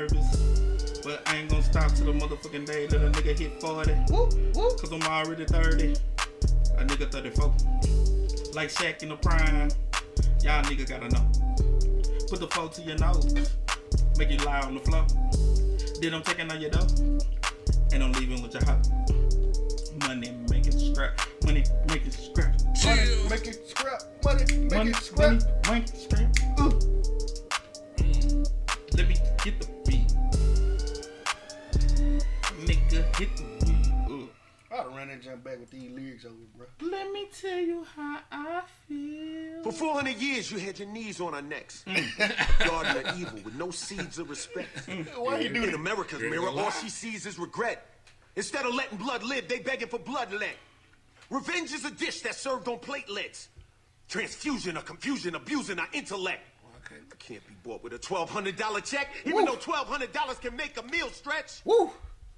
nervous. But I ain't gonna stop till the motherfucking day that a nigga hit 40. Whoop, whoop. Cause I'm already 30. A nigga 34. Like Shaq in the prime. Y'all nigga gotta know. Put the four to your nose. Make you lie on the floor. Then I'm taking on your dough. And I'm leaving with your hoe. Money making scrap. Money making scrap. Money, make it scrap. Money, make Money, it scrap. money, money, scrap. Your knees on our necks. Mm. Garden of evil with no seeds of respect. Why you do In? America's mirror, all she sees is regret. Instead of letting blood live, they begging for bloodlet. Revenge is a dish that's served on platelets. Transfusion of confusion, abusing our intellect. Okay. I can't be bought with a $1,200 check, even Woo. though $1,200 can make a meal stretch. Woo.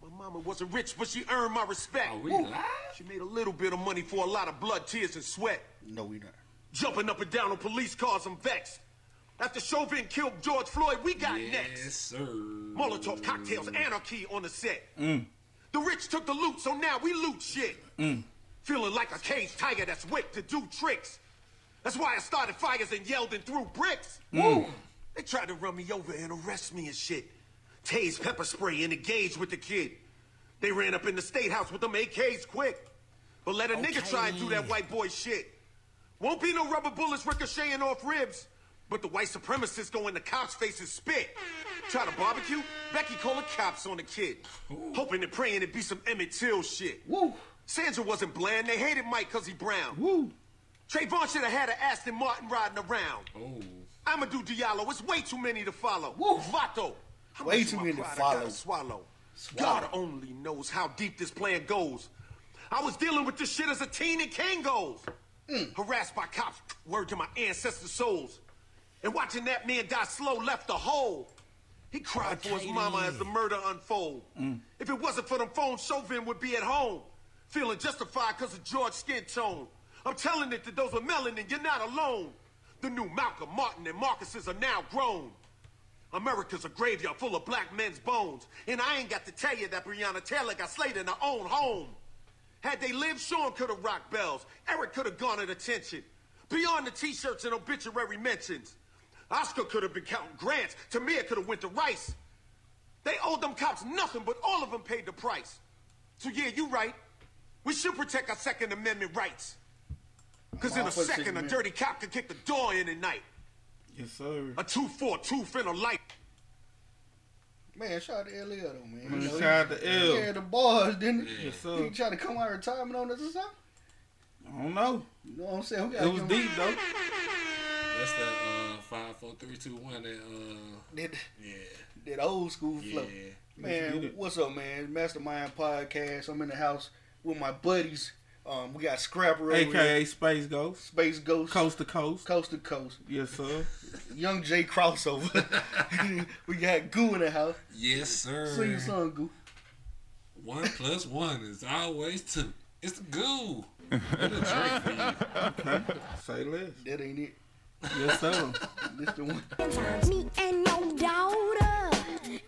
My mama wasn't rich, but she earned my respect. Are we live? She made a little bit of money for a lot of blood, tears, and sweat. No, we not. Jumping up and down on police cars, I'm vexed. After Chauvin killed George Floyd, we got Yes, next. sir. Molotov cocktails, anarchy on the set. Mm. The rich took the loot, so now we loot shit. Mm. Feeling like a caged tiger that's whipped to do tricks. That's why I started fires and yelled and threw bricks. Mm. Woo! They tried to run me over and arrest me and shit. Tase pepper spray and engage with the kid. They ran up in the state house with them AKs quick. But let a nigga try and do that white boy shit. Won't be no rubber bullets ricocheting off ribs. But the white supremacists go in the cops' faces spit. Try to barbecue? Becky call the cops on the kid. Hoping and praying it'd be some Emmett Till shit. Woo. Sandra wasn't bland. They hated Mike cause he brown. Woo. Trayvon should have had an Aston Martin riding around. Ooh. I'ma do Diallo, it's way too many to follow. Woo. Vato. How Way too many to follow. Swallow. Swallow. God only knows how deep this plan goes. I was dealing with this shit as a teen in Kangols. Mm. Harassed by cops, word to my ancestors' souls. And watching that man die slow left a hole. He cried for his mama as the murder unfold. If it wasn't for them phones, Chauvin would be at home. Feeling justified because of George skin tone. I'm telling it to those with melanin, you're not alone. The new Malcolm, Martin, and Marcuses are now grown. America's a graveyard full of black men's bones. And I ain't got to tell you that Breonna Taylor got slayed in her own home. Had they lived, Sean could have rocked bells. Eric could have garnered attention. Beyond the t-shirts and obituary mentions. Oscar could have been counting grants. Tamir could have went to Rice. They owed them cops nothing, but all of them paid the price. So yeah, you right. We should protect our Second Amendment rights. Cause in a second, a dirty cop could kick the door in at night. Yes, sir. A two-four-two finna light. Man, shout out to L.L. though, man. Man, You know, shout out to L. He had the bars, didn't he? Yes, He sir. tried to come out of retirement on us or something. I don't know. You know what I'm saying? It was give him- deep though. That's that uh five, four, three, two, one. That uh That, yeah, that old school flow. yeah. Let's Man, what's up, man? Mastermind Podcast. I'm in the house with my buddies. Um, we got Scrapper over here, AKA Space Ghost. Space Ghost, Coast to coast. coast to coast. Yes, sir. Young J crossover. we got Goo in the house. Yes, sir. Sing your song, Goo. One plus one is always two. It's the goo. What a drink. Okay. Say less. That ain't it. Yes, sir. This the one. Me and your daughter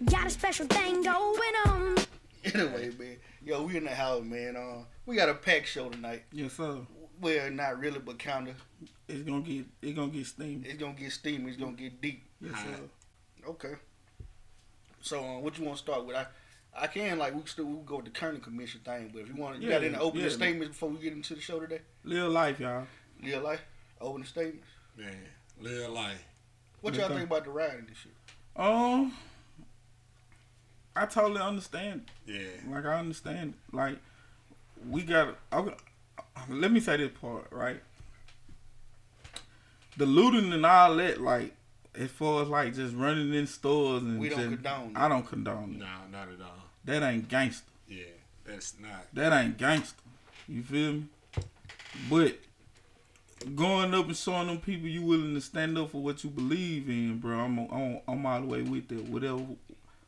got a special thing going on. Anyway, man. Yo, we in the house, man. Uh, we got a packed show tonight. Yes, sir. Well, not really, but kinda. It's gonna get it's gonna get steamy. It's gonna get steamy. It's gonna get deep. Yes, sir. Okay. So, uh, what you want to start with? I, I can like we can still we can go with the Kerner Commission thing, but if you want, you got Yeah, any opening yeah. statements before we get into the show today? Live life, y'all. Yeah, like opening statements. Man, live life. What y'all think about the ride and this year? Um, I totally understand. Yeah. Like I understand. Like we got. Okay, let me say this part right. The looting and all that, like as far as like just running in stores and We don't just- condone it. I don't condone it. No, not at all. That ain't gangster. Yeah, that's not. That ain't gangster. You feel me? But going up and showing them people you willing to stand up for what you believe in, bro. I'm I'm, I'm all the way with that. Whatever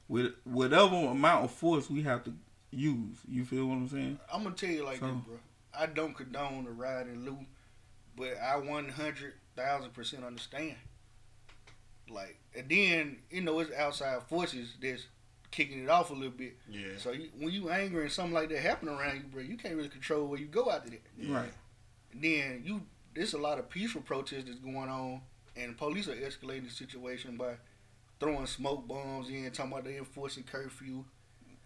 with whatever amount of force we have to use. You feel what I'm saying? I'm gonna tell you like So- this, bro. I don't condone the riot and loot, but I one hundred thousand percent understand. Like, and then you know it's outside forces that's kicking it off a little bit. Yeah. So you, when you angry and something like that happen around you, bro, you can't really control where you go after that. Right. And then you, there's a lot of peaceful protests that's going on, and police are escalating the situation by throwing smoke bombs in, talking about they enforcing curfew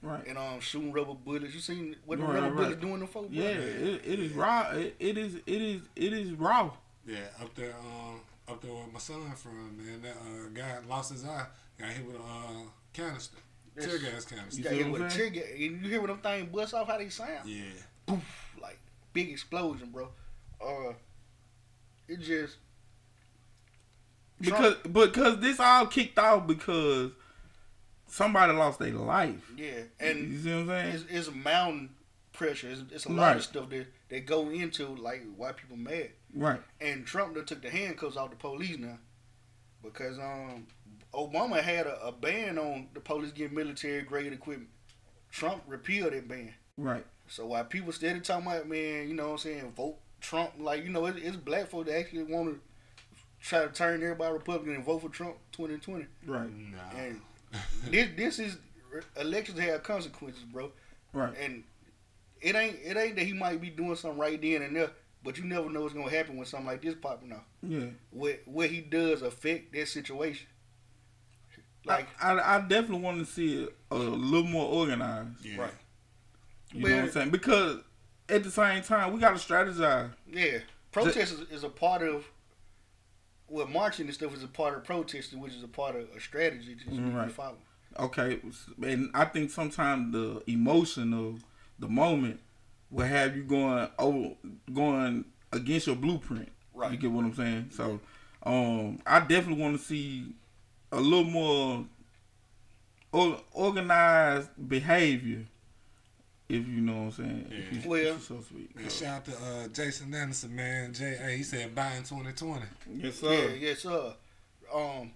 Right. and um shooting rubber bullets. You seen what the Right, rubber right. bullets doing to folks? bro? Yeah, it, it is raw. It, it is it is it is raw. Yeah, up there, um, up there where my son from, man. That uh, guy lost his eye. Got hit with a uh, canister, tear gas You canister. got see hit what with a I'm tear gas, and you hear what them things bust off how they sound? Yeah, Poof, like big explosion, bro. Uh, it just Because because this all kicked off because somebody lost their life. yeah, and you see what I'm saying? it's, it's mountain pressure. It's, it's a lot Right. of stuff that that go into like why people mad. Right. And Trump done took the handcuffs off the police now because um Obama had a, a ban on the police getting military grade equipment. Trump repealed that ban. Right. So while people steady talking about man, you know what I'm saying, vote Trump, like you know, it, it's black folks that actually want to try to turn everybody Republican and vote for Trump 2020. Right. nah. And this this is elections have consequences, bro. Right. And it ain't it ain't that he might be doing something right then and there, but you never know what's gonna happen when something like this popping off. Yeah. What what he does affect that situation. Like I, I, I definitely want to see it a little more organized. yeah. right. You know what I'm saying? Because at the same time, we got to strategize. Yeah, protest is, is a part of. Well, marching and stuff is a part of protesting, which is a part of a strategy that you Right. follow. Okay, and I think sometimes the emotion of the moment will have you going over, going against your blueprint. Right. You get what I'm saying? So, um, I definitely want to see a little more organized behavior. If you know what I'm saying. If you- Well- if so sweet. Man, shout out to uh, Jason Anderson, man. J. A. He said buy in 2020. Yes, sir. Yeah, sir. yes, sir. Um,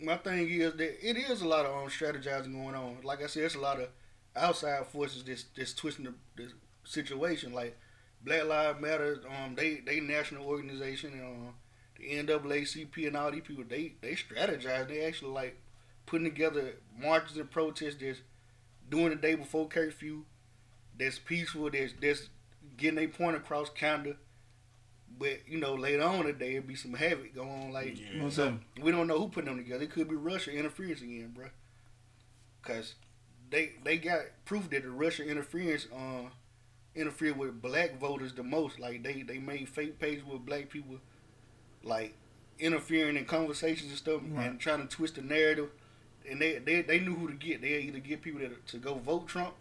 my thing is that it is a lot of um, strategizing going on. Like I said, it's a lot of outside forces that's that's twisting the, the situation. Like Black Lives Matter, um, they they national organization, and um, the NAACP and all these people, they they strategize. They actually like putting together marches and protests that's doing the day before curfew. That's peaceful. That's that's getting their point across, kinda. But you know, later on today, it'll be some havoc going on. Like Yeah. Most so definitely. we don't know who put them together. It could be Russia interference again, bro. Cause they they got proof that the Russia interference uh interfered with black voters the most. Like they they made fake pages with black people, like interfering in conversations and stuff, Right. and trying to twist the narrative. And they they, they knew who to get. They either get people that to go vote Trump,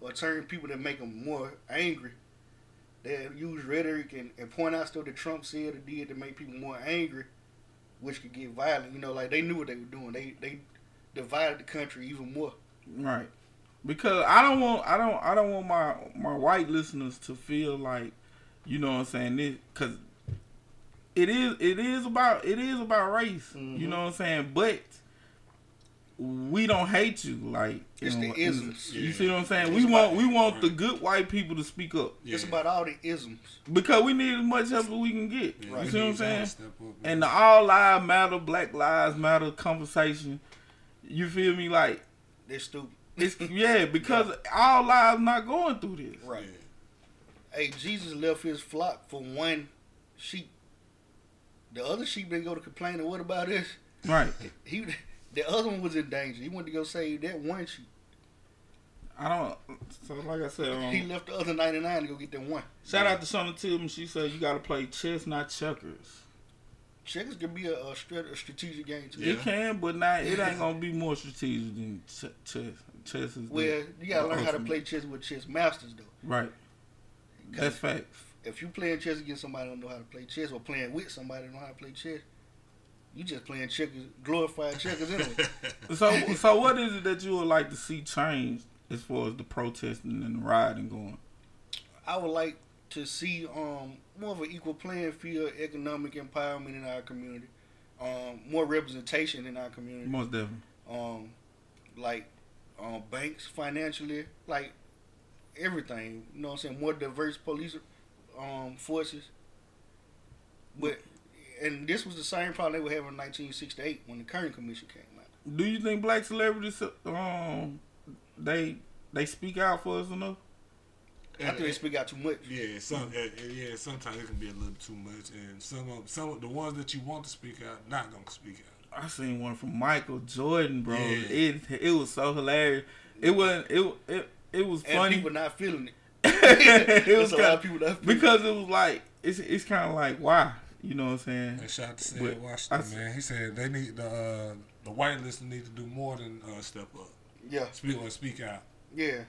or turn people that make them more angry. They use rhetoric and, and point out stuff that Trump said or did to make people more angry, which could get violent. You know, like they knew what they were doing. They they divided the country even more. Right. Because I don't want I don't I don't want my my white listeners to feel like you know what I'm saying this cuz it is it is about it is about race. You mm-hmm. know what I'm saying? But we don't hate you like you It's know, the in- isms. You Yeah. see what I'm saying? It's we want we want the good white people to speak up It's about all the isms. because we need as much help as we can get. Yeah, You Right. see what I'm saying? up. And the all lives matter, black lives matter conversation. You feel me? Like They're stupid. it's yeah, because all lives not going through this. Right. Hey, Jesus left his flock for one sheep. The other sheep didn't go to complain. And what about this? Right. He, the other one was in danger. He went to go save that one sheep. I don't. So like I said, He um, left the other ninety nine to go get that one. shout out to Shona Tillman. She said you got to play chess, not checkers. Checkers can be a, a, strat- a strategic game too. Yeah. It can, but not. It ain't gonna be more strategic than ch- chess. Chess is the- Well, you gotta the learn how to play chess with chess masters though. Right. That's facts. If you playing chess against somebody who don't know how to play chess, or playing with somebody who doesn't know how to play chess, you just playing checkers, glorified checkers anyway. So, so what is it that you would like to see change as far as the protesting and the rioting going? I would like to see um more of an equal playing field, economic empowerment in our community, um more representation in our community. Most definitely. Um, like um, banks financially, like everything. You know what I'm saying? More diverse police um, forces. But and this was the same problem they were having in 1968 when the Kern Commission came out. Do you think black celebrities um they they speak out for us enough? I think they speak out too much. Yeah, some yeah. Sometimes it can be a little too much, and some of some of the ones that you want to speak out not gonna speak out. I seen one from Michael Jordan, bro. Yeah. It it was so hilarious. It wasn't it it it was And funny. people not feeling it. it was a lot of kinda, people not feeling because it was like it's it's kind of like why you know what I'm saying. And shout out to But Sam Washington, I s- man. He said they need the uh, the white list need to do more than uh, step up, Yeah, speak or speak out. yeah.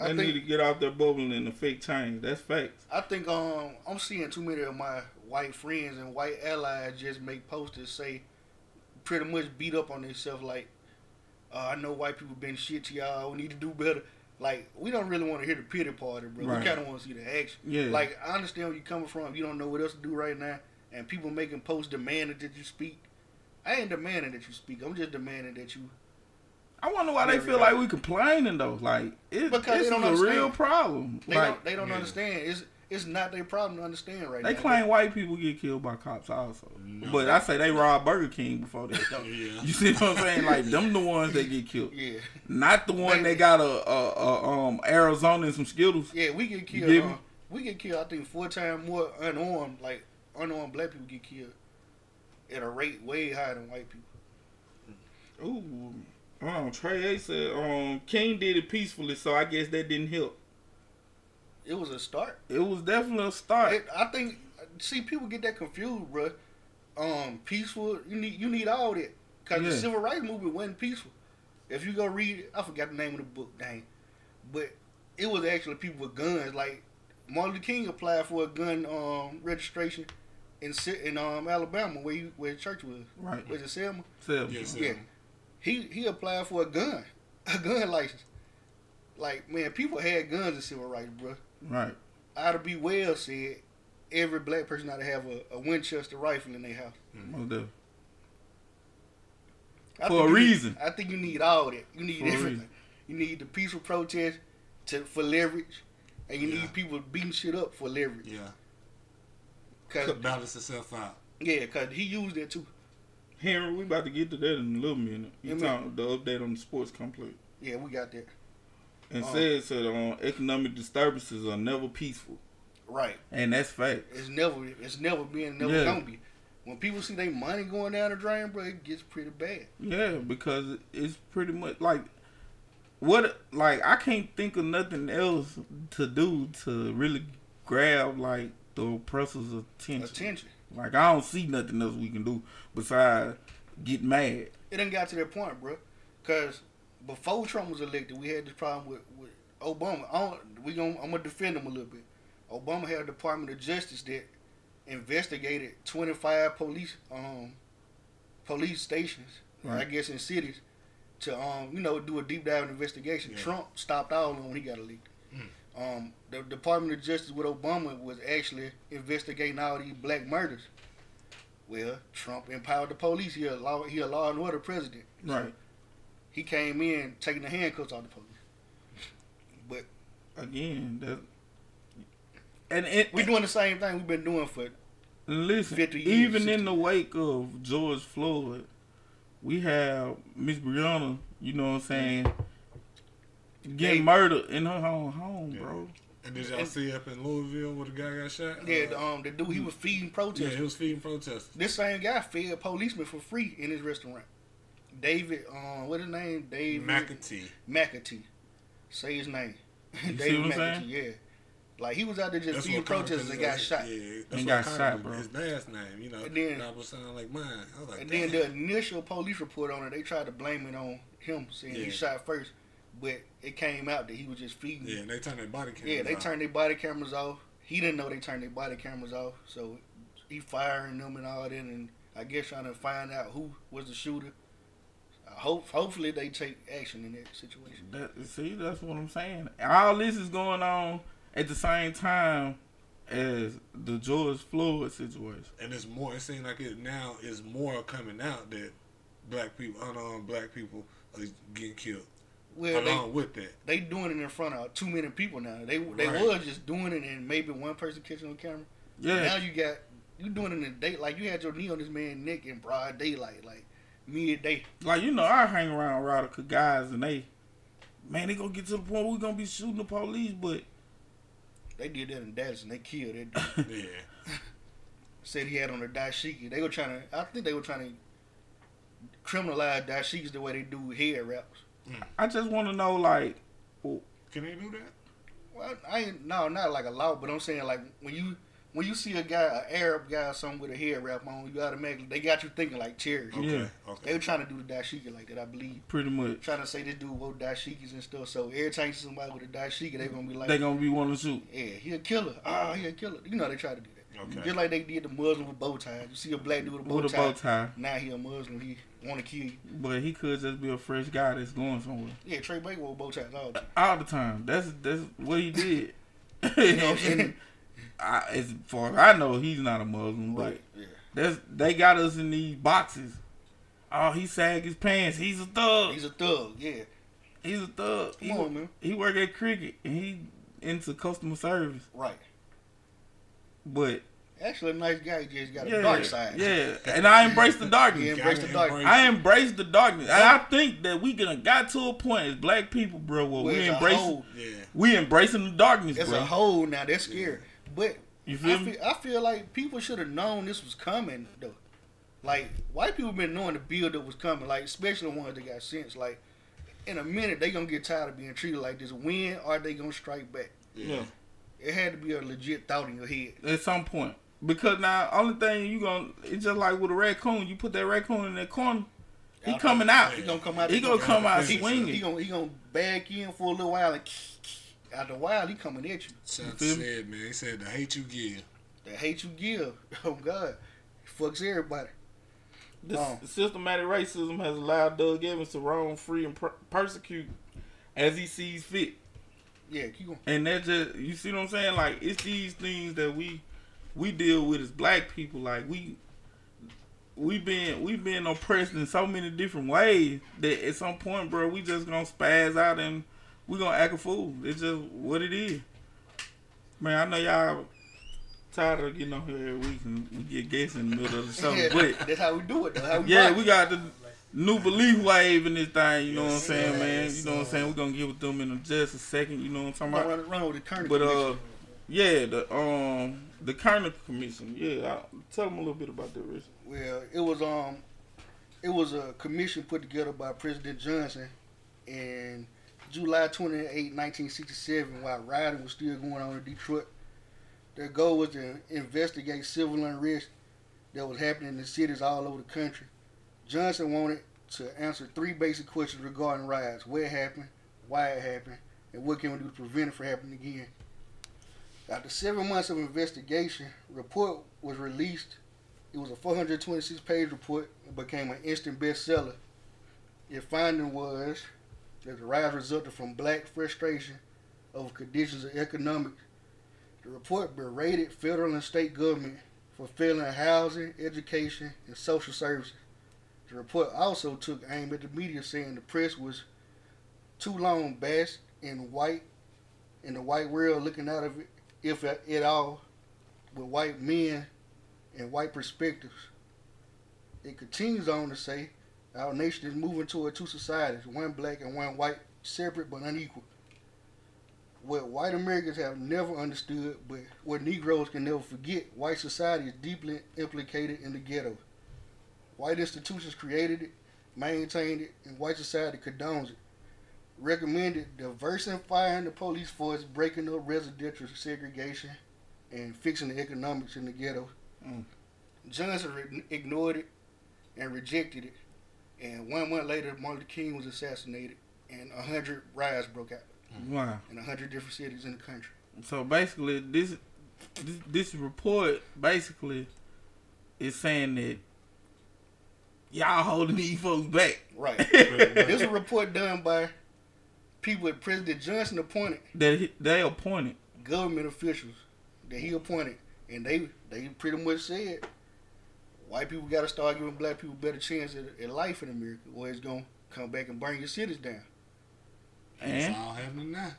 They I need to get out there bubbling and the fake change. That's facts. I think um I'm seeing too many of my white friends and white allies just make posters say pretty much beat up on themselves like uh, I know white people been shit to y'all. We need to do better. Like we don't really want to hear the pity party, bro. Right. We kind of want to see the action. Yeah. Like I understand where you're coming from. You don't know what else to do right now, and people making posts demanding that you speak. I ain't demanding that you speak. I'm just demanding that you. I wonder why they feel like we complaining though. Like it, Because this they don't a real problem. They like don't. They don't yeah. understand. It's it's not their problem to understand right they now. They claim white people get killed by cops also, No. but I say they robbed Burger King before that. though. Yeah. You see what I'm saying? Like them the ones that get killed, Yeah. not the one They- that got a, a, a um Arizona and some Skittles. Yeah, we get killed. get me? Uh, we get killed. I think four times more unarmed. Like unarmed black people get killed at a rate way higher than white people. Ooh, um, Trey A said um King did it peacefully, so I guess that didn't help. It was a start. It was definitely a start. It, I think. See, people get that confused, bro. Um, peaceful. You need you need all that because Yeah. the civil rights movement wasn't peaceful. If you go read, I forgot the name of the book, dang, but it was actually people with guns. Like Martin Luther King applied for a gun um registration in Si- in um Alabama where you, where the church was. Right. Was it Selma? Self. Yes, Yeah. He he applied for a gun, a gun license. Like man, people had guns in civil rights, bro. Right. Ida B. Wells said every black person ought to have a, a Winchester rifle in their house. Most definitely. I For a you need- reason. I think you need all that. You need For everything. You need the peaceful protest to for leverage, and you Yeah. need people beating shit up for leverage. Yeah, Cause balance itself out. yeah, cause he used it too. Henry, we about to get to that in a little minute. You Yeah, talking the update on the sports complex. Yeah, we got that And Oh. said said um, economic disturbances are never peaceful. right. And that's fact. It's never it's never been never Yeah. gonna be. When people see their money going down the drain, bro, it gets pretty bad. Yeah, because it's pretty much like what like I can't think of nothing else to do to really grab like the oppressor's attention. Attention. Like I don't see nothing else we can do besides get mad. it didn't got to that point, bro. Cause before Trump was elected, we had this problem with, with Obama. I don't, we gon' I'm gonna defend him a little bit. Obama had a Department of Justice that investigated 25 police um police stations, I guess in cities, to um you know do a deep dive investigation. Yeah. Trump stopped all of them when he got elected. Um, the Department of Justice with Obama was actually investigating all these black murders. Well, Trump empowered the police. He a law, he a law and order president. So Right. he came in taking the handcuffs off the police. But Again, that and it, we doing the same thing we've been doing for Listen, 50 years, even 60 in the wake of George Floyd, we have Miss Breonna, you know what I'm saying, getting Hey. murdered in her own home, Yeah. bro. And did y'all And- see up in Louisville where the guy got shot? yeah. Uh, The, um, the dude he was feeding protesters. yeah, he was feeding protesters. This same guy fed policemen for free in his restaurant. David, um, what his name? David McAtee. McAtee. Say his name. see David what I'm McAtee. saying? Yeah. Like he was out there just That's feeding protesters and got that's- shot. Yeah, that's And what got Connor shot, bro. His last name, you know, And then- that was sounding like mine. I was like, And Damn. then the initial police report on it, they tried to blame it on him, saying Yeah. he shot first, but it came out that he was just feeding. yeah, and they turned their body cameras. Yeah, they off. turned their body cameras off. He didn't know they turned their body cameras off, so he firing them and all that, and I guess trying to find out who was the shooter. I hope, hopefully, they take action in that situation. That, see, that's what I'm saying. All this is going on at the same time as the George Floyd situation. And it's more. It seems like it now is more coming out that black people, unarmed black people, are getting killed. Well, they, along with that. they doing it in front of too many people now. They they Right. was just doing it and maybe one person catching on camera. Yeah. Now you got you doing it in the day like you had your knee on this man neck in broad daylight, like midday. Like you know, I hang around Radical guys and they, man, they gonna get to the point where we gonna be shooting the police, but They did that in Dallas and they killed that dude. Yeah. Said he had on a dashiki. They were trying to. I think they were trying to criminalize dashikis the way they do hair wraps. I just want to know, like, Can they do that? Well, I ain't no, not like a law, but I'm saying like when you when you see a guy, an Arab guy, or something with a hair wrap on, you automatically they got you thinking like chairs. Okay. Yeah. They were trying to do the dashiki like that, I believe. pretty much Trying to say this dude wore dashikis and stuff. So every time you see somebody with a dashiki, they gonna be like, they gonna be wanting to shoot. yeah, he a killer. Ah, he a killer. You know they try to do that. Okay. Just like they did the Muslim with bow ties. You see a black dude with a bow, With a tie. bow tie, Now he a Muslim. He want to kill you. but he could just be a fresh guy that's going somewhere Yeah, Trey Baker wore bow ties all the time. all the time. That's that's what he did. You know what I'm saying? And I, as far as I know, he's not a Muslim, but Right. Yeah. that's they got us in these boxes. Oh, he sag his pants. He's a thug. He's a thug. Yeah. He's a thug. He, Come on, man. he work at cricket and he into customer service, Right. but Actually, a nice guy. He just got a dark side. yeah. And I embrace the He darkness. embraced the Gotta embrace I embrace the darkness. And I think that we gonna got to a point as black people, bro, where Well, we embrace Yeah. we embracing the darkness, It's bro. a hole now. That's scary. But you I feel me? feel, I feel like people should have known this was coming though. Like white people been knowing the buildup was coming. Like especially the ones that got sense. Like in a minute they gonna get tired of being treated like this. When are they gonna strike back? Yeah. It had to be a legit thought in your head. At some point. Because now only thing you gonna it's just like with a raccoon, you put that raccoon in that corner, he Out coming out. He gonna come out. He gonna come out he, swinging. He gonna he gonna back in for a little while and after a while he coming at you. Chuck feel me? said, man, he said the hate you give. The hate you give. Oh God, fucks everybody. The Oh. Um, systematic racism has allowed Doug Evans to roam free and per- persecute as he sees fit. Yeah, keep going. And that just you see what I'm saying? Like it's these things that we we deal with as black people. Like we we been we been oppressed in so many different ways that at some point, bro, we just gonna spaz out and we gonna act a fool. It's just what it is. Man, I know y'all tired of getting on here every week and we get guests in the middle of the show, Yeah, but that's how we do it though. We yeah, rock. we got the new belief wave in this thing. You know what I'm Yes, saying, man? You know what I'm saying? We're gonna get with them in just a second. You know what I'm talking about? run, run with the current But uh. Yeah, the um the Kerner Commission. Yeah, I, tell them a little bit about that, Rich. Well, it was um, it was a commission put together by President Johnson in July 28, 1967, while rioting was still going on in Detroit. Their goal was to investigate civil unrest that was happening in cities all over the country. Johnson wanted to answer three basic questions regarding riots: where it happened, why it happened, and what can we do to prevent it from happening again. After seven months of investigation, report was released it was a 426 page report. It became an instant bestseller. Its finding was that the rise resulted from black frustration over conditions of economics. The report berated federal and state government for failing housing, education, and social services. The report also took aim at the media, saying the press was too long bashed in white in the white world, looking out of it, if at all, with white men and white perspectives. It continues on to say our nation is moving toward two societies, one black and one white, separate but unequal. What white Americans have never understood, but what Negroes can never forget, white society is deeply implicated in the ghetto. White institutions created it, maintained it, and white society condones it. Recommended diversifying the police force, breaking up residential segregation, and fixing the economics in the ghetto. Mm. Johnson re- ignored it and rejected it. And one month later, Martin Luther King was assassinated, and a hundred riots broke out Wow. in a hundred different cities in the country. So basically, this this, this report basically is saying that y'all holding these folks back. Right. this is a report done by people that President Johnson appointed, that he- they appointed. government officials that he appointed, and they they pretty much said white people got to start giving black people better chance at, at life in America, or it's gonna come back and burn your cities down. And It's all happening now.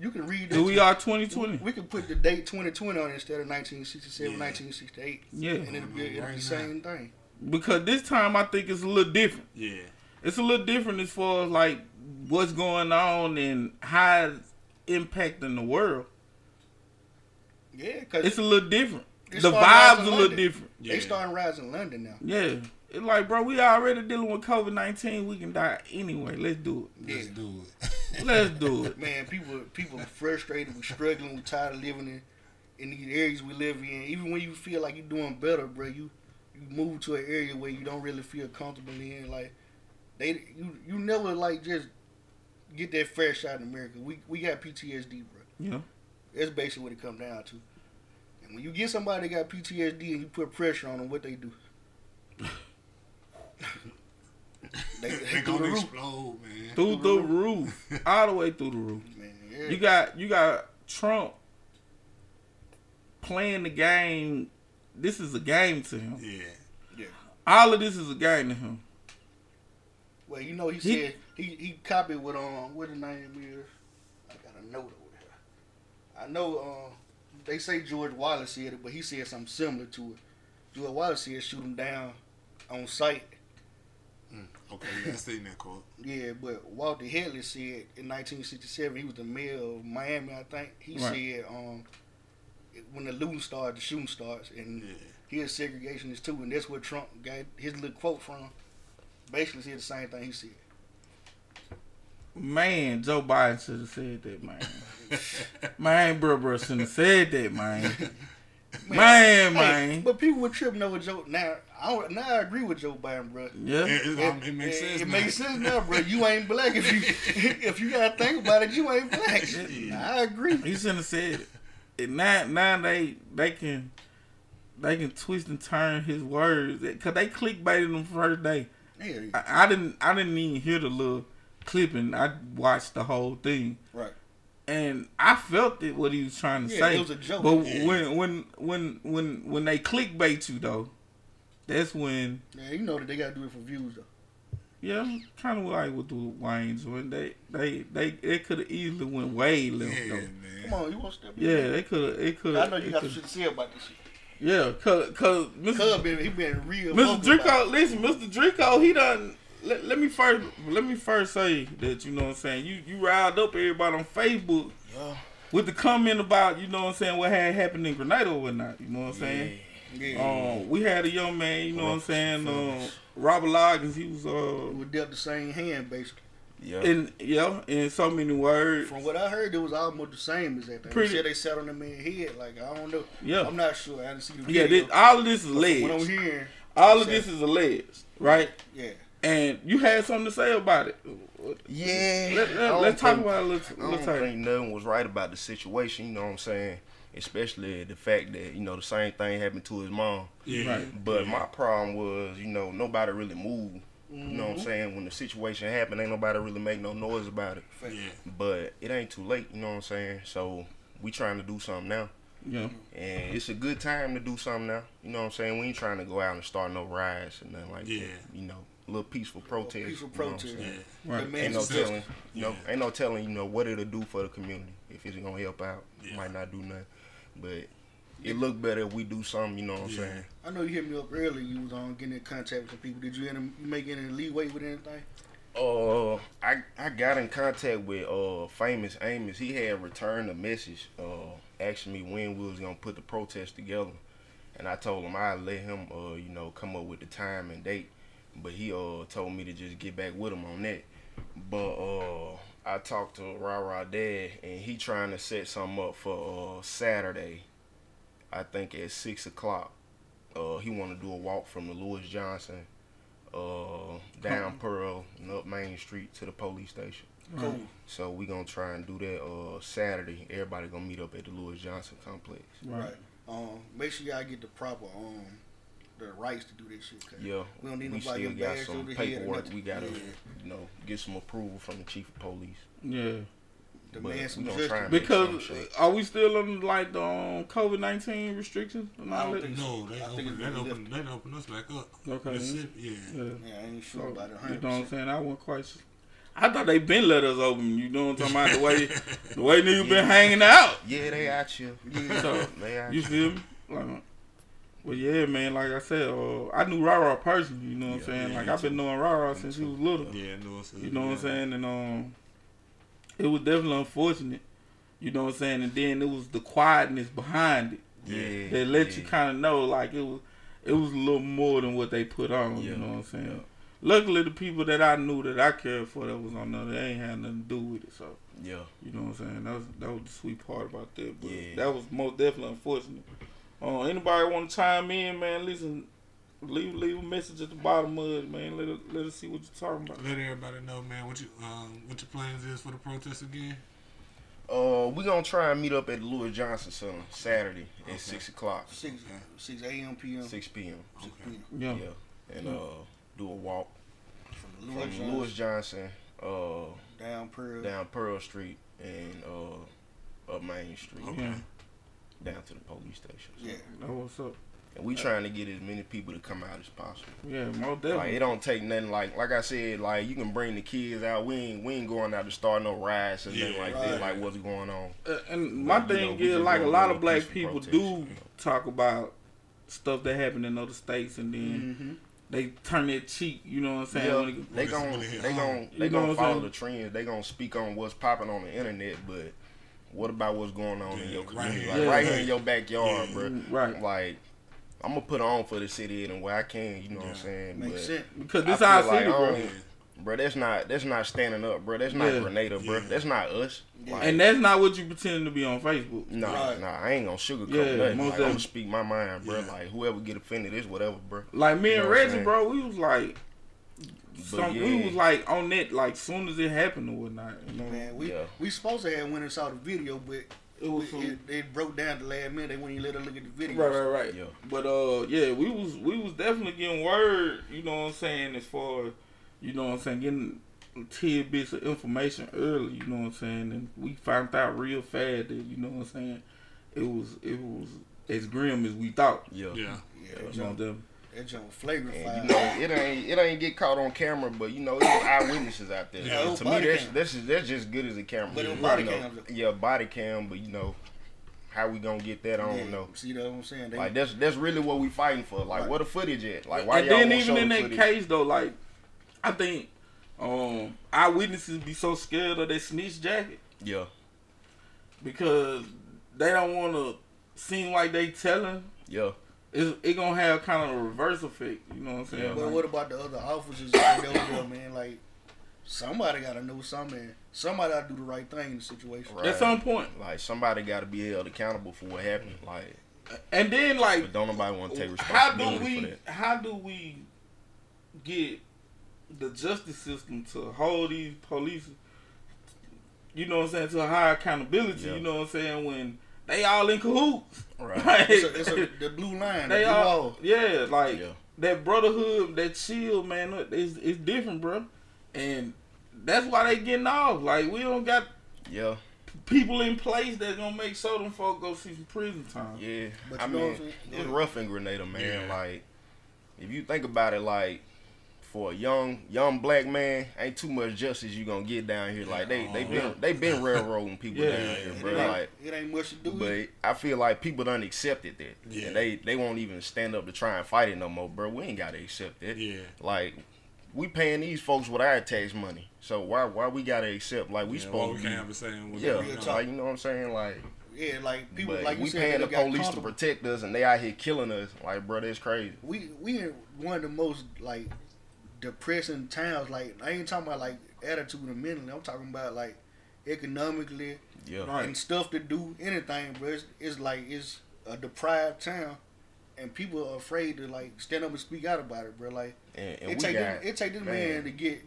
You can read that. here we are 2020. We can put the date 2020 on instead of 1967, Yeah. 1968. Yeah. And it'll be, it'll be the same thing. Because this time I think it's a little different. Yeah. It's a little different as far as like what's going on and how it's impacting the world. Yeah, because It's a little different. The vibes a little London. different. they Yeah. starting rising in London now. Yeah. It's like, bro, we already dealing with COVID 19. We can die anyway. Let's do it. Let's do it. it. Let's do it. Man, people people are frustrated, We're struggling, We're tired of living in in these areas we live in. Even when you feel like you're doing better, bro, you you move to an area where you don't really feel comfortable in. Like they you you never like just get that fresh shot in America. We we got PTSD, bro. Yeah. That's basically what it comes down to. And when you get somebody that got PTSD and you put pressure on them, what they do? they, they, They gonna roof, explode, man. Through the roof. All the way through the roof. man. Yeah. You got you got Trump playing the game. This is a game to him. Yeah, Yeah. All of this is a game to him. Well, you know, he, He- said he he copied what um what the name is. I got a note over here. I know um they say George Wallace said it, but he said something similar to it. George Wallace said shoot him down on sight. Okay, yeah, I seen that quote. Yeah, but Walter Headley said in 1967 he was the mayor of Miami, I think. He Right. said um when the looting starts, the shooting starts, and Yeah. he is segregationist too, and that's where Trump got his little quote from. Basically, said the same thing he said. Man, Joe Biden should have said that, man. man, bro, bro shouldn't have said that, man. Man, Hey, man. but people were tripping over Joe. Now, I don't- now I agree with Joe Biden, bro. Yeah. It, it, it makes sense. It now. makes sense now, bro. You ain't black if you if you gotta think about it. You ain't black. I agree. He shouldn't have said it. And now, now they they can they can twist and turn his words because they clickbaited him first day. I, I didn't I didn't even hear the little clipping. I watched the whole thing. right. and I felt it what he was trying to Yeah, say. it was a joke. But Yeah. when when when when when they clickbait you though, that's when Yeah, you know that they gotta do it for views though. yeah, kind of like with the Waynes when they they they they could have easily went way left Yeah, though. man. Come on, you want to step in? Yeah, they could. have. It could. I know you got some shit to say about this shit. Yeah, cause cause Cuz Mr. been he been real. Mr. vocal about Drico, listen, Mr. Drico, he done. Let, let me first let me first say that you know what I'm saying. You you riled up everybody on Facebook Yeah. with the comment about you know what I'm saying what had happened in Grenada or whatnot. You know what I'm saying. Yeah. Um, we had a young man, you know what I'm saying, and uh, Robert Loggins. He was uh, we dealt the same hand basically. Yeah. in yeah, in so many words. From what I heard, it was almost the same as that. Thing. Pretty- They said they sat on the man's head. Like I don't know. Yeah. I'm not sure. I didn't see the Yeah, video. this, all of this is But from What I'm hearing. All of this is alleged, right? Yeah. And you had something to say about it. Yeah. Let, let, let's talk think- about it a little, I don't time. think nothing was right about the situation. You know what I'm saying? Especially the fact that you know the same thing happened to his mom. Yeah. Right. But my problem was, you know, nobody really moved. You know what I'm saying? When the situation happened, ain't nobody really make no noise about it. Yeah. But it ain't too late. You know what I'm saying? So we trying to do something now, Yeah. and it's a good time to do something now. You know what I'm saying? We ain't trying to go out and start no riots and nothing like Yeah. that. You know, a little peaceful protest. Peaceful you know protest. Yeah. Right. Ain't no is telling, you know, Yeah. ain't no telling, you know, what it'll do for the community. If it's gonna help out, Yeah. might not do nothing, but it look better if we do something. You know what I'm Yeah. saying? I know you hit me up earlier. You was on getting in contact with some people. Did you, any, you make any leeway with anything? Uh, I I got in contact with uh famous Amos. He had returned a message, uh, asking me when we was gonna put the protest together, and I told him I'd let him, uh, you know, come up with the time and date, but he uh told me to just get back with him on that. But uh, I talked to Ra Ra Dad, and he trying to set something up for uh Saturday. I think at six o'clock. Uh, he want to do a walk from the Lewis Johnson uh, down Pearl and up Main Street to the police station. Cool. So we gonna try and do that uh Saturday. Everybody gonna meet up at the Lewis Johnson complex. Right. Um, make sure y'all get the proper um the rights to do this shit. 'cause Yeah, We don't need we nobody still got some over the head or paperwork. We gotta, Yeah. you know, get some approval from the chief of police. Yeah. The But man we some justice. try and make Because some are we still on like the um, COVID nineteen restrictions? and I don't that? think No, they I think open, it's they been open, they open us back up. Okay. Mississippi, yeah. Yeah. Yeah, I ain't sure So, about it. you know what I'm saying? I wasn't quite. s- I thought they been let us open. You know what I'm talking about? The way the way niggas been hanging out. Yeah, they out you. So They out you feel me? Like, well, yeah, man. Like I said, uh, I knew Rara personally. You know what I'm saying? yeah, like I've been knowing Rara since he was little. Yeah, no, it's- You know what I'm saying? And um, it was definitely unfortunate. You know what I'm saying? And then it was the quietness behind it Yeah. that let you kind of know like it was it was a little more than what they put on. You know what I'm saying? yeah. Luckily, the people that I knew that I cared for that was on there, they ain't had nothing to do with it. So Yeah. you know what I'm saying? That was that was the sweet part about that. But Yeah. that was most definitely unfortunate. Uh, anybody want to chime in, man? Listen, leave leave a message at the bottom of it, man. Let us, let us see what you're talking about. Let everybody know, man, what you um what your plans is for the protest again. Uh, we gonna try and meet up at the Louis Johnson Center Saturday Okay. at six o'clock, Six six a.m. p.m. six p.m. Six Okay. p.m. Yeah. Yeah, and uh, do a walk From from Louis Louis Johnson uh down Pearl. down Pearl Street and uh up Main Street Okay. Down to the police station. Yeah. That what's up. And we trying to get as many people to come out as possible. Yeah, most Like definitely. it don't take nothing. Like like I said, like you can bring the kids out. We ain't we ain't going out to start no riots or nothing Yeah, like right. that. Like what's going on? Uh, and my But, you thing know, is, like a lot of black people protest, do you know. talk about stuff that happened in other states, and then Mm-hmm. they turn their cheek. You know what I'm saying? Yeah, they When gon' it's- when it they home. gon' they You know gon' follow the trends. They gon' speak on what's popping on the internet, but what about what's going on in your community? here. Like Yeah, right here in your backyard, Yeah. bro. Right. Like I'm gonna put on for the city in the way I can. You know what I'm saying? Makes but, sense. because this feel our like city, I bro. don't- Bro, that's not that's not standing up, bro. That's not Yeah. Grenada, bro. Yeah. That's not us. Yeah. Like, And that's not what you pretending to be on Facebook. Nah, Right. nah, I ain't gonna sugarcoat Yeah, nothing. most Like, I'm gonna speak my mind, bro. Yeah. Like whoever get offended is whatever, bro. Like me You and know what I'm Reggie, bro, we was like, some, yeah, we was like on that like soon as it happened or whatnot. You know, Man, we Yeah. we supposed to have went and saw the video, but it was some, it, it broke down the last minute. They wouldn't let us look at the video. Right, right, right. Yeah. But uh, yeah, we was we was definitely getting word. You know what I'm saying? As far, as you know what I'm saying, getting tidbits of information early. You know what I'm saying? And we found out real fast that you know what I'm saying. It was it was as grim as we thought. Yeah. Yeah. Yeah, You know them. That jump flagrant And you know, it ain't it ain't get caught on camera, but you know, there's eyewitnesses out there. Yeah, it to me, body that's cam. that's that's just good as a camera. But it body know, cams. Yeah, body cam, but you know, how we gonna get that? I don't Yeah, know. See that what I'm saying? They, Like that's that's really what we fighting for. Like, Right. where the footage at? Like, why and y'all then even in that footage? case though, like I think um eyewitnesses be so scared of that snitch jacket Yeah, because they don't want to seem like they telling. yeah, It's, it gonna have kind of a reverse effect. You know what I'm saying? Yeah. but Like- what about the other officers that was there, man? Like somebody got to know something. Somebody got to do the right thing in the situation. right. At some point, Like somebody got to be held accountable for what happened. Like, and then like but don't nobody want to take responsibility how do responsibility for we that. how do we get the justice system to hold these police you know what I'm saying to a higher accountability Yeah. you know what I'm saying when they all in cahoots Right. Like, It's, a, it's a, the blue line. The they blue all wall. yeah like Yeah. that brotherhood that chill man look, it's, it's different bro and that's why they getting off like we don't got Yeah, people in place that gonna make sure them folk go see some prison time yeah. But I you know what mean, I'm it's rough in Grenada, man. Yeah. Like, if you think about it, like. For a young young black man, ain't too much justice you gonna get down here. Like they they been they been railroading people Yeah. down here, bro. ain't, Like it ain't much to do. But it. I feel like people done accepted that. Yeah. And they they won't even stand up to try and fight it no more, bro. We ain't gotta accept that. Yeah. Like we paying these folks with our tax money. So why why we gotta accept like we Yeah, supposed to be saying. Yeah, you know. like you know what I'm saying? Like Yeah, like people, but like we paying the police to protect us and they out here killing us. Like, bro, that's crazy. we we one of the most like depressing towns. Like I ain't talking about like attitude and mentally. I'm talking about like economically Yeah. Right. and stuff to do anything. But it's, it's like it's a deprived town, and people are afraid to like stand up and speak out about it, bro. Like And, and it we take got this, it take this man. man. to get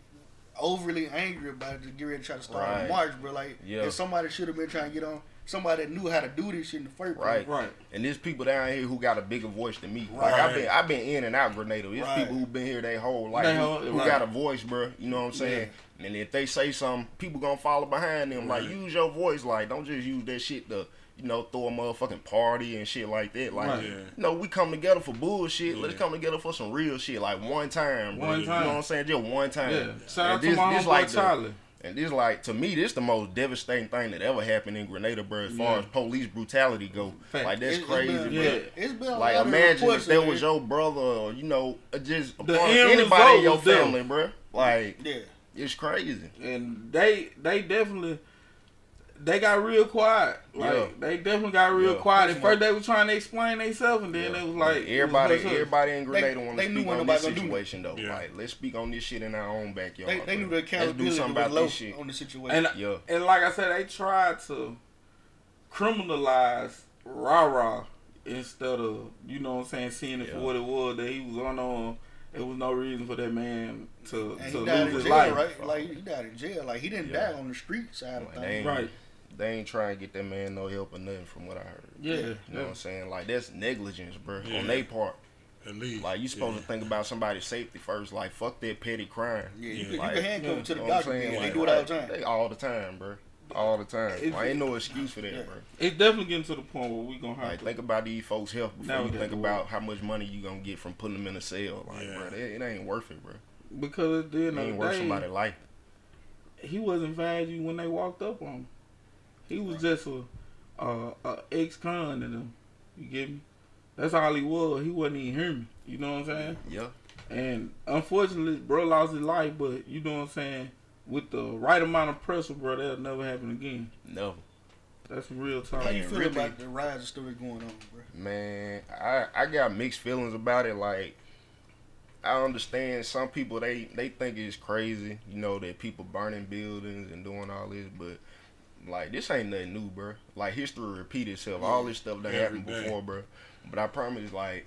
overly angry about it to get ready to try to start a march, bro. Like Yeah. if somebody should have been trying to get on. Somebody that knew how to do this shit in the first place. Right. right And there's people down here who got a bigger voice than me. Like Right. I've been, I've been in and out Grenada. There's Right. people who've been here their whole life They who, whole- who right. got a voice, bro. You know what I'm saying? And if they say something, people gonna follow behind them. Like use your voice. Like don't just use that shit to you know, throw a motherfucking party and shit like that. Like, Right. Yeah. you know, we come together for bullshit. Let's come together for some real shit, like one time. bro. One You know what I'm saying? Just one time. Yeah. Shout out And to my homeboy the- Charlie. And this like to me, this the most devastating thing that ever happened in Grenada, bro. As far Yeah. as police brutality go, Fact. like that's it's crazy, been- bro. Yeah. It's been Like imagine if that was your brother, or you know, just a part of anybody in your was them. family, bro. Like Yeah. it's crazy. and they they definitely they got real quiet. Like Yeah. they definitely got real Yeah. quiet. At first they were trying to explain themselves, and then Yeah. it was like it was everybody, hush hush. everybody in Grenada want they to speak what on nobody this situation though. Yeah. Like let's speak on this shit in our own backyard. They, they knew the bro. Let's do something about low this shit. on the situation. And Yeah. and like I said, they tried to criminalize rah rah instead of you know what I'm saying seeing it for what it was that he was on. on. There was no reason for that man to and to he died lose in his jail, life. right? Like he died in jail. Like he didn't Yeah. die on the street side of things. Right. They ain't trying to get that man no help or nothing from what I heard. Yeah, You know yeah. what I'm saying? Like that's negligence, bro, Yeah. on their part. At least. Like you supposed yeah. to think about somebody's safety first. Like fuck that petty crime. Yeah, you, Yeah. can, you can handcuff yeah. him to the You know doctor. Like, They do it all the time. They all the time, bro. All the time. It's- Like, ain't no excuse for that, Yeah. bro. It's definitely getting to the point where we gonna have Like to. think about these folks' health before Now you think about how much money you gonna get from putting them in a cell. Like, Yeah. bro, it, it ain't worth it, bro. because at the It end ain't of worth the somebody's day, life. he wasn't value when they walked up on him. He was just a, a, a ex-con to them. You get me? That's all he was. He wasn't even human. You know what I'm saying? Yeah. And unfortunately, bro lost his life. But you know what I'm saying? With the right amount of pressure, bro, that'll never happen again. No. That's real real How you feel really- about the rise of story going on, bro? Man, I I got mixed feelings about it. Like, I understand some people they they think it's crazy, you know, that people burning buildings and doing all this, but like this ain't nothing new, bro. Like history repeat itself. All this stuff that Every happened day. before, bro. But I promise, like,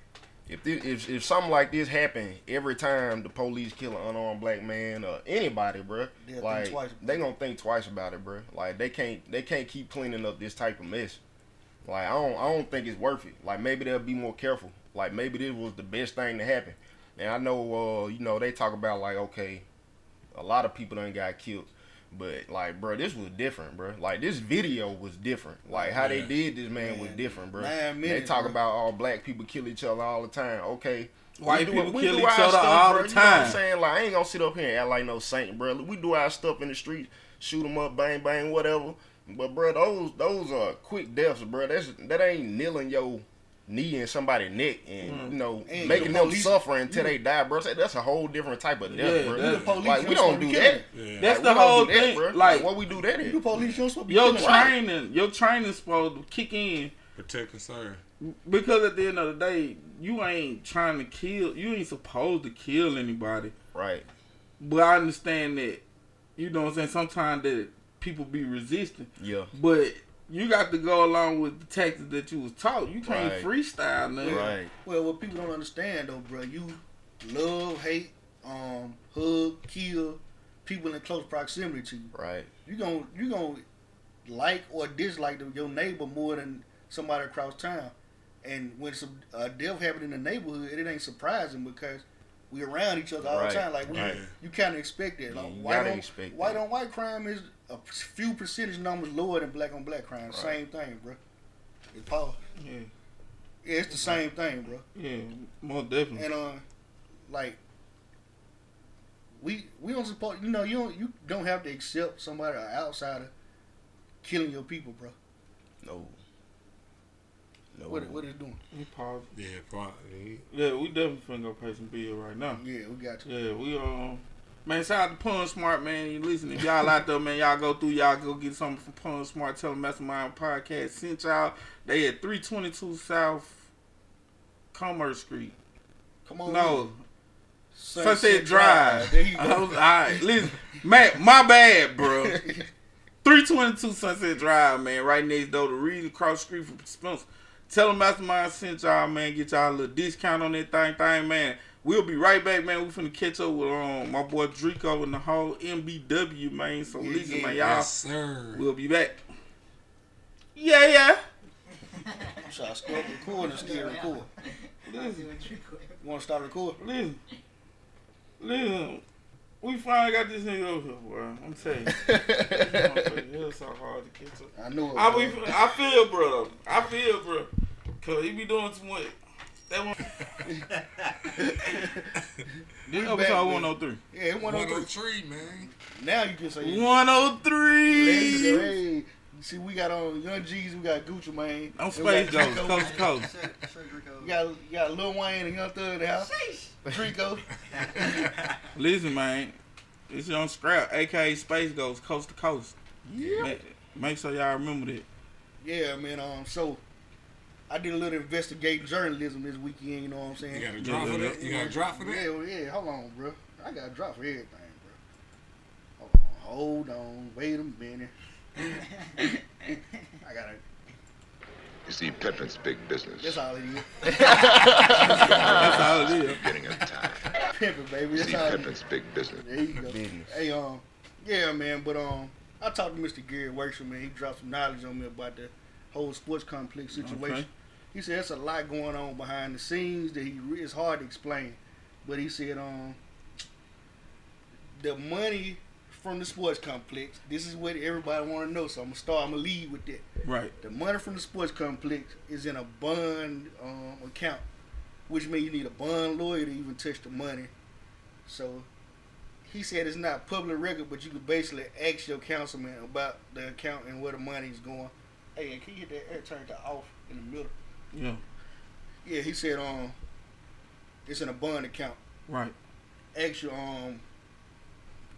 if this, if if something like this happen every time the police kill an unarmed black man or anybody, bro, They'll think like twice. they gonna think twice about it, bro. Like they can't they can't keep cleaning up this type of mess. Like I don't I don't think it's worth it. Like maybe they'll be more careful. Like maybe this was the best thing to happen. And I know uh you know they talk about like okay, a lot of people done got killed. But like, bro, this was different, bro. Like this video was different. Like how they did this, man, was different, bro. nine they talk bro. about all black people kill each other all the time. Okay, White we people we kill do each our other stuff, all bro. the You know what I'm time. saying? Like I ain't gonna sit up here and act like no saint, bro. We do our stuff in the street, shoot them up, bang bang, whatever. But bro, those those are quick deaths, bro. That's that ain't kneeling your knee in somebody's neck and Mm. you know And making the them suffer until they die, bro. That's a whole different type of death, Yeah, bro. that- You the police, like we don't do that. killing. Yeah. That's Like, the we don't whole do that, thing. bro. Like what we do that You police, you supposed to be your killing. training, your training's supposed to kick in Protect and serve. because at the end of the day, you ain't trying to kill. You ain't supposed to kill anybody. Right. But I understand that. You know what I'm saying? Sometimes that people be resistant. Yeah. But you got to go along with the tactics that you was taught. You can't Right. freestyle, man. Right. Well, what people don't understand though, bro, you love, hate, um, hug, kill people in close proximity to you. Right. You gon' you gonna like or dislike your neighbor more than somebody across town. And when some uh, death happen in the neighborhood, it ain't surprising because we around each other all Right, the time. Like we, right. you kind of expect that. Like Yeah, you white gotta on expect white that. on white crime is a few percentage numbers lower than black on black crime. Same thing, bro. It's power. Yeah, Yeah, it's the same thing, bro. yeah, more definitely. And uh, like we we don't support. You know, you don't you don't have to accept somebody an outsider killing your people, bro. No. No. What what is doing? We pause. Yeah, probably. Yeah, we definitely finna go pay some bill right now. Yeah, we got you. Yeah, we um man, shout out to Pun Smart, man. You listen, if y'all out there, man, y'all go through, y'all go get something from Pun Smart. Tell them Mastermind Podcast sent y'all. They at three twenty two South Commerce Street. Come on. No, Sunset, Sunset Drive. There you I go. was- all right, listen, Matt, my bad, bro. 322 Sunset Drive, man, right next door to Reed, across the street from Spencer. Tell them Mastermind sent y'all, man. Get y'all a little discount on that thing, thing, man. We'll be right back, man. We finna catch up with um, my boy Drico and the whole MBW, man. So Yeah, listen, yeah. man, y'all. Yes, sir. We'll be back. Yeah, yeah. Should I start recording or still record? Listen, You want to start recording? listen, listen. We finally got this nigga over here, boy. I'm telling you. This motherfucker here so hard to catch up. I know. It, I bro. be, I feel, bro. I feel, bro. Cause he be doing too much. That one. this back, episode 103. yeah, it went on through. 103, man. Now you can say. 103. Hey, see, we got on Young G's, we got Gucci Mane. I'm and we Space got Ghost, coast to coast. You got, you got Lil Wayne and Young Thug in the house. Drico. Listen, man. It's on Scrap, aka Space Ghost, coast to coast. Yeah. Ma- Make sure y'all remember that. Yeah, man. Um, so I did a little investigative journalism this weekend. You know what I'm saying? You got a drop yeah, for yeah. that? You got a drop for that? Yeah, yeah. Hold on, bro. I got a drop for everything, bro. Hold on, hold on. Wait a minute. I got to You see, pimping's big business. That's all it is. That's all it is. Beginning of time. Pimping, baby. You That's see, all it is. pimping's big business. There you go. Business. Hey, um, yeah, man. But um, I talked to Mr. Gary Workshop, man. He dropped some knowledge on me about the whole sports complex situation. Okay. He said there's a lot going on behind the scenes that he re- it's hard to explain. But he said um, the money from the sports complex. This is what everybody want to know. So I'm gonna start. I'm gonna lead with that. Right. The money from the sports complex is in a bond um, account, which means you need a bond lawyer to even touch the money. So he said it's not public record, but you could basically ask your councilman about the account and where the money's going. Hey, can you hit that air turn to off in the middle? Yeah. Yeah, he said um, it's in a bond account. Right. Ask your um,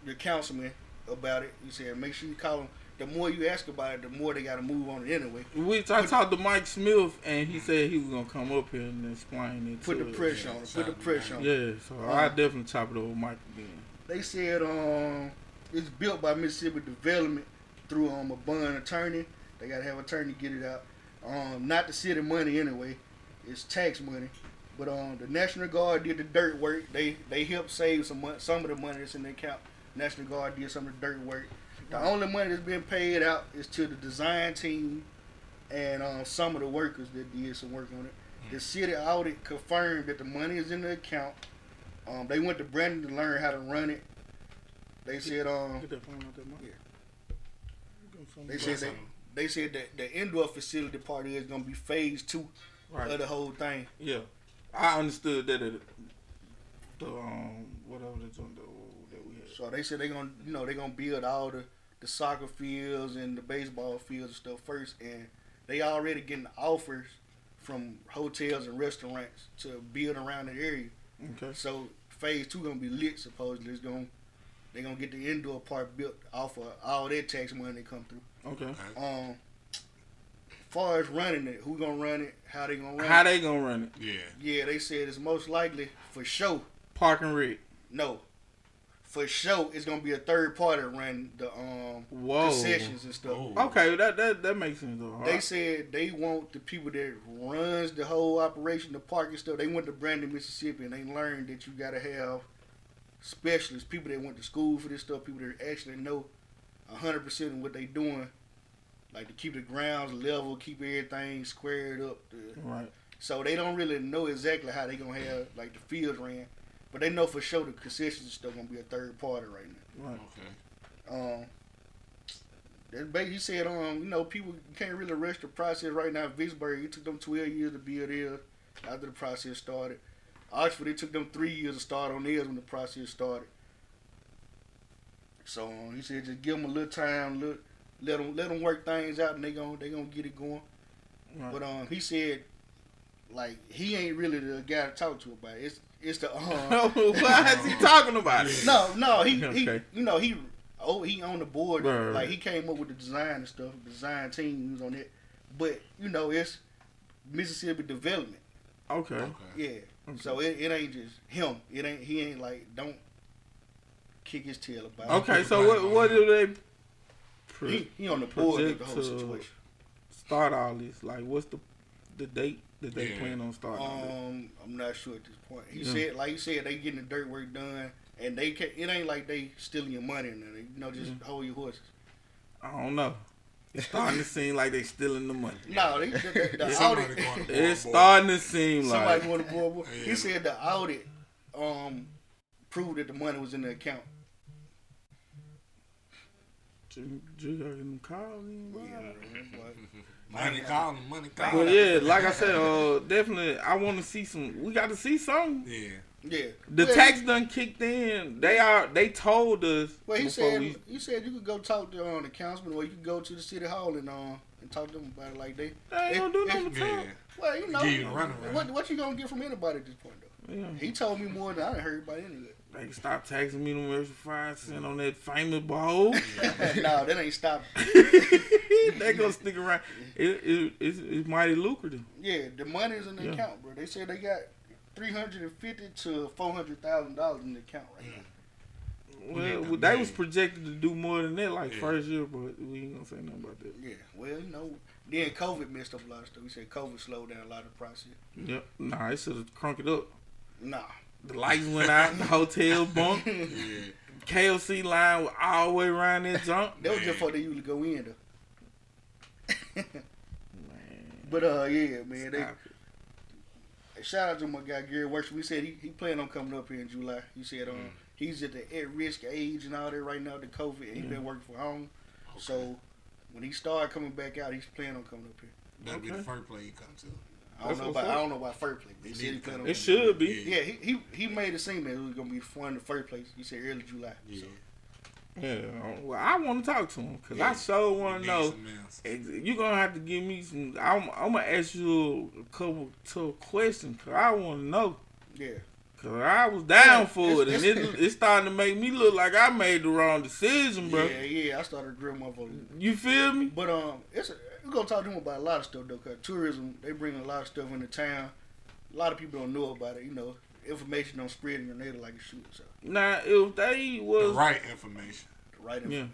your councilman about it. He said make sure you call him. The more you ask about it, the more they got to move on it anyway. Which I talked to Mike Smith, and he said he was gonna come up here and explain it. Put to the pressure on. it, Put the pressure on. Yeah, so I definitely chop it over Mike again. They said um it's built by Mississippi Development through um a bond attorney. They gotta have an attorney get it out. Um, not the city money anyway. It's tax money. But um the National Guard did the dirt work. They they helped save some mon- some of the money that's in the account. National Guard did some of the dirt work. The only money that's been paid out is to the design team and um, some of the workers that did some work on it. The city audit confirmed that the money is in the account. Um, they went to Brandon to learn how to run it. They said um Get that phone out there, Mike. Yeah. they said they, they said that the indoor facility part is gonna be phase two Right. of the whole thing. Yeah, I understood that. It, the um whatever that's on the that we had. So they said they gonna you know they gonna build all the the soccer fields and the baseball fields and stuff first, and they already getting offers from hotels and restaurants to build around the area. Okay. So phase two gonna be lit supposedly. It's gonna they gonna get the indoor part built off of all that tax money that come through. Okay. Um, far as running it, who gonna run it? How they gonna run it. How it? they gonna run it? Yeah. yeah, they said it's most likely for sure. Park and Rec. No, for sure it's gonna be a third party run the um Whoa. concessions and stuff. Oh. Okay, that that that makes sense though. They said they want the people that runs the whole operation, the park and stuff. They went to Brandon, Mississippi, and they learned that you gotta have specialists, people that went to school for this stuff, people that actually know hundred percent of what they doing, like to keep the grounds level, keep everything squared up. To, right. so they don't really know exactly how they gonna have like the fields ran, but they know for sure the concessions and stuff gonna be a third party right now. Right. Okay. Um, that ba- he said, um, you know, people can't really rush the process right now. Vicksburg, it took them 12 years to build theirs after the process started. Oxford, it took them three years to start on theirs when the process started. So um, he said, just give them a little time, look, let them let them work things out, and they gon' they gonna get it going. Right. But um, he said, like he ain't really the guy to talk to about it. It's it's the um, Why is he talking about it? no, no, he, Okay. he you know, he oh he on the board. Right, right, like right. he came up with the design and stuff, design teams on it. But, you know, it's Mississippi development. Okay. Okay. Yeah. So it, it ain't just him. It ain't he ain't like don't kick his tail about. Okay. So what what do they pro- He, he on the board of the project whole to situation. start all this? Like, what's the the date that they Yeah. plan on starting? Um, I'm not sure at this point. He Yeah. said, like he said, they getting the dirt work done, and they can It ain't like they stealing your money and nothing. You know, just hold your horses. I don't know. It's starting to seem like they stealing the money. No, they, the, the, the Somebody audit. going to It's boy. starting to seem Somebody like want to board. Yeah. He said the audit um proved that the money was in the account. Drew got them calls in, bro. Yeah, man, Money calling, money But calling. yeah, like I said, uh, definitely, I want to see some. We got to see some. Yeah. yeah. The Well, tax done kicked in. They are. They told us. Well, he said we, he said you could go talk to um, the councilman, or you could go to the city hall and um and talk to them about it like they. they ain't gonna do nothing Yeah. Well, you know, Give you the runaround. what what you gonna get from anybody at this point though? Yeah. He told me more than I heard about any of it. They can stop taxing me them extra five cent on that famous bowl. no, that ain't stopping. they gonna stick around. It, it, it's, it's mighty lucrative. Yeah, the money's in the Yeah. account, bro. They said they got three hundred and fifty to four hundred thousand dollars in the account right now. Well, well, the they money. was projected to do more than that, like Yeah. first year, but we ain't gonna say nothing about that. Yeah, well, you know, then COVID messed up a lot of stuff. We said COVID slowed down a lot of the process. Yep. Nah, it should have crunk it up. Nah, The lights went out, in the hotel bunk, Yeah. KFC line was all the way around that jump. that was just for they usually go in though. but uh, yeah, man, they it. shout out to my guy Gary Worship. We said he, he planned on coming up here in July. He said um he's at the at risk age and all that right now, the COVID, and he been working from home. So when he started coming back out, he's planning on coming up here. That'll be the first play he comes to. I don't know what's about up. I don't know about first place, but he said he. It should be. Yeah, he, he he made it seem that it was gonna be fun in the first place. He said early July. Yeah. So, Yeah. Well, I want to talk to him because I so want to know. You're gonna have to give me some. I'm, I'm gonna ask you a couple tough questions because I want to know. yeah. Cause I was down Yeah, for it, and it's- it, it's starting to make me look like I made the wrong decision, bro. Yeah, yeah, I started grilling motherfuckers. You feel me? But um, it's a, we're gonna talk to him about a lot of stuff though, cause tourism they bring a lot of stuff into town. A lot of people don't know about it. You know, information don't spread in your native like it should. So Now, if they The was right information. the right Yeah. information,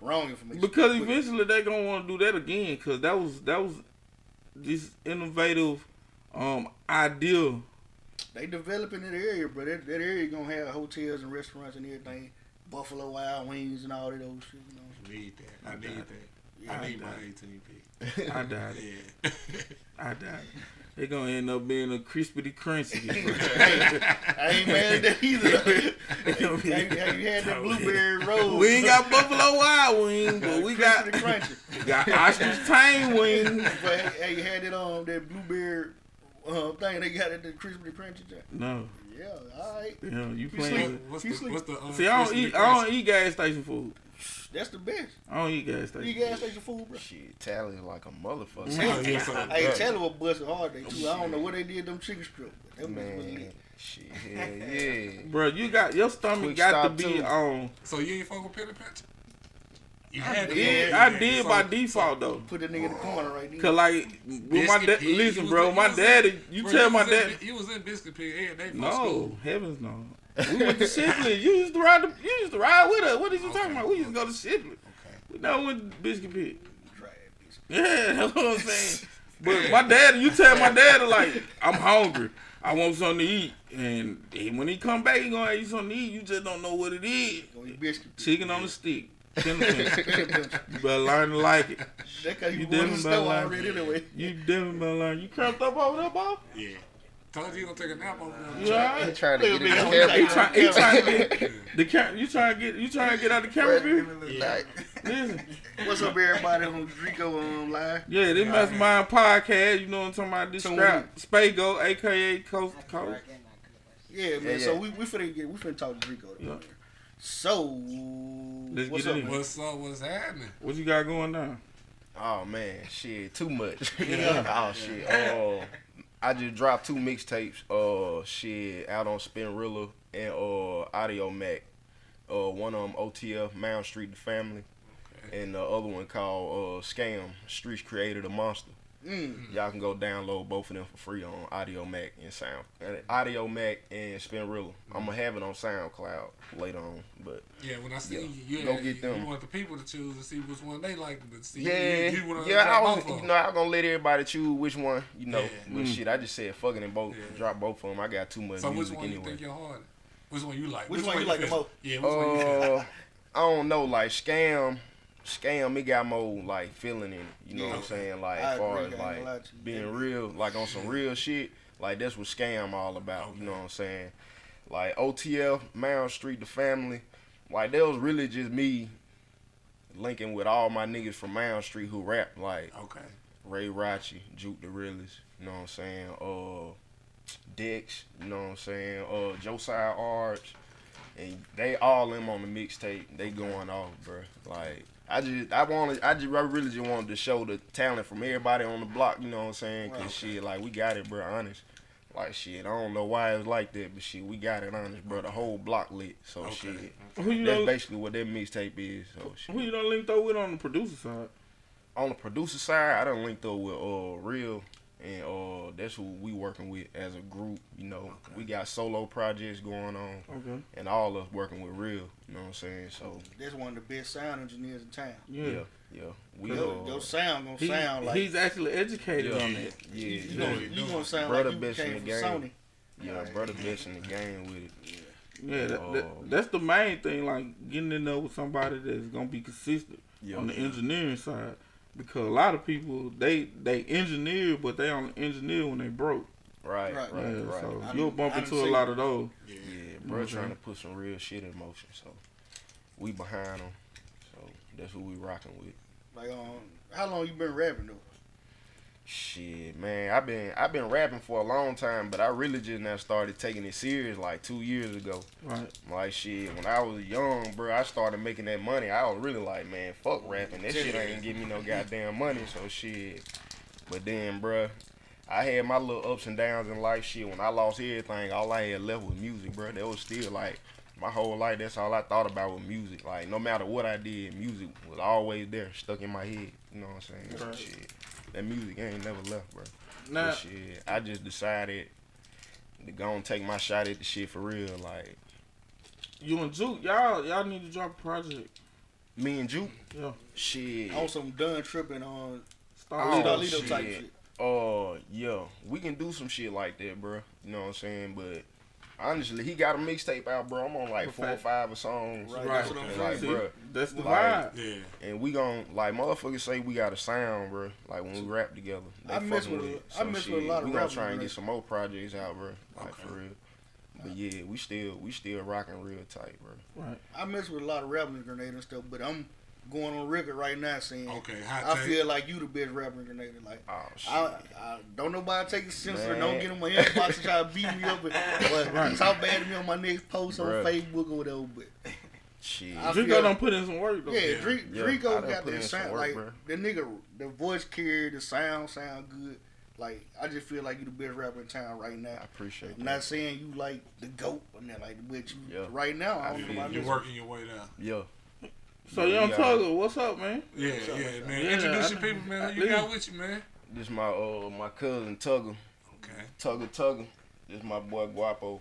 the wrong information. because eventually they gonna want to do that again, cause that was that was this innovative um idea. they developing that area, bro. That, that area gonna have hotels and restaurants and everything. Buffalo Wild Wings and all that old shit. You know. Need that. I, I need that. Yeah, I I need my doubt 18 I doubt it. Yeah. I doubt it. They gonna end up being a crispity crunchy. I ain't mad at that either. though. They- hey, hey, you had that blueberry roll. we ain't got Buffalo Wild Wings, but we got Crispy crunchy. we got ostrich tang wings. But hey, hey, you had it on that blueberry uh, thing they got at the crispy crunchy joint. No, Yeah, all right. you know, you sleep. playing. What's You the, what's the uh, See, I don't crispy eat. I don't eat gas station food. That's the best. I don't eat gas You station. gas station food, bro. Shit, tally like a motherfucker. Yeah, so- Hey, tell them what busted hard they too. I don't know what they did them chicken strips. but That man. was lit. shit, hell yeah. Bro, you got your stomach Quick got to be too. on. So you ain't fuck with Penny Pinch? You had to. did. I did by default though. Put that nigga in the corner right there. Cause like with my dad, listen, bro, in- my you was in- daddy. You Bro, tell my was in- dad. You was in Biscuit Pig every day for No, school. heavens no. We went to Shipley. You used to ride. The, you used to ride with us. What are you talking about? We used to go to Shipley. Okay. We never went to Biscuit Pig. Dry bitch. Yeah, that's what I'm saying. But my dad, you tell my dad like, I'm hungry. I want something to eat. And he- when he come back, he gonna eat something to eat. You just don't know what it is. Go eat biscuit. Chicken on the stick. Tender pinch. Penny pinch. You better learn to like it. That cause you, You was in definitely better learn. already anyway. You definitely better learn. You cramped up over there, Bob? Yeah. Told you you gonna take a nap over there. You alright? He trying to get in the camera. He trying, he trying to get the cam- You trying to get you trying to get out the camera view? Like, Listen, What's up, everybody on Drico um, live? yeah, this Mastermind podcast. You know what I'm talking about? This Tune scrap Spago, aka Coast to Coast. Yeah, man. Yeah, So we we finna get we finna talk to Drico. Yeah. So Let's what's get up, in. What's up? What's happening? What you got going on? oh man, shit, too much. Yeah. oh shit. Uh, I just dropped two mixtapes. Uh, shit, out on Spinrilla and uh Audiomack. Uh, one of them OTF Mound Street the Family, and the other one called uh Scam Streets Created a Monster. Mm. Y'all can go download both of them for free on Audiomack and Sound. And Audiomack and Spin Spinrilla. I'm gonna have it on SoundCloud later on, but Yeah, when I see Yeah. you, you, Go get them. you want the people to choose and see which one they like. But see, Yeah, you, you wanna yeah. I drop was, you know, I'm gonna let everybody choose which one, you know. Yeah. But shit, I just said fucking them both, Yeah. drop both of them. I got too much So which music one you anyway. think you're hard? Which one you like? Which one you like the most? Yeah, which one you feel? Uh, I don't know, like scam, scam. It got more like feeling in it. You know what I'm saying? Like as far as I ain't gonna lie like being real, like on some real shit. Like that's what scam all about. You know what I'm saying? Like OTF, Mound Street, the family. Like that was really just me linking with all my niggas from Mound Street who rap like Okay. Ray Rachi, Juke the Realest, you know what I'm saying? Uh Dex, you know what I'm saying? Uh Josiah Arch. And they all them on the mixtape. They going off, bro. Like I just I wanted I just I really just wanted to show the talent from everybody on the block, you know what I'm saying? Cause Right. shit, like we got it, bro, honest. Like shit, I don't know why it's like that, but shit, we got it honest, bro. The whole block lit. So Okay. shit. Who you That's know? basically what that mixtape is. So shit. Who you done linked up with on the producer side? on the producer side, I done linked up with uh Real and uh that's who we working with as a group. You know, we got solo projects going on Okay. and all of us working with Real. You know what I'm saying? So That's one of the best sound engineers in town. Yeah. yeah, yeah, we Your, uh, your sound gonna He- sound like he's actually educated Yeah. on that. yeah, you, yeah, gonna, you gonna sound Brother like you best in came the from game. Sony. yeah, brother best in the game with it. Yeah, that, that, Oh. that's the main thing. Like getting in there with somebody that's gonna be consistent Yeah, on the engineering side, because a lot of people they they engineer, but they only engineer when they broke. right, Right. right, Yeah, right. so I you'll bump into a lot it. of those. Yeah. Yeah, bro, Okay. trying to put some real shit in motion. So we behind them. So that's who we rocking with. Like, um, how long you been rapping though? Shit, man, I've been I've been rapping for a long time, but I really just now started taking it serious like two years ago. Right. Like shit, when I was young, bro, I started making that money. I was really like, man, fuck rapping. That shit ain't give me no goddamn money. So shit. But then, bro, I had my little ups and downs in life. Shit, when I lost everything, all I had left was music, bro. That was still like my whole life. That's all I thought about was music. Like no matter what I did, music was always there, stuck in my head. You know what I'm saying? Right. Shit, that music ain't never left, bro. Now, But shit, I just decided to go and take my shot at the shit for real. Like you and Juke, y'all y'all need to drop a project. me and Juke, Yeah. shit. On some done tripping um, on Start Oh, Starlito. Starlito type shit. shit. Oh, yeah, we can do some shit like that, bro. You know what I'm saying? But honestly, he got a mixtape out, bro. I'm on like four or Perfect. five songs. Right, Right. that's what I'm And, like, See, bro, that's the Like, vibe. Yeah. and we gon' like motherfuckers say we got a sound, bro. Like when we rap together, they I mess fucking with it. I mess with a lot of We gonna try and bro. get some more projects out, bro. Like Okay. for real. But yeah, we still we still rocking real tight, bro. Right. I mess with a lot of rappers in Grenada and stuff, but I'm going on record right now saying Okay. Hot I take. feel like you the best rapper in Grenada. Like Oh shit. I, I don't nobody take it sensitive. Man. Don't get in my inbox and try to beat me up, but, but Right. talk bad to me on my next post Bruh. on Facebook or whatever. But shit. I Drico feel- done put in some work though. yeah, Yeah. Dre, Yeah, I got put in that sound work, like bruh. the nigga, the voice carried, the sound sound good. Like I just feel like you the best rapper in town right now. I appreciate I'm that. not saying you like the goat, and that like but you Yeah. right now. I I don't know feel about you. You're working your way down. Yeah. So Yeah, young we got- Tugger, what's up, man? Yeah, yeah, man. Yeah, Introduce I- your people, man. Who I- you got with you, man? This my uh my cousin Tugger. Okay. Tugger Tugger. This my boy Guapo.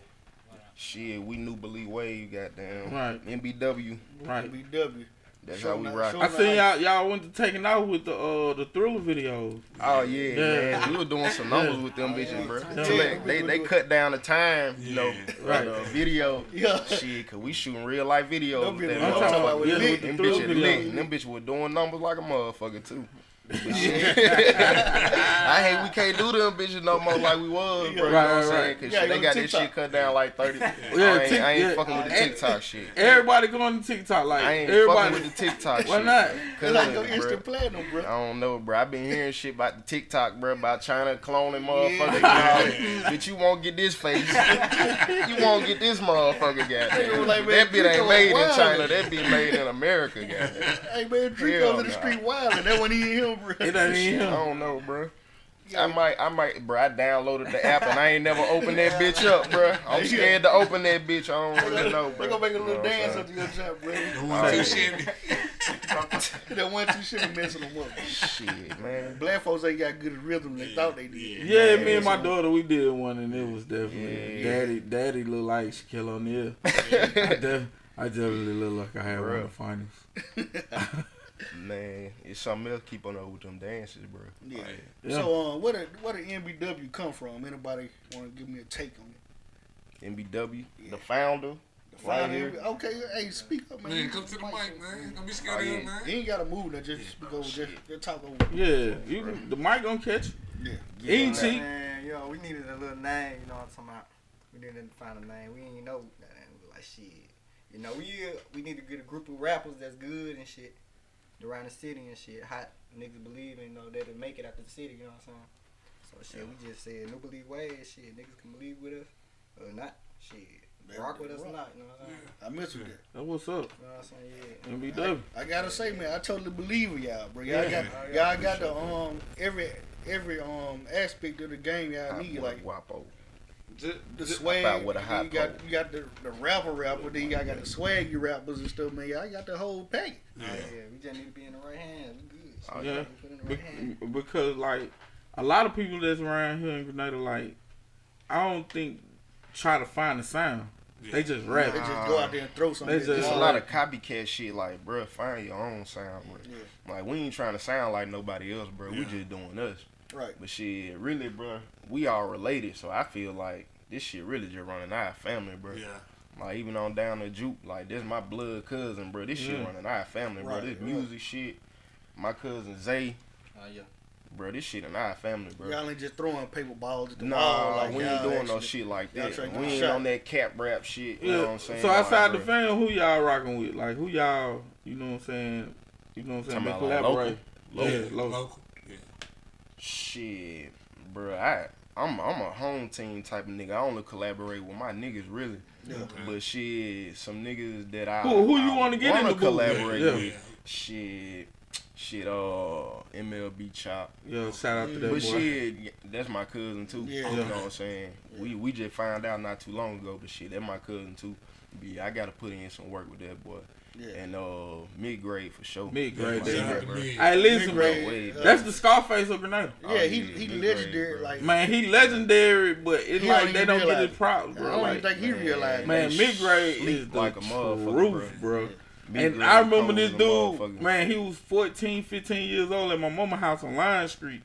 Shit, we new believe wave, goddamn. Right. NBW. Right. BW. That's Show how we rock. I seen y'all y'all went to taking out with the uh the thriller videos. Oh yeah, Yeah. man. We were doing some numbers Yeah. with them bitches, bro. Yeah. Till they, they they cut down the time, you know, Yeah. Right. on the video. Yeah. Shit, cause we shooting real life videos Don't with be that I'm I'm talking talking about about with yeah, the with the Them bitches lit. And them bitches were doing numbers like a motherfucker too. But shit, I hate we can't do them bitches no more like we was, bro. You know Right, what I'm saying? Cause Yeah, they got this shit cut down like 30. I ain't, Tik- I ain't yeah. fucking with the Uh, TikTok shit. Everybody going to TikTok like I ain't everybody. fucking with the TikTok shit. Why not? It's like your Cause, instant bro, platinum, bro. I don't know, bro. I've been hearing shit about the TikTok, bro, about China cloning motherfuckers. Yeah. But you won't get this face. you won't get this motherfucker, goddamn. Like, that bit ain't made in. China. That bit made in America, goddamn. Hey man, Drake Hell goes in the street wild, and that one he him, bro. It ain't Shit, even I don't know, bro. I might, I might, bro. I downloaded the app and I ain't never opened that bitch up, bro. I'm scared to open that bitch. I don't really know, bro. They gonna make a You little know dance saying? under your job, bro. The one two Chevy. that one two shit messing them up. Shit, man. Black folks ain't got good rhythm. They thought they did. Yeah, Man, me and my so- daughter, we did one, and it was definitely Yeah. daddy. Daddy look like Shaquille O'Neal. I, def- I definitely look like I had one of the finals. Man, it's something else. Keep on up with them dances, bro. Yeah. Yeah. So, um, where did where did NBW come from? Anybody want to give me a take on it? NBW, the founder, The Right founder here. Okay, hey, speak up, man. Man, You come got to the mic, man. Don't be scared Oh, of yeah. him, man. You ain't gotta move now. Just speak over. Just, shit. just talk over. Yeah, you can- the mic gonna catch. Yeah. He ain't. Man, yo, we needed a little name, you know what I'm talking about. We didn't find a name. We ain't know that. We like, shit. You know, we uh, we need to get a group of rappers that's good and shit. Around the city and shit. Hot niggas believe, you know, that they make it out the city. You know what I'm saying? So shit, we just said no believe way. Shit, niggas can believe with us or not. Shit, They- rock with us or rock. not. You know what I'm saying? I miss with that. That's what's up. You know what I'm saying? Yeah. MBW. I gotta say, man, I totally believe in y'all, bro. Y'all Yeah. got yeah. y'all got the um every every um aspect of the game y'all Hot need, boy like Guapo. Just, the just, swag. out with a hot you got pole. you got the, the rapper rapper, then y'all got the swaggy rappers and stuff, man. Y'all got the whole package. Oh, yeah, we just need to be in the right hands. Good. Oh, yeah. We put in the right. Be- because like a lot of people that's around here in Grenada, like I don't think try to find the sound. They just rap. They just go out there and throw something. They at the just- It's a lot of copycat shit. Like, bro, find your own sound, bro. Yeah. Like, we ain't trying to sound like nobody else, bro. Yeah. We just doing us. Right. But shit, really, bro, we all related. So I feel like this shit really just running our family, bro. Yeah. Like even on down the juke, like this my blood cousin, bro. This shit Yeah. running our family, bro. Right, this right. music shit. My cousin Zay, Oh, yeah. bro. This shit in our family, bro. Y'all ain't just throwing paper balls at the Nah, wall. Like we ain't y'all doing no shit like that. trying We ain't shot. on that cap rap shit. You know what I'm saying? So outside Like, the bro, fam, who y'all rocking with? Like who y'all, you know what I'm saying? You know what I'm saying? Talking like, collaborate. local? Yeah, Local. local. Local. Yeah. Shit, bro. I I'm I'm a home team type of nigga. I only collaborate with my niggas really. Yeah. But shit, some niggas that I Who- who you wanna get in wanna the collaborate Yeah. with. Shit, shit. Uh, MLB Chop. Yo, shout out to that But boy. shit, that's my cousin too. Yeah. You know what I'm saying? We we just found out not too long ago, but shit, that's my cousin too. But yeah, I gotta put in some work with that boy. Yeah. And uh, mid grade for sure. Mid-grade, That's my that guy, Shout out to bro. me. Hey, listen, Mid-grade, man. Uh, That's the Scarface of Grenada. Yeah, Oh, he yeah, he legendary. like Man, he legendary, but it's He like they don't get realize his props, I don't Like, even think he realized. man, They mid grade is the like a motherfucker, truth, bro. bro. Mid And I remember this dude, man, he was 14, 15 years old at my mama house on Lion Street.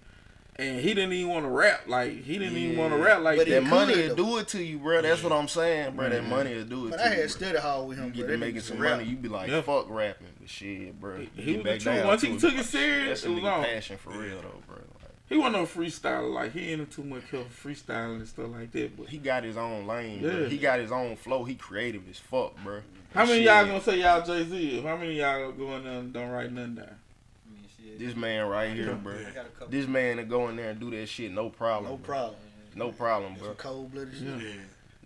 And he didn't even want to rap. Like, he didn't even want to rap like But that. That money could, will do it to you, bro. That's what I'm saying, bro. That money will do it But to I had bro. study hall with You him. get bro. to making some a rapper. money, you be like, Yeah. fuck rapping. But shit, bro. He- get he was the back truth. down Once he took it serious, That's a it was on. passion for real, though, bro. Like, He wasn't no freestyler. Like, he into too much of freestyling and stuff like that. But he got his own lane, Yeah. bro. He got his own flow. He creative as fuck, bro. how many Shit. y'all gonna say y'all Jay Z? How many of y'all go in there and don't write nothing down? I mean, shit. This man right here, bro. I got a couple. This man to go in there and do that shit, no problem. No bro. problem. No problem, Some bro. cold blooded shit. Yeah. Yeah.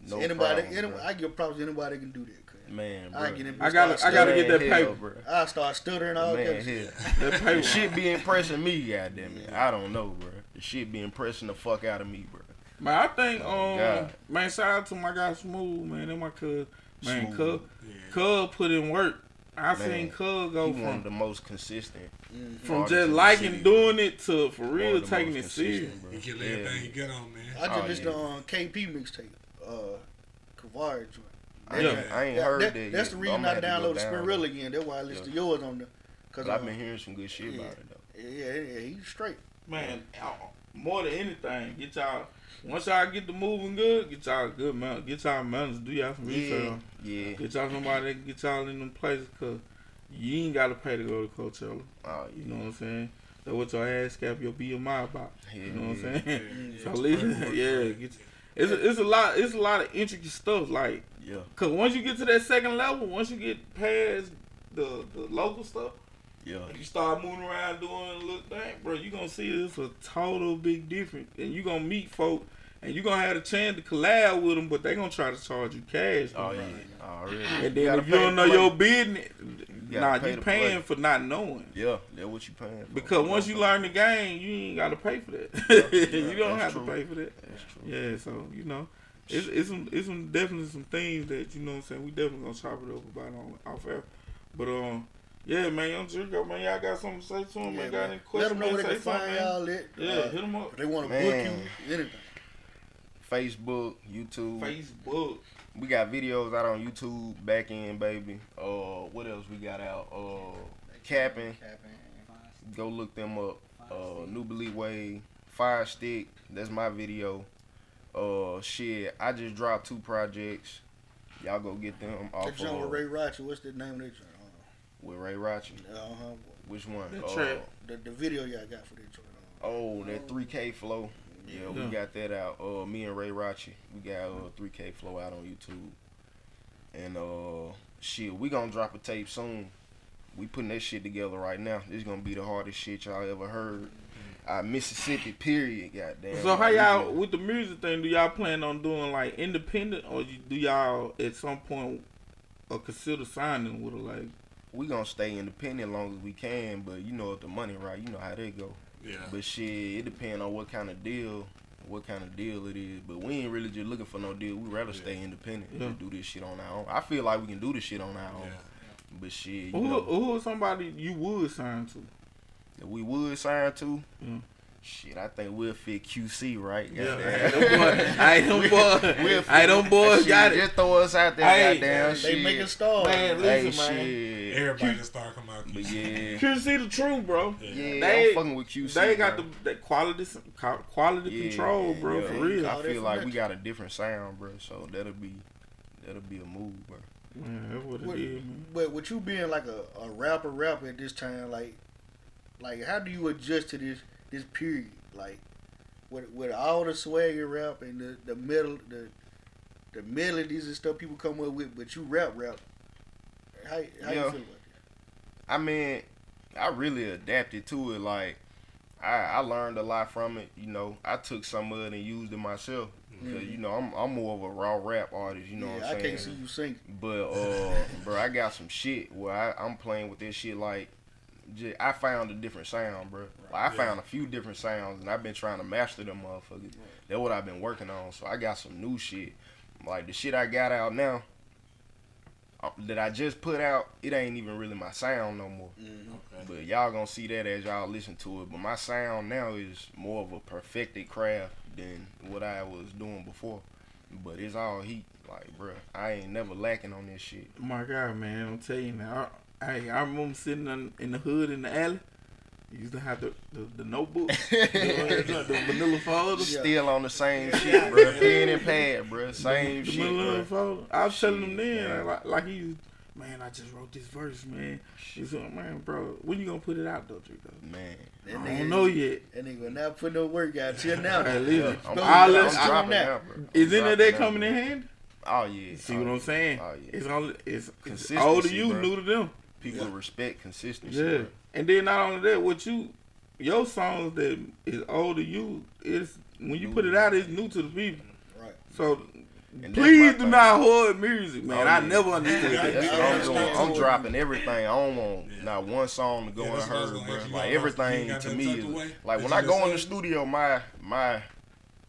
No anybody, problem, any. I give props to anybody that can do that. Cause Man, bro. I get in. I gotta- I gotta get that hell, paper. bro. I start stuttering all Man, hell. shit. That The paper. shit be impressing me, goddamn it. I don't know, bro. The shit be impressing the fuck out of me, bro. Man, I think, Oh, um, God. man, shout out to my guy Smooth, man. That my cuz, man, Smooth. cuz, Yeah. cuz put in work. I Man, seen cuz go He one of from the most consistent. from just liking doing it to for real taking it serious. consistent, bro. He kill Yeah. everything he get on, man. I just Oh, listened yeah. to um, KP mixtape, uh, Kavari joint. I Yeah. I ain't That- heard that- that. That's the reason I'ma I have to go downloaded down Spinrilla there. again. That's why I listened Yeah. to yours on there. Cause I've um, been hearing some good shit yeah. about it though. Yeah, yeah, he's straight. Man, uh, more than anything, get y'all. Once y'all get the moving good, get y'all good man. Get y'all manners. Do y'all some research. Yeah, on- yeah. Get y'all somebody that can get y'all in them places, cause you ain't gotta pay to go to Coachella. Oh, You know what I'm saying? That's what your ass cap your BMI about. Hell You know what. I'm saying? Yeah. So listen, yeah, get, it's a, it's a lot it's a lot of intricate stuff. Like, Yeah. cause once you get to that second level, once you get past the the local stuff, Yeah. you start moving around doing a little thing, bro. You gonna see it's a total big difference, and you gonna meet folk, and you're gonna have a chance to collab with them, but they're gonna try to charge you cash. Oh bro. yeah. Already. And then if you don't know your business, gotta nah, pay you to paying play. for not knowing. Yeah, that's what you paying for. Because once you learn the game, you ain't gotta pay for that. you don't have true. to pay for that. That's true. Yeah, so you know, it's it's some it's some definitely some things that you know what I'm saying. We definitely gonna chop it up about on off air. But um, yeah, man, young Jericho, man, y'all got something to say to him? Yeah, man, got man. any Let questions? them know where they man? can Say find y'all at. Yeah, Uh, hit them up. if they want to book you, anything. Facebook, YouTube. Facebook. We got videos out on YouTube, back end baby. Uh, what else we got out? Uh, capping. Go look them up. Uh, New Believe Way, Fire Stick. That's my video. Uh, shit. I just dropped two projects. Y'all go get them off That joint uh, with Ray Roger, what's the name of that joint? with Ray Rachi. Uh huh. Which one? The Uh. The, the video y'all got for that joint. Uh, Oh, that 3K flow. Yeah, we got that out. Uh, me and Ray Rachi, we got uh 3K flow out on YouTube. And uh, shit, we gonna drop a tape soon we putting that shit together right now. This gonna be the hardest shit y'all ever heard. Uh, Mississippi, period. Goddamn. So how y'all with the music thing? Do y'all plan on doing like independent, or do y'all at some point or consider signing with a like? we gonna stay independent as long as we can, but you know if the money right, you know how they go. Yeah. But shit, it depend on what kind of deal, what kind of deal it is. But we ain't really just looking for no deal. We rather stay independent Yeah. and do this shit on our own. I feel like we can do this shit on our own. Yeah. But shit, you Who know, who is somebody you would sign to? that we would sign to. Yeah. Shit, I think we'll fit QC right. Yeah, Goddamn. I them boys, We'll I them boys Shit, got it. Just throw us out there, Hey, goddamn. They shit. making stars. Man, Hey, listen, man. shit. Everybody just start coming out. But yeah, QC the truth, bro. yeah, They- I'm fucking with QC. They got bro. the that quality quality Yeah, control, bro, yeah. for real. I feel like we got a different sound, bro. So that'll be that'll be a move, bro. Man, that's what it What- is, man. But with you being like a, a rapper rapper at this time, like like how do you adjust to this this period? Like with with all the swagger rap and the the metal the the melodies and stuff people come up with, but you rap rap. How how you Yeah. feel about I mean, I really adapted to it. Like, I, I learned a lot from it. You know, I took some of it and used it myself. Because, you know, I'm, I'm more of a raw rap artist, you know yeah, what I'm saying. I'm can't see you sing. But, uh, bro, I got some shit where I, I'm playing with this shit like, j- I found a different sound, bro. Like, I found a few different sounds, and I've been trying to master them motherfuckers. That's what I've been working on. So I got some new shit. Like, the shit I got out now, uh, that I just put out, it ain't even really my sound no more. But y'all gonna see that as y'all listen to it. But my sound now is more of a perfected craft than what I was doing before. But it's all heat. Like, bro. I ain't never lacking on this shit. My God, man, I'm telling you now. I, I, I remember sitting in, in the hood in the alley. You used to have the the, the notebook, the, the vanilla folder. Still on the same shit, bruh. Pen and pad, bro. Same the shit, vanilla bruh. folder. I was telling them Shit, then, man. like, like he, man, I just wrote this verse, man. He's like, man, bro, when you gonna put it out though, Drico? Man. That I nigga- don't know yet. That nigga not put no work out till now. Hey, listen, I'm, Go I'll ahead, I'm dropping now. now, bruh. Is I'm any of that coming bruh. in hand? Oh, yeah. See oh, what yeah. I'm saying? Oh, yeah. It's only it's, it's Consistency, old to you, bro. new to them. People respect consistency. Yeah, bruh. and then not only that, what you your songs that is old to you is when you put it out, it's new to the people. Right. So And please do thing. not hoard music, man. Oh, I never understood Yeah, that. Yeah, I'm yeah, doing. I'm dropping everything. I don't want not one song to go Yeah, that's what I was unheard, bro. Like everything to me is like That when I go in the studio, my my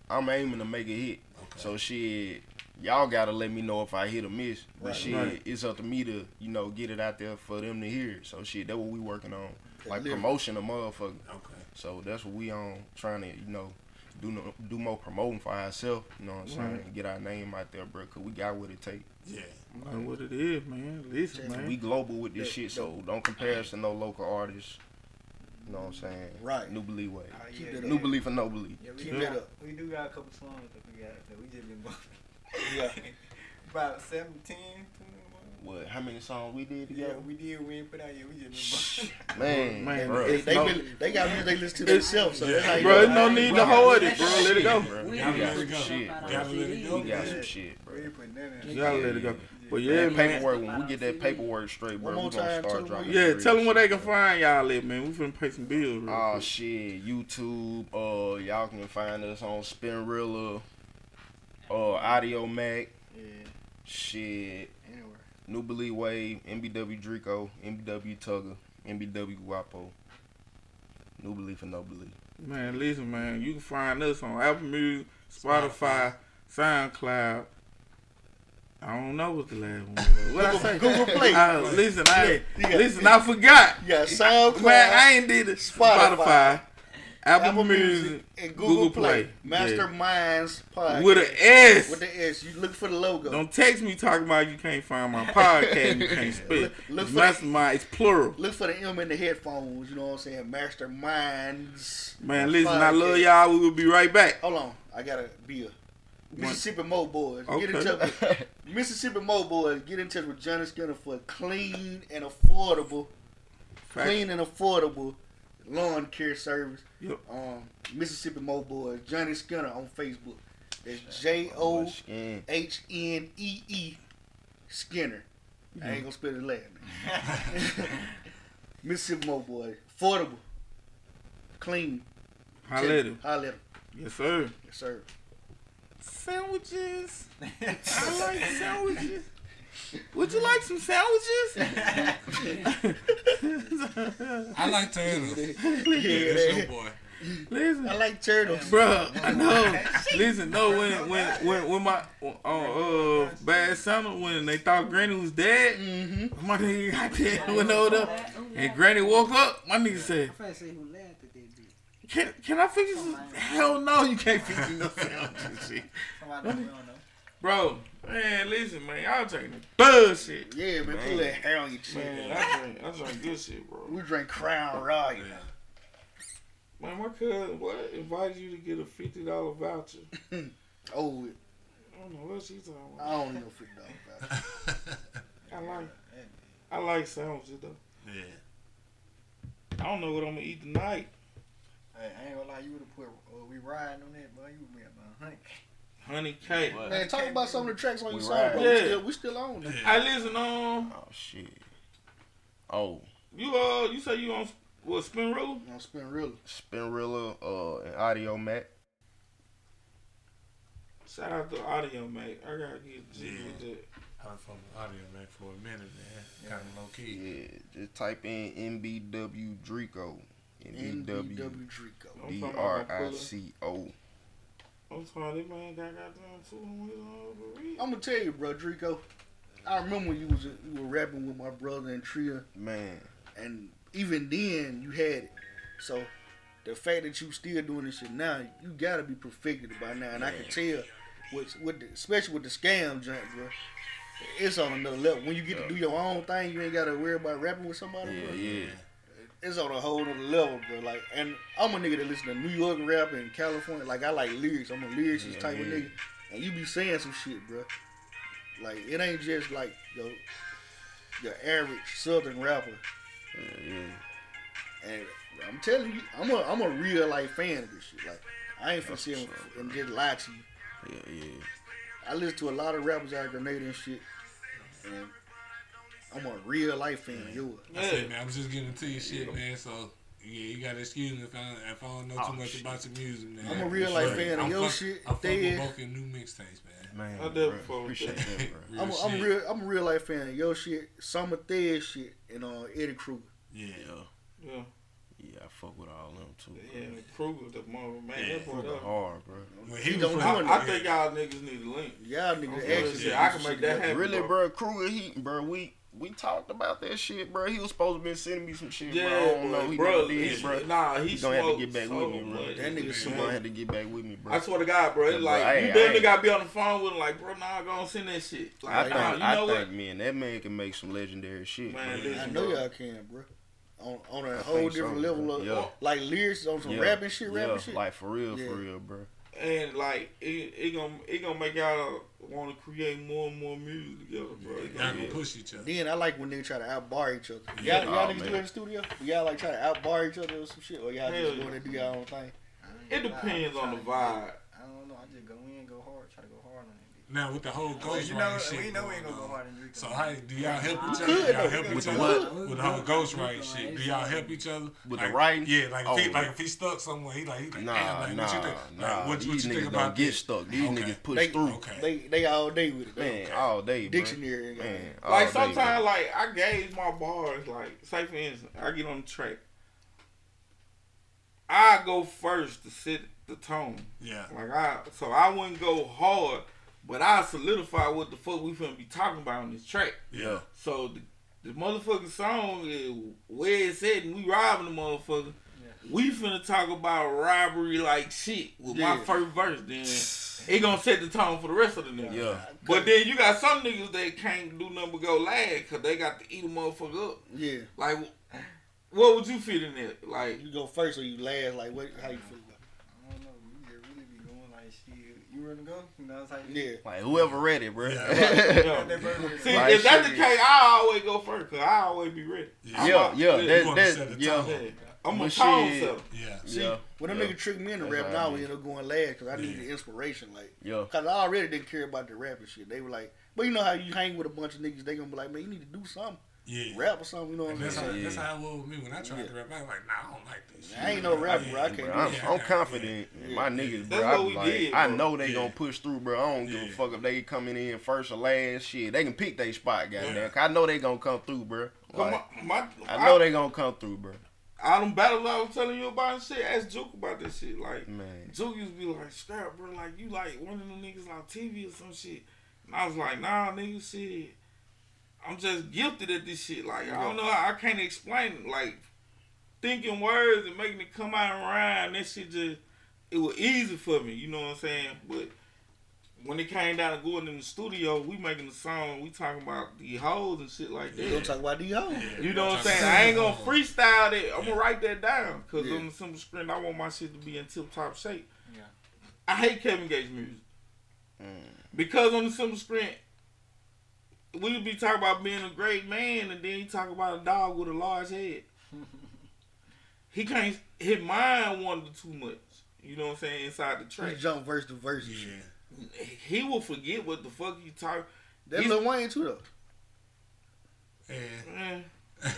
I'm aiming to make a hit. So shit, y'all gotta let me know if I hit or miss. But Right. shit, Right. it's up to me to you know get it out there for them to hear. So shit, that's what we working on. Like Deliver. promotion of motherfucker. Okay. So that's what we on trying to you know do no, do more promoting for ourselves. You know what I'm saying? Right. Get our name out there, bro. Cause we got what it take. Yeah. Like what it is, man. Listen, man. We global with this The- shit, so don't compare us to no local artists. You know what I'm saying? Right. New belief way. Oh, Keep yeah, it yeah. New belief or no belief. Yeah, we, Keep do it got, up. we do got a couple songs that we got that we just been bumping. Yeah. About 17, 21. What? How many songs we did together? Yeah, we did. We ain't put out yet. We just been bumping. Man, Man, bro. They, they, No. been- they got music they listen to themselves, so that's how you Bro, know. there's no need to hold it, bro. Let it go. Bro, we Gotta got some shit. Gotta let it go. We got some shit, bro. We ain't putting that in. You gotta let it go. But yeah, that man. paperwork, when we get that paperwork straight, bro, we gonna start too, dropping. Yeah, tell them where they can find y'all at, man. We finna pay some bills. Real Oh quick. shit, YouTube. Uh, y'all can find us on Spinrilla, uh, Audiomack. Yeah, Shit, anywhere. New Belief Wave, MBW Drico, MBW Tugger, MBW Guapo. New Belief and No Belief. Man, listen, man. You can find us on Apple Music, Spotify, SoundCloud. I don't know what the last one was. What I say? Google Play. Uh, listen, I you got- listen. I forgot. Yeah, got SoundCloud, Man, I ain't did it. Spotify, Spotify, Apple, Apple Music, Music, and Google, Play. Yeah. Masterminds Podcast. with an S. With the S. You look for the logo. Don't text me talking about you can't find my podcast. and you can't spell. Look- look It's for the- mastermind. It's plural. Look for the M in the headphones. You know what I'm saying? Masterminds. Man, listen. I love y'all. We will be right back. Hold on. I got to be a Mississippi Mo Boys. Get in touch with Mississippi Mo Boys. Get in touch with Johnee Skinner for clean and affordable, Fact. clean and affordable lawn care service. Yep. Um, Mississippi Mo Boys. Johnee Skinner on Facebook. It's J O. H N E E Skinner. I ain't gonna spell his last name. Mississippi Mo boy, affordable, clean. Holla at him. Holla at him. Yes, sir. Yes, sir. Sandwiches. I like sandwiches. Would you like some sandwiches? I like turtles. Yeah, That's your boy. Listen, I like turtles. bro. I know. Listen, no. When when when when my on uh bad summer when they thought Granny was dead, Mm-hmm. my nigga got there went over there, and Granny woke up. My nigga said, I'm finna say who laughed at that bitch. "Can can I fix you some?" Hell no, you can't fix you no sandwiches, shit. Somebody we bro. Man, listen, man, y'all drinking bullshit. Yeah, man, put that hair on your chin. Man, I drink, I drink good shit, bro. We drink Crown Royal. Man, my cousin, what invited you to get a fifty dollar voucher? Oh, I don't know what she talking about. I don't know fifty dollars. I like, I like sandwiches though. Yeah. I don't know what I'm gonna eat tonight. Hey, I ain't gonna lie, you would have put uh, we riding on that, boy. You would've be about honey. Honey cake. Man, talk about some of the tracks on We your song, ride. bro. Yeah. We, still, we still on. Yeah. I listen on. Oh shit. Oh, You uh, you say you on what spin rule? On Spin Real. Spinrilla, uh, and Audiomack. Shout out to Audiomack. I gotta get G with that. I was from audio man for a minute, man. Kind of low key. Yeah, just type in MBW Drico. MBW NBW Drico. I'm D talking R about my I brother. C O. I'm sorry, this man got goddamn two on his own. I'm gonna tell you, bro, Drico. I remember when you was you were rapping with my brother and Tria, Man, and even then you had it. So the fact that you still doing this shit now, you gotta be perfected by now, and I can tell, with with the, especially with the scam junk, bro. It's on another level. When you get to do your own thing, you ain't gotta worry about rapping with somebody. yeah, bro. yeah. It's on a whole other level, bro. Like, and I'm a nigga that listen to New York rap and California. Like, I like lyrics. I'm a lyricist Yeah, type of nigga. And you be saying some shit, bro. Like, it ain't just like your your average Southern rapper. Yeah, yeah. And I'm telling you, I'm a I'm a real life fan of this shit. Like, I ain't That's and, and just lie to you. Yeah, yeah. I listen to a lot of rappers out of Grenada and shit, and I'm a real life fan of yours. I said, man, I'm just getting into your shit, man. So yeah, you gotta excuse me if I if I don't know too Oh, much shit. about your music, man. I'm a real life But fan of I'm your fuck- shit, I'm fucking with both your new mixtapes, man. Man, I definitely fuck with appreciate that. that, bro. Real I'm a, I'm a real I'm a real life fan of your shit, Summer Thad shit, and uh, Eddie Kruger. Yeah. Yeah, Yeah, yeah, I fuck with all them too. Bro. yeah. Kruger, the mother man. Yeah, that boy, Kruger hard, bro. When He he, don't was do from, it. I, I think y'all niggas need a link. Y'all niggas actually shit, I can make that happen. Really, bro. bro, Kruger, he, bro, we we talked about that shit, bro. He was supposed to be sending me some shit, Yeah, bro. I don't know. He bro, did, he- bro. nah, he He gonna have to get back so with me, bro. much. That nigga He smoked. gonna have to get back with me, bro. I swear to God, bro. It's like bro, I you ain't- damn gotta be on the phone with him, like, bro, nah, go and send that shit. Like, I think, nah, you I know think, what? man, that man can make some legendary shit, Man, man. listen, I know bro. y'all can, bro. On on a I whole think so, different level bro. of Yeah. like lyrics on some Yeah, rapping shit, rapping yeah, shit. like for real, Yeah. for real, bro. And like it, it gonna it gonna make y'all want to create more and more music together, bro. It y'all gonna gonna push each other. then I like when they try to outbar each other. Y'all, y'all Oh, niggas do man. that in the studio? Y'all like try to outbar each other or some shit, or y'all Hell just yeah. going to do y'all own thing? It depends on the vibe. I don't know. I just go in, go hard, try to go hard on it. Now with the whole ghost you know, writing shit. we know we ain't going gonna go hard and drink. So how do y'all help each other? could, y'all help each other with the whole ghost writing shit. Do y'all help each other With the writing? Yeah, like if he Oh. like if he stuck somewhere, he like he like Nah, like, nah, what you think? nah. Like, what, what These you niggas think don't about get this? stuck. These Okay. niggas push They, through. Okay. they they all day with it. Man, all day, bro. Dictionary. and Man, all Like sometimes, like I gauge my bars. Like say for instance, I get on the track. I go first to set the tone. Yeah. Like I, so I wouldn't go hard, but I solidify what the fuck we finna be talking about on this track. Yeah. So the, the motherfucking song is where it's at, and we robbing the motherfucker. We finna talk about robbery like shit with my first verse. Then it gonna set the tone for the rest of the niggas. Yeah. But then you got some niggas that can't do nothing but go last because they got to eat a motherfucker up. Yeah, Like, what would you fit in there? Like, you go first or you last. Like, what? How you feel? About I don't know. We just really be going like shit. You ready to go? You know, it's like it? Yeah. Like whoever ready, bro. Yeah. That see, Like if that's the shit. case, I always go first because I always be ready. Yeah. I'm yeah, a- yeah, You that, that, yeah, yeah. I'm a But tone shit- setter. Yeah. See, yeah, when them yeah. niggas trick me into That's rap, now I we end up going last because I Yeah. needed inspiration. Like, yeah. Cause I already didn't care about the rapping shit. They were like, but you know how you hang with a bunch of niggas, they gonna be like, man, you need to do something. Yeah. rap or something. You know what I'm that's how, saying? that's how it was with me when I tried to rap. I was like, nah, I don't like this shit. I ain't no rapper, bro. I can't. Bro, I'm, that. I'm confident in my niggas, bro. That's I, what we like, did, I know they Yeah. gonna push through, bro. I don't give a fuck if they coming in first or last. Shit, they can pick their spot, goddamn. Yeah. 'Cause I know they gonna come through, bro. But Like, my, my, I know they gonna come through, bro. all them battles I was telling you about and shit. Ask Juke about this shit. Like Man. Juke used to be like, "Scrap, bro. Like you like one of them niggas on TV or some shit." And I was like, "Nah, nigga, shit. I'm just gifted at this shit. Like I don't know. I can't explain it. Like thinking words and making it come out and rhyme. That shit just it was easy for me. You know what I'm saying? But when it came down to going in the studio, we making the song. We talking about the hoes and shit like that. We gonna talk about these hoes. You know what I'm saying? I ain't gonna freestyle that. I'm gonna write that down because Yeah. on the simple screen, I want my shit to be in tip top shape. Yeah. I hate Kevin Gates music Mm. because on the simple screen, we be talking about being a great man, and then you talk about a dog with a large head. he can't. His mind wandered too much. You know what I'm saying? Inside the We track, jump verse to verse and Yeah. he will forget what the fuck he talk. That's He's- Lil Wayne too though. And Eh,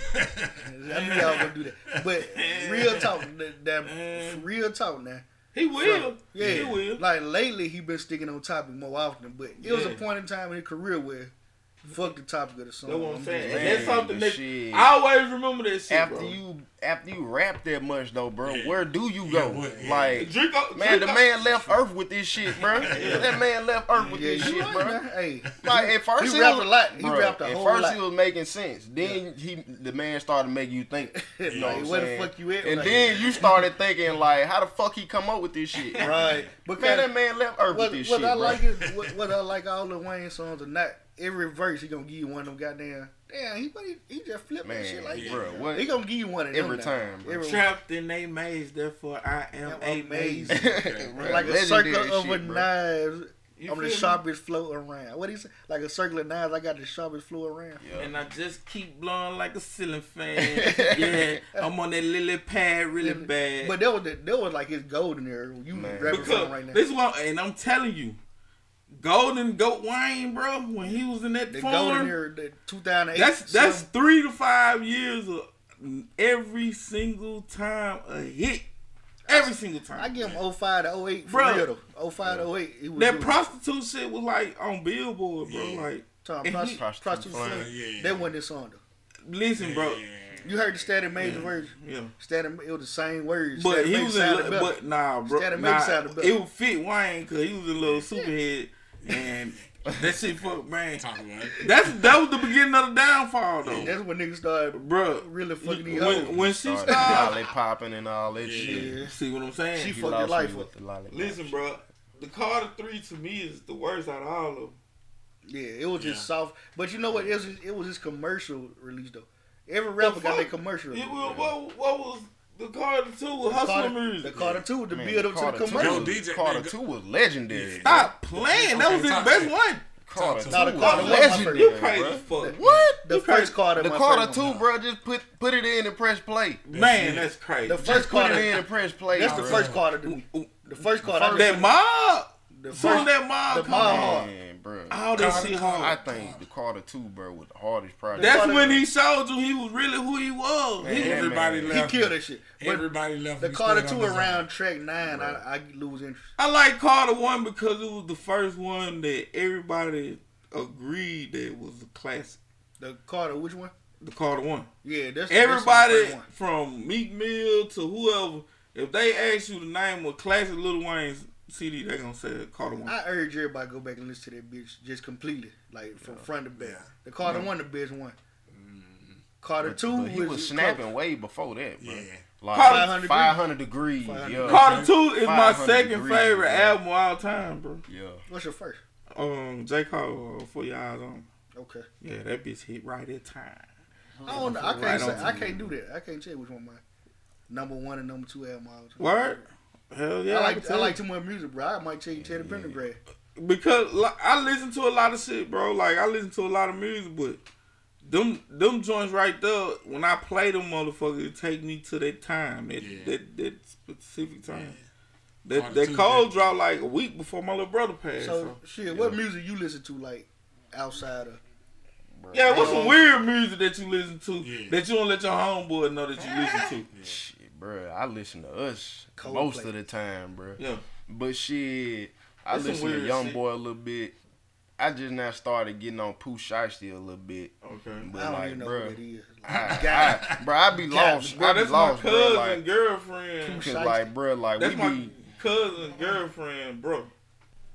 I knew y'all gonna do that. But real talk, that, that Man. real talk now. he will. Yeah, he will. like lately he been sticking on topic more often, but it was a point in time in his career where fuck the topic of the song. That's what I'm I'm saying. just And like, that's something that shit. I always remember that shit, After bro. you after you rap that much though, bro, Yeah. where do you Yeah, go? yeah. Like Draco, Man, the Draco- man left Earth with this shit, bro. That man left Earth with yeah, this shit, right, bro. man. Hey, Like at first he he rapped was, a lot. He Bruh, rapped a at whole first lot. he was making sense. Then he the man started making you think. You know Like, what I'm where the fuck you at? And Like- then you started thinking like, how the fuck he come up with this shit? right. But Man, that man left Earth what, with this what shit, I like is what, what I like all the Wayne songs are not every verse he gonna give you one of them goddamn. Damn, he what he, he just flipped that Man, shit like bro, that. what? He gonna give you one of them Every now. time, bro. Every- trapped in a maze, therefore I am a maze. amazed. Like a circle of shit, a knives You on the feel me? sharpest flow around. What he say? Like a circle of knives, I got the sharpest flow around. Yeah. And I just keep blowing like a ceiling fan. yeah, I'm on that lily pad really bad. But that was the, that was like his golden era. You Man. rapping because right now. this one, and I'm telling you, Golden Goat Wayne, bro, when he was in that the form, golden era, the 2008. that's that's some- three to five years of every single time a hit. Every single time. I give him 05 to 08 for Bro. real though. 05 to 08. He was that doing- prostitute shit was like on Billboard, bro. Yeah. Like, Talking and he- Prostitute prostitute Flame. Flame. Yeah. That wasn't his song though. listen, bro. Yeah. You heard the Static Major version. Yeah. Static, it was the same words. But Static he was in, sounded li- better. but nah, bro. Static Major Nah, sounded better. it would fit Wayne because he was a little superhead, and that shit fuck man. Talk about it. That's that was the beginning of the downfall though, That's when niggas started bro. really fucking these When, hoes. when she Started started, lollipopping and all that Yeah. shit. Yeah. see what I'm saying? She He fucked your lost life me up. with the lollipop. Listen, bro. The Carter Three to me is the worst out of all of them. Yeah, it was just Yeah. soft. But you know what? It was it was his commercial release though. Every rapper got their fuck? commercial. It release. was, what, what was the Carter Two with Carter, hustler the? Carter Two, with the Man, build up to the two commercial. Yo, DJ Carter nigga. two was legendary. Stop playing. That was his best one. Carter Talk two was Carter one my legendary, You crazy bro. fuck. What? The You first Carter, The Carter two, bro, just put put it in and press play. Man, that's crazy. The Just first put Carter. it in and press play. That's the first Carter. The first Carter. That just- mob. the Soon first, that mob the come mob on. bro. All that Carter- shit I think the Carter two, bro, was the hardest project. That's Carter- when he showed you he was really who he was. Man, He- Everybody man. He killed that shit. But Everybody left. the Carter stood Two around track nine, I, I lose interest. I like Carter one because it was the first one that everybody agreed that was a classic. The Carter, which one? The Carter one. Yeah, that's Everybody That's the from Meek Mill to whoever, if they ask you the name of classic Little Wayne's CD, they gonna say Carter one. one. I urge everybody to go back and listen to that bitch just completely, like from front to back. Yeah. The Carter one, the best one. Carter But, two but he was snapping way before that, bro. Yeah. Like 500, 500 degrees. 500 yeah. Carter two is my second degrees, favorite bro. album of all time, bro. Yeah. What's your first? Um, J Cole uh, for your eyes on. Okay. Yeah, that bitch hit right at time. I don't know. I can't Right say. I can't do that. I can't tell you which one my number one and number two album. all the time. Word? Hell yeah. I can like I tell like too much music, bro. I might change you Teddy Pendergrass. because like, I listen to a lot of shit, bro. Like I listen to a lot of music, but them them joints right there, when I play them motherfuckers, it take me to that time, that Yeah. that, that specific time. Yeah. That Part that two, Cole yeah. dropped like a week before my little brother passed. So So, shit, what music you listen to like outside of bro. Yeah, what's some weird music that you listen to Yeah. that you don't let your homeboy know that you listen to? Shit, bro. I listen to us Coldplay. most of the time, bro. Yeah. But shit, I That's listen to Young shit. Boy a little bit. I just now started getting on Pooh Shiesty a little bit. Okay. But I don't like, even know bro, who that is. I, I, bro, I be lost. Bro, I be that's my lost, bro. cousin Like, girlfriend. cause like, bro, like That's we my be. cousin girlfriend, bro.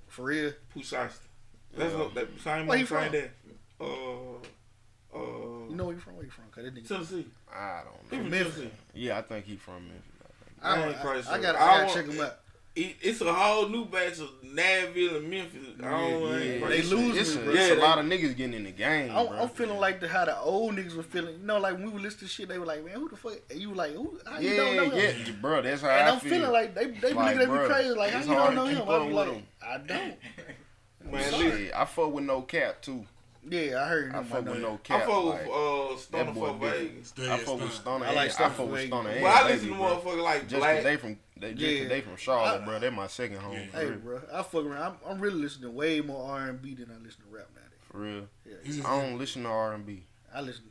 For real. Pusasta. That's Yeah. what that same Where one, you same from? dad. Uh, uh, You know where you from? Where you from? Cause that nigga. Tennessee. I don't He know. from Memphis. Tennessee. Yeah, I think he from Memphis. I, I don't- ain't I, sure. I gotta, I I gotta check him out. It, it's a whole new batch of Nashville and Memphis. I don't Yeah, ain't yeah, quite They it's sure. a- lose it's me, a, bro. it's Yeah, a they- lot of niggas getting in the game, I'm, bro. I'm feeling like the how the old niggas were feeling. You know, like when we were listening to shit, they were like, "Man, who the fuck?" And you were like, "Who? How you don't yeah, know him?" yeah, bro. That's how And I I'm feel. feeling like they they be Like, looking at me crazy. Like, how it's you hard don't know keep him? I up be with like, him. I don't. Man, sorry. Shit, I fuck with no cap too. Yeah, I heard him. I I fuck with no no I cap. fuck with like, uh, Stunna that boy for different. Vegas. Stay I fuck with Stunna. Stunna. I like Stunna I fuck with Vegas. Stunna. But and I Baby, listen to bro. motherfuckers like Just Black. they from they, just Yeah. they from Charlotte, I- bro. They're my second home. Yeah. Hey, bro, I fuck around. I'm, I'm really listening to way more R and B than I listen to rap nowadays. For real. Yeah, It's just- I don't listen to R and B. I listen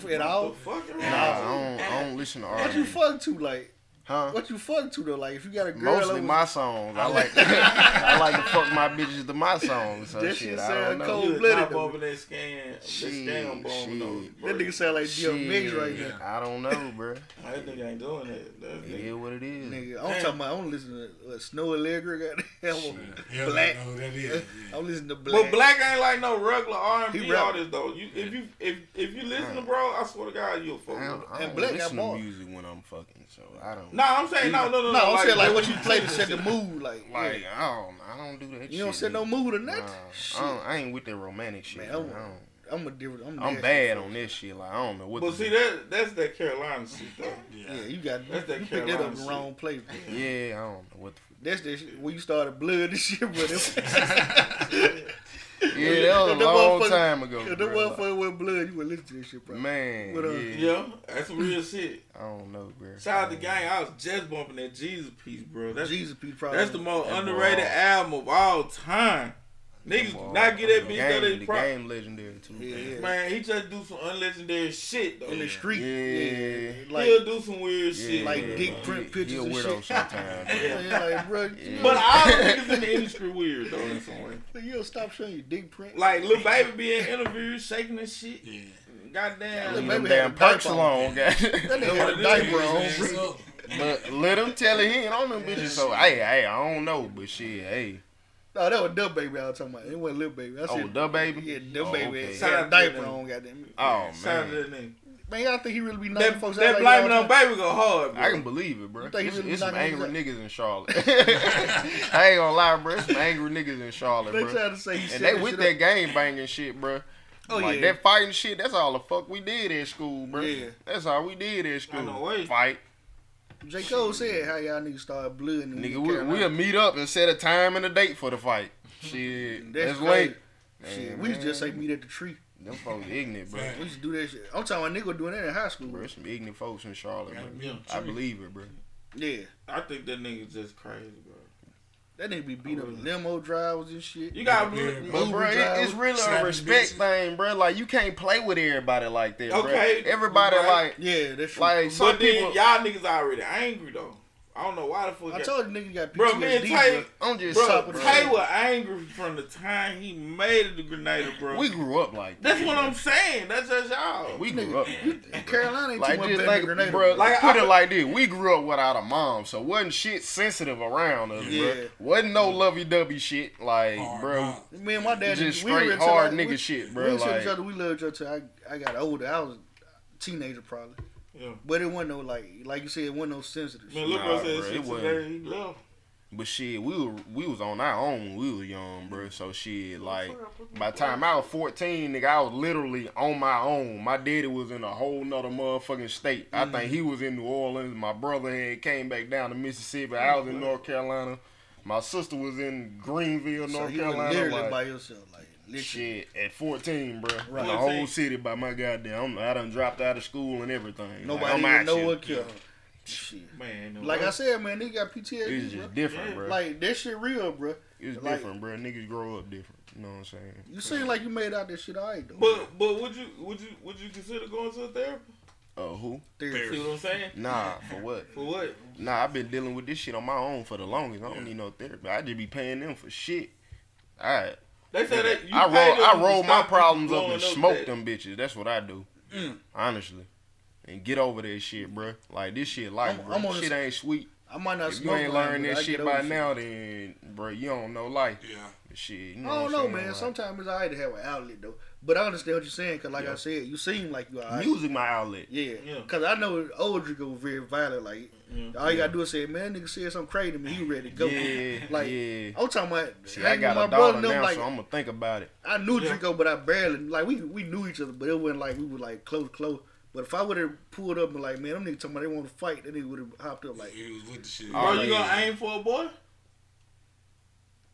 to at all. Fuck Nah. I don't. I don't listen to R What you fuck to? Like, Huh? what you fuck to though? Like, if you got a girl, Mostly over- my songs. I like. I like to fuck my bitches to my songs. So That shit, shit I sound don't know. cold blooded. not though. bumping that scan, that Shit, scam bomb though. shit. bro. that nigga sound like DMX right Shit, now. I don't know, bro. That nigga ain't doing that. That It nigga- what it is. Nigga, I'm talking about. I'm listening to uh, Snoh Aalegra. Goddamn, Hell, Black. know who that is. Yeah. I'm listening to Black. But Black ain't like no regular R&B artist though. You if you if if you listen to bro, I swear to God you'll fuck I with don't, him. I And don't Black got listen to music when I'm fucking, so I don't. No, I'm saying no, no, no, no, I'm saying like what you when play to set the shit. mood. Like, Like yeah. I don't, I don't do that. you don't shit, set no nigga. mood or nothing. Nah, I, I ain't with that romantic shit. Man, Man, I'm- I don't, I'm a different. I'm, I'm bad on this shit. Like I don't know what. But see that that's that Carolina shit though. Yeah, you got you, That's that you picked that up Carolina in the wrong place. Bro. Yeah, I don't know what. The, That's the shit where you started blood and shit, bro. yeah, that was a long time ago. If that bro. motherfucker with blood, you would listen to this shit, bro. Man, What up? yeah, Yeah, that's some real shit. I don't know, bro. Shout out to gang. I was just bumping that Jesus piece, bro. That's Jesus P probably. that's the most That underrated boy- album of all time. Niggas do Boy, not get that oh, the bitch game, that the they game legendary too. Yeah, yeah. Man, he just do some unlegendary shit though. in the street. Yeah. Yeah, like He'll do some weird Yeah, shit. like bro. dick print He pictures a and weirdo shit. sometimes. Yeah, like bro, Yeah. But all niggas in the industry weird though in some way. you don't stop showing your dick print. Like Lil Baby be in interviews shaking and shit. Yeah. Goddamn. Lil Leave Baby them damn a diaper perks alone, that nigga had what a diaper on. Hands bro. up. But let him tell it he ain't on them bitches. So hey, hey, I don't know, but shit, hey. No, that was Dub Baby I was talking about. It wasn't Lil Baby. I Oh, said, Dub Baby? Yeah, Dub Oh, Baby okay. had Shout a oh, out to diaper them. on, goddamn. Oh Shout man, to that nigga. Man, y'all think he really be knocking That, folks that out blaming like on baby go hard, bro. I can believe it, bro. You think It's, really it's some angry niggas niggas in Charlotte. I ain't gonna lie, bro. It's some angry niggas in Charlotte, They bro. trying to say he And they with shit that up. game banging shit, bro. Oh, like yeah. that fighting shit, that's all the fuck we did at school, bro. Yeah. That's all we did at school. know. Fight. J. Cole said how y'all niggas started blooding. in Nigga, we, Carolina. we'll meet up and set a time and a date for the fight. Shit, That's that's, late. Shit, Man, we used to just say meet at the tree. Them folks ignorant, bro. We used to do that shit. I'm talking about nigga doing that in high school, Bro, bro. there's some ignorant folks in Charlotte, bro. I believe it, bro. Yeah. I think that nigga just crazy, bro. That nigga be beating up limo drivers and shit. You got Yeah, blue. But bro, it, driver, it's really a respect bitches. thing, bro. Like you can't play with everybody like that, Okay, bro. Everybody right. like, Yeah, that's true. like some But then people. y'all niggas already angry though. I don't know why the fuck. I y'all- told you nigga got PTSD, Bro, me and. Tay, I'm just bro, Tay was angry from the time he made it to Grenada, bro. We grew up like that. That's what I'm saying. That's just y'all. We grew up. Carolina ain't Like too much just better like, Grenada. bro, Like, put I- it like this: we grew up without a mom, so wasn't shit sensitive around us, Yeah. bro. Wasn't no lovey-dovey shit, like, Hard bro. knocks. Me and my dad Just we straight until hard I- nigga we- shit, bro. didn't tell Like, each other we loved each other I, I got older. I was a teenager probably. Yeah. But it wasn't no like like you said, it wasn't no sensitive Man, shit. look, Nah, bro said shit it wasn't. today. He left. But shit, we were we was on our own when we were young, bro. So shit, like by the time I was fourteen, nigga, I was literally on my own. My daddy was in a whole nother motherfucking state. I think he mm. was in New Orleans. My brother had came back down to Mississippi. I was in North Carolina. My sister was in Greenville, North you were Carolina. literally like, by yourself, like literally. Shit, at 14, bro. Right. In the 14. whole city by my goddamn. I'm, I done dropped out of school and everything. Nobody I'm even know here. what killed her. Shit. Man, no Like way. I said, man, they got It's PTSD, bro. just different, bro. Like that shit real, bro. it's Like- different, bro. Niggas grow up different. You know what I'm saying? You seem like you made out this shit alright though. But but would you would you would you consider going to a therapist? Uh, who? Therapy. See what I'm saying? Nah, for what? For what? Nah, I've been dealing with this shit on my own for the longest. I don't need no therapy. I just be paying them for shit. Alright. They say that you I pay roll, I roll my problems up and up smoke that- them bitches. That's what I do. Mm. Honestly. And get over that shit, bruh. Like this shit life, I'm- bro. I'm on shit ain't sweet. I might not If you ain't learned but that shit by over now, then bro, you don't know life. Yeah. Shit, you know I don't know, man. Like, Sometimes it's alright to have an outlet though. But I understand what you're saying, cause like Yeah. I said, you seem like you alright. music my outlet. Yeah, Yeah. cause I know old Draco was very violent. Like mm-hmm. all you gotta do is say, "Man, that nigga said something crazy to me. He ready to go." Yeah, like yeah. I'm talking about. See, I got with a my brother daughter and them, now, like, so I'm gonna think about it. I knew Yeah. Draco, but I barely like we we knew each other, but it wasn't like we were like close close. But if I would have pulled up and like, man, them niggas talking about they want to fight, then they would have hopped up like, He was with the shit. Bro, Oh, you gonna aim for a boy?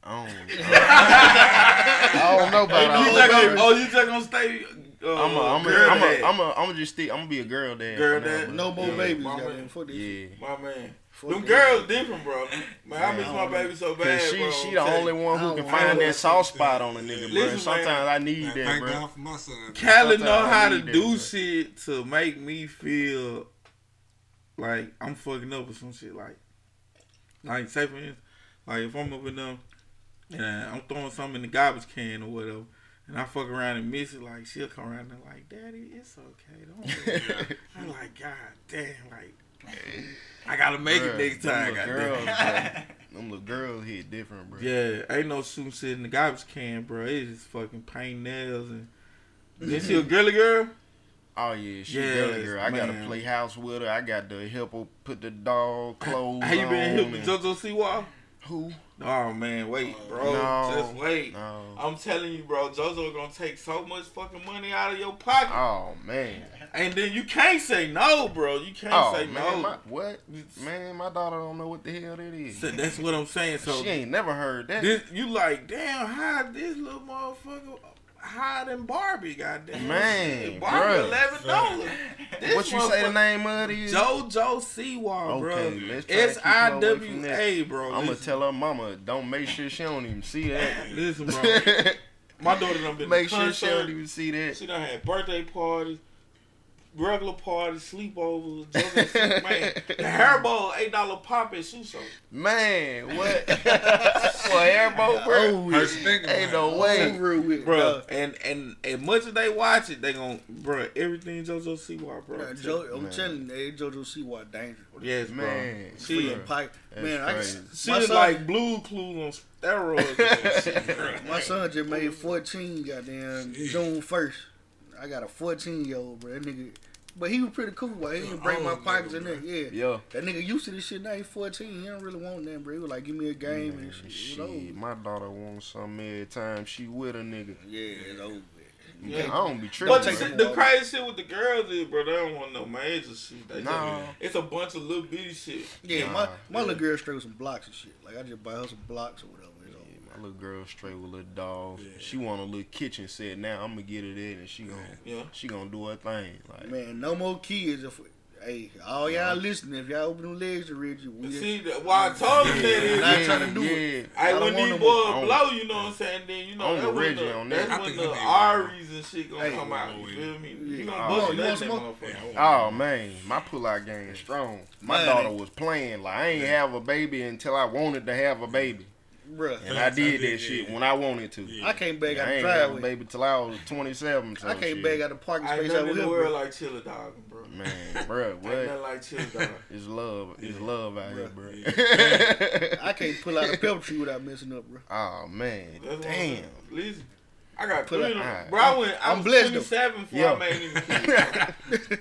I don't, I don't know about all You just gonna, that. oh, you just gonna stay? Uh, I'm a, I'm a, girl I'm dad. a, I'm a, I'm a just stick. I'm gonna be a girl dad. Girl for now, dad. no more Yeah, babies. my man. fuck this. Yeah. My man. Fuck Them this girls different, bro. Man, I miss Man, my baby so bad, Cause she, bro. she the only one who can find that that soft spot on a nigga, bro. Listen, And sometimes man. I need Man, that, thank bro. God for my son. Callie know how to need that, do bro. shit to make me feel like I'm fucking up or some shit. Like, like say for instance, like if I'm up in them and I'm throwing something in the garbage can or whatever, and I fuck around and miss it, like she'll come around and like, Daddy, it's okay, don't. worry." I'm like, God damn, like. I gotta make Bruh, it next them time. little goddamn. girls, bro. Them little girls hit different, bro. Yeah, ain't no shooting shit in the garbage can, bro. It's just fucking paint nails and. Then she a girly girl. Oh yeah, she Yes, girl, girl. I gotta play house with her. I got to help her put the dog clothes How you been helping hip to and- JoJo Siwa? Who? Oh man, wait, bro. No, Just wait. no. I'm telling you, bro. JoJo gonna take so much fucking money out of your pocket, Oh man. and then you can't say no, bro. You can't Oh say man, no. my, what? Man, my daughter don't know what the hell that is. So that's what I'm saying. So she ain't never heard that. this, you like, damn, how this little motherfucker higher than Barbie? Goddamn, Man, Barbie bruh. eleven dollars. what you say the name of it is? JoJo Siwa, bro. Okay, let's try to keep her I W A, bro. I'm gonna tell her mama, don't make sure she don't even see that. Listen, bro. My daughter done been make to sure she don't even see that. She done had birthday parties, regular parties, sleepovers. JoJo Siwa, man, the hair bowl eight dollar pop at shoe show. Man, what? what airboat, bro? Oh, Her stinking Ain't man. no way. with Bro, and and as much as they watch it, they gon' bro everything JoJo Siwa, bro. nah, Jo- I'm Man. telling you, hey, JoJo see what dangerous. yes, bro. Man, she Freaking pipe, man. I crazy. can, she my is son, like blue clues on steroids. and shit, bro. my son just made 14, goddamn June 1st. I got a 14 year old, bro. That nigga, but he was pretty cool. Boy. He didn't break my oh, pockets nigga, in there. Yeah. Yeah. That nigga used to this shit now. He 14. He don't really want that, bro. He was like, give me a game and shit. Shit, It was over. my daughter wants something every time she with a nigga. Yeah, it's over. Yeah. I don't be tripping. But the, Take shit- the crazy shit with the girls is, bro, they don't want no major shit. They just- Nah. it's a bunch of little bitty shit. Yeah, Nah, my, my yeah. little girl straight with some blocks and shit. Like, I just buy her some blocks or whatever. It's over. My little girl straight with little dog. She want a little kitchen set now. I'm gonna get her that and she gonna Yeah. she gonna do her thing. Like Man, no more kids. If hey, all y'all listening, if y'all open them legs to Reggie, we See, that- why I told him that is, Not yeah, trying to do yeah. it. I Hey, when want these boys blow, you know what I'm saying? Then you know I'm that's Reggie the on that. that's I when think the he and shit gonna Hey, come out. You feel me? You Yeah. gonna Oh, bust that want that motherfucker. Oh man, my pull out game is strong. My Man, daughter was playing like I ain't have a baby until I wanted to have a baby, bruh. and I did I that did, shit yeah. when I wanted to. Yeah. I can't bag out I the ain't have driveway. baby till I was 27. So I can't shit. bag out the parking I ain't space out nothing in the world like chiller dogging, bro. Man, bro, Ain't nothing what? like chiller dogging. It's love. It's love out here, bro. I can't pull out a pepper tree without messing up, bro. oh man, That's damn. saying. Listen, I got Put three. it- of them. alright. Bro, I went. I I'm was blessed, though. 27 before Yeah. I made any kids.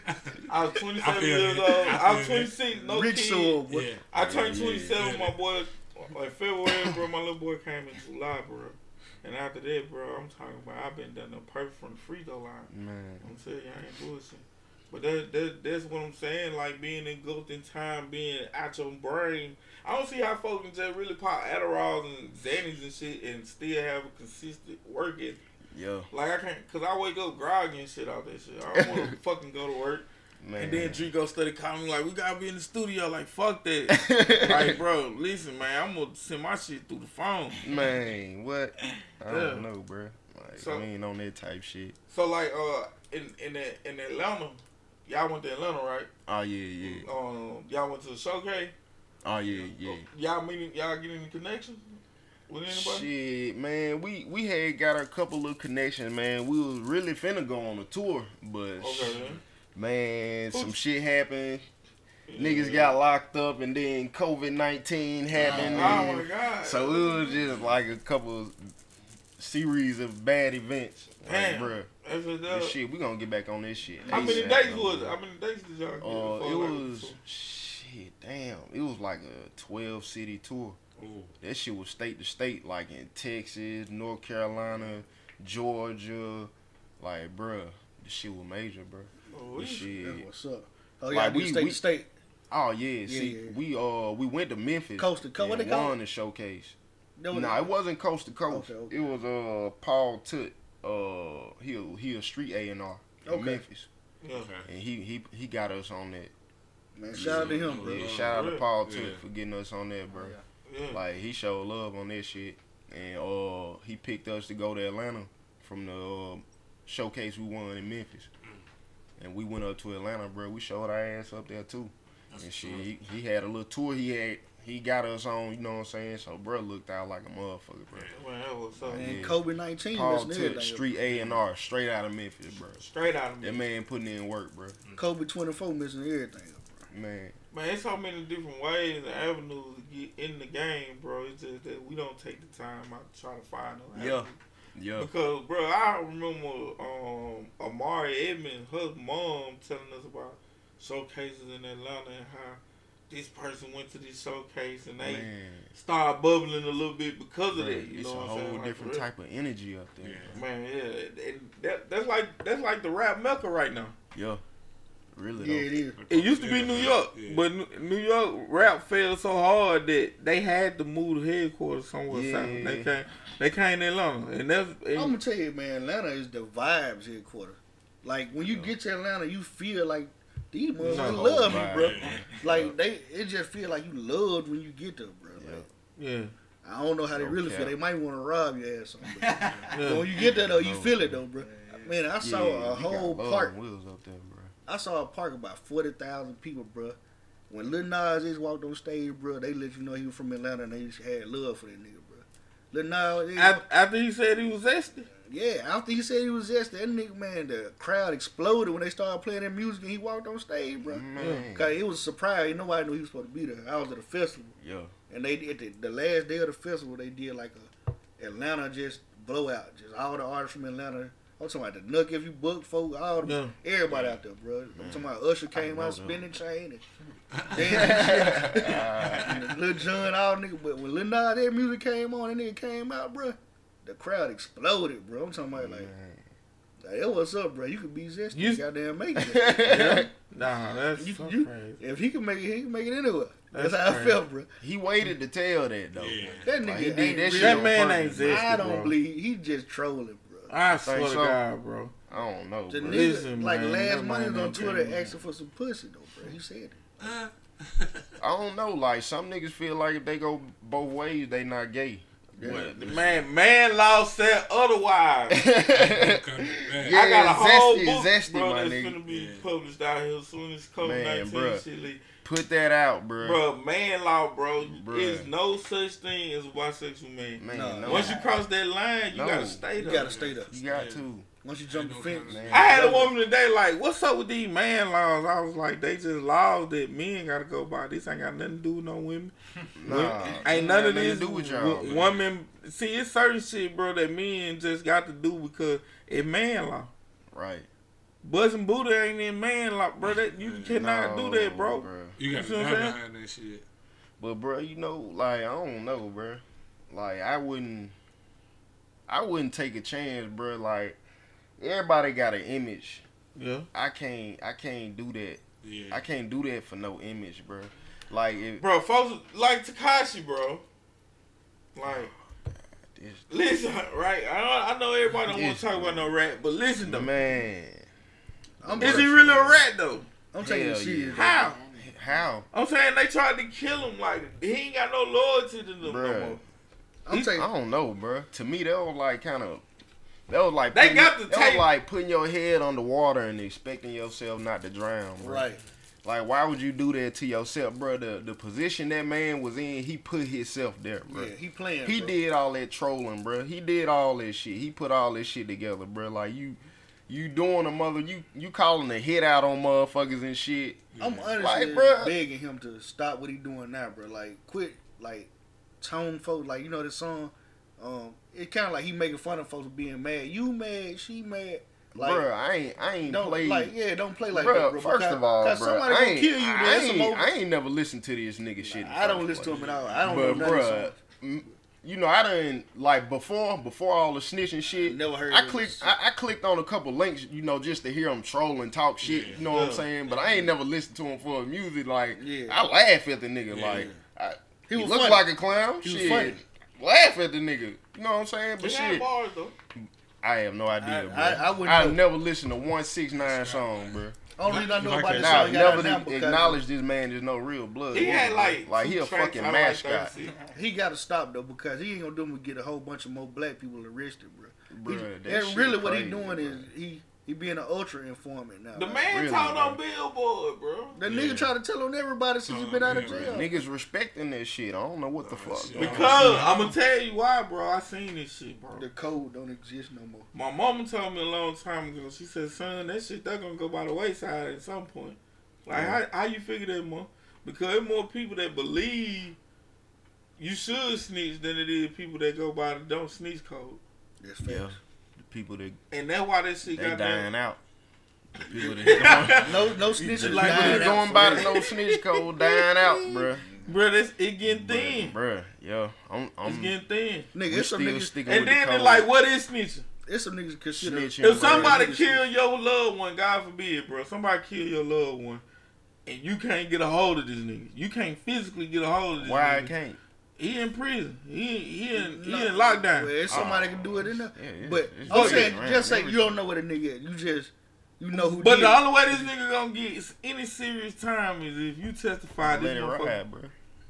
I was 27 I years old. I I was 26, no Rich kids. soul, boy. Yeah. I turned 27 yeah. my boy, like February, bro. My little boy came in July, bro. And after that, bro, I'm talking about I've been done the perfect from the free throw line. Man, I'm telling you, I ain't bullshit. But that, that that's what I'm saying. Like being engulfed in time, being out your brain. I don't see how folks can just really pop Adderall and Xannies and shit and still have a consistent work ethic. yeah. Like I can't, cause I wake up groggy and shit out that shit. I don't want to fucking go to work. Man. And then Drico started calling me like, "We gotta be in the studio." Like, fuck that. like, bro, listen, man, I'm gonna send my shit through the phone. Man, what? I don't Yeah. know, bro. Like, So- we ain't on that type shit. So like, uh, in in the, in Atlanta, y'all went to Atlanta, right? Oh yeah, yeah. Um, y'all went to the showcase. Oh yeah, yeah. Y'all meeting? Y'all get any connections with anybody? Shit, man, we we had got a couple of connections, man. We was really finna go on a tour, but Okay, man. man, some shit happened. Niggas got locked up, and then COVID nineteen happened. Oh and my god. So it was just like a couple of series of bad events. Like, Damn. bruh, That's what this shit, we gonna get back on this shit. How many ASAP, days though, was it? bruh. How many days did y'all get? Uh, before, it like, was shit. Damn, it was like a twelve city tour. Ooh. That shit was state to state, like in Texas, North Carolina, Georgia. Like, bruh, this shit was major, bruh. Oh, This shit. What's up. Oh, yeah, we- we, state we- to state. Oh yeah, see, yeah. we uh we went to Memphis. Coast to coast. What and they call won it? the showcase. No, was- it wasn't coast to coast. Okay, okay. It was uh Paul Tut. Uh, he a- he a street A and R in Okay. Memphis, Yeah. and he he he got us on that. Man, shout out to him, bro. Yeah, shout out to Paul Tut Yeah. for getting us on that, bro. Yeah. Like he showed love on that shit, and uh he picked us to go to Atlanta from the uh, showcase we won in Memphis, and we went up to Atlanta, bro. We showed our ass up there too, That's and what's shit. up. He, he had a little tour. He had he got us on. You know what I'm saying? So bro looked out like a motherfucker, bro. Man, that was up. Man, Yeah. COVID nineteen Paul messing Tut, everything. street A and R, straight out of Memphis, bro. Straight out of Memphis. That me. man putting in work, bro. Mm. COVID twenty four missing everything. Bro. Man, Man, it's so many different ways and avenues to get in the game, bro. It's just that we don't take the time out to try to find them. Yeah. Yeah, Because, bro, I remember um, Amari Edmonds, her mom, telling us about showcases in Atlanta and how this person went to this showcase and they man. started bubbling a little bit because of Bro, that. You it's know a whole saying? Different real. type of energy up there. Yeah. Man, yeah, that, that's like that's like the rap mecca right now. Yeah, really Yeah, though. it is. It used to be New York, Yeah. but New- New York rap fell so hard that they had to move the headquarters somewhere Yeah. south. They came, they came to Atlanta, and that's and, I'm gonna tell you, man, Atlanta is the vibes headquarters. Like when you get to Atlanta, you feel like these motherfuckers No, love you, bro. Like they, it just feel like you loved when you get there, bro. Like, yeah, I don't know how they No really cap. feel. They might want to rob your ass. Something, but yeah. when you get there though, you No feel it though, bro. Man, I saw Yeah, a whole love park. Wheels up there, bro. I saw a park about forty thousand people, bro. When Lil Nas X walked on stage, bro, they let you know he was from Atlanta and they just had love for that nigga, bro. Lil Nas, X After, after he said he was zesty, Yeah, after he said he was just that nigga, man, the crowd exploded when they started playing that music and he walked on stage, bro. Man, Cause it was a surprise. Nobody knew he was supposed to be there. I was at a festival, yeah, and they did the, the last day of the festival. They did like a Atlanta just blowout. Just all the artists from Atlanta. I'm talking about the Nook if you book folk, all the, everybody out there, bro. I'm talking about Usher came out spinning chain and dancing shit. and Lil Jon, all nigga. But when Lil Nas that music came on, and nigga came out, bro, the crowd exploded, bro. I'm talking about like. Like, hey, what's up, bro? You could be zesty. You- You goddamn make it. yeah, nah, that's You- so you- crazy. if he can make it, he can make it anywhere. That's, That's how I crazy. felt, bro. he waited to tell that though. Yeah. That nigga Like, he ain't did that really- shit That man ain't purpose. zesty, I don't bro. believe he just trolling, bro. I swear Think to? God, bro. I don't know, The bro. nigga, Listen, like man, last that month, he was on Twitter came. asking for some pussy, though, bro. He said it. I don't know. Like some niggas feel like if they go both ways, they not gay. What? Man, man law said otherwise. Yeah, I got a whole zesty, book, zesty, bro, my that's nigga. gonna be Yeah. published out here as soon as COVID Man, nineteen bruh. shit leave. Put that out, bro. Bro, man law, bro, There's no such thing as a bisexual man. Man, No. no. Once you cross that line, you No. gotta stay up. You gotta stay there. you got to. Once you jump the fence, Man. I had a woman today like, what's up with these man laws? I was like, they just laws that men gotta go by. This ain't got nothing to do with no women. Nah, ain't none of nothing to this do with y'all. wo- man. See, it's certain shit, bro, that men just got to do because it's man law. Right. Buzzing Buddha ain't in man law, bro. That you cannot No, do that, bro. You got You to see die behind that shit. But bro, you know, like I don't know, bro. Like I wouldn't, I wouldn't take a chance, bro. Like everybody got an image. Yeah, I can't, I can't do that. Yeah. I can't do that for no image, bro. Like if bro. Folks like Tekashi, bro. Like, this, listen, right? I, I know everybody don't want to talk about no rat, but listen to the me. man, I'm Is he really a rat though? I'm taking Hell it serious. yeah. though. How? How? I'm saying they tried to kill him. Like he ain't got no loyalty to them no more. I'm saying I don't know, bro. To me, they was like kind of. That was like They putting- got the that was like putting your head underwater and expecting yourself not to drown, bro. Right. Like, why would you do that to yourself, bro? The the position that man was in, he put himself there, bro. Yeah, he playing. He bro. did all that trolling, bro. He did all that shit. He put all this shit together, bro. Like you, you doing a mother, you you calling a hit out on motherfuckers and shit. I'm honestly Like, begging him to stop what he doing now, bro. Like, quit, like, tone folks. Like, you know this song. Um, it kind of like he making fun of folks being mad. You mad? She mad? Like, bro, I ain't I ain't don't played. like, yeah, don't play like that, bro. first of all, bro, somebody I ain't, kill you. I, ain't. I ain't never listened to this nigga shit. I don't listen to him at all. I don't but know none of his bruh, songs. m- you know, I didn't like before before all the snitching shit. Never heard I clicked. I, I clicked on a couple links, you know, just to hear him troll and talk shit. You know what I'm saying? But I ain't never listened to him for his music. Like, Yeah. I laugh at the nigga. Yeah. Like, I, He he, was look like a clown. He was funny. Laugh at the nigga. You know what I'm saying? But He had shit, bars though. I have no idea, I- bro. I- I I've never listened to one six nine song, bro. Only reason I know about that this Now, song, he got out never now acknowledge this man is no real blood. He had like like he a fucking out of, like, mascot. he got to stop though because he ain't gonna do him get a whole bunch of more black people arrested, bro. Bruh, He- that and really, what he doing bro. is he he being an ultra informant now. The Like, man Really, talked bro. on Billboard, bro. The nigga try to tell on everybody since he been out of jail. Niggas respecting that shit. I don't know what the fuck. shit. Because I'm gonna tell you why, bro. I seen this shit, bro. The code don't exist no more. My mama told me a long time ago. She said, "Son, that shit that gonna go by the wayside at some point." Like how how you figure that, more? Because there's more people that believe you should snitch than it is people that go by the don't snitch code, That's facts. Yeah, the people that and that's why that shit they got dying that. out. The people that going, No, no snitching. people that going by the no snitch code dying out, bruh. Bro, that's it getting thin. Bruh, yeah, I'm, It's I'm getting thin. Nigga, it's some niggas. sticking And then the they're like, what is snitching? It's some niggas consider. Snitching, If somebody niggas kill your loved one, God forbid, bro, somebody kill your loved one, and you can't get a hold of this nigga, you can't physically get a hold of this nigga. Why I can't? He in prison. He he in he in lockdown. Well, if somebody can do it in there. Yeah, yeah, but it's I'm fucking saying, around just say you don't know what a nigga is. You just you know who. But did the only way this nigga gonna get any serious time is if you testify Let this it ride, bro.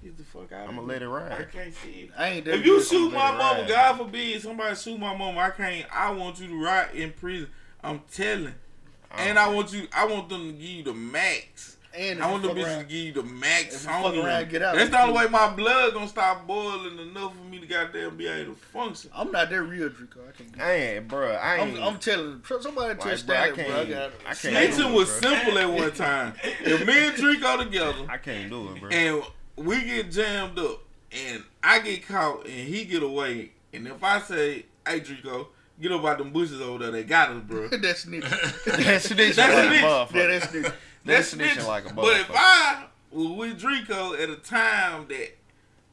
Get the fuck out. I'ma let it ride. I can't see it. I ain't If you shoot my let it mama, ride. God forbid, somebody shoot my mama, I can't. I want you to ride in prison. I'm telling. Uh-huh. And I want you. I want them to give you the max. And I want you them fuck bitches to give you the max if you on fuck you. around, get out, That's they the only way my blood gonna stop boiling enough for me to goddamn be able to function. I'm not that real Draco. I can't. Get I ain't, bruh. I ain't. I'm, I'm telling somebody like, tell bruh, I can't. bro. I got I can't. Snitching do it, was bruh. simple at one time. If me and Draco together, I can't do it, bro. and we get jammed up, and I get caught, and he get away, and if I say, "Hey, Draco, get up out them bushes over there," they got us, bro. that's nigga. That's snitching That's like a snitch. motherfucker. yeah, that's nigga. That's That's snitching like a motherfucker. But if. I was with Draco at a time that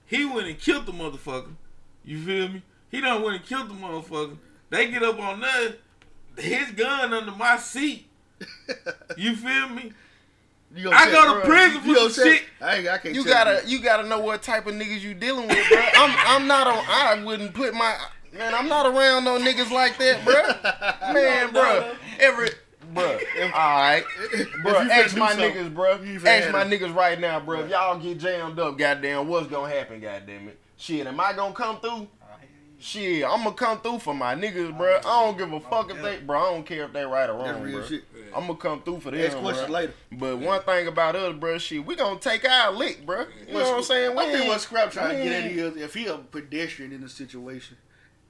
he went and killed the motherfucker, you feel me? He done went and killed the motherfucker. They get up on us, his gun under my seat. You feel me? You gonna I tell- go to prison for gonna some shit. I, I can't. You gotta, you gotta know what type of niggas you dealing with, bro. I'm, I'm not on. I wouldn't put my man. I'm not around no niggas like that, bro. Man, bro. Every, bro. All right, bro. Ask my niggas, bro. Ask my niggas right now, bro. If y'all get jammed up, goddamn, what's gonna happen, goddamn it? Shit, am I gonna come through? Shit, I'm gonna come through for my niggas, bro. I don't give a fuck if they, bro. I don't care if they right or wrong, bro. I'm gonna come through for them, Ask questions later. But one thing about us, bro, shit, we gonna take our lick, bro. You know what I'm saying? I think what Scrap trying to get at is if he a pedestrian in a situation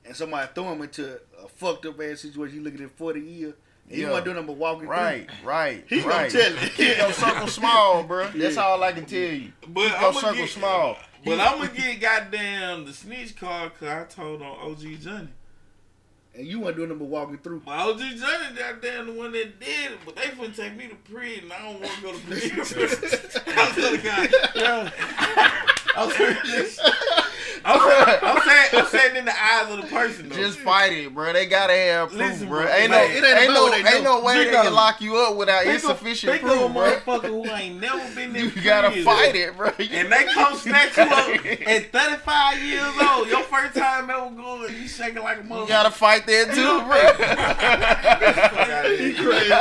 and somebody throw him into a fucked up ass situation, he looking at 40 years, he Yeah. wasn't doing nothing but walking Right, right, He gonna right. tell it. Keep your circle small, bro. That's all I can tell you. But Keep I'm your circle get, small. But I'm gonna get goddamn the sneeze card because I told on OG Johnny. And you wasn't doing nothing but walking through. My OG Johnny, goddamn the one that did it, but they finna take me to prison. I don't want to go to prison. I'm telling God, yeah. I'm saying, I'm saying, I'm saying, in the eyes of the person. Though. Just fight it, bro. They gotta have proof, Listen, bro. bro, Ain't no, man, it ain't ain't no, ain't no way they can on- lock you up without think of, insufficient think proof, of a bro. motherfucker who ain't never been in You prison, gotta fight it, bro. And they come snatch you up at 35 years old. Your first time ever going, you shaking like a motherfucker. You gotta fight that too, bro. He crazy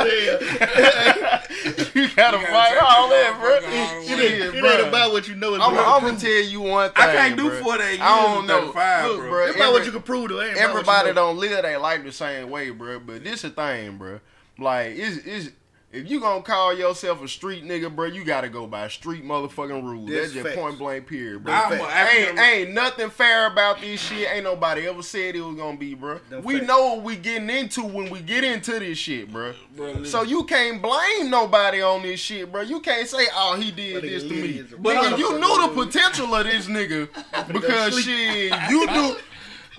as hell. you gotta fight all that, bro. It ain't, Shit, it ain't about what you know. I'm, I'm gonna tell you one thing. I can't do bro. 48 years I don't at know. 35, Look, bro. bro. It's about what you can prove. Though. It ain't about what you Everybody don't live their life the same way, bro. But this a thing, bro. Like, it's, it's if you gonna call yourself a street nigga, bro, you gotta go by street motherfucking rules. That's That's just facts. point blank period, bro. I'm a ain't, ain't nothing fair about this shit. Ain't nobody ever said it was gonna be, bro. Them we facts. know what we getting into when we get into this shit, bro. Bro. So you can't blame nobody on this shit, bro. You can't say, "Oh, he did But this to me." But motherfucker. you knew the potential of this nigga because sleep. shit, you knew.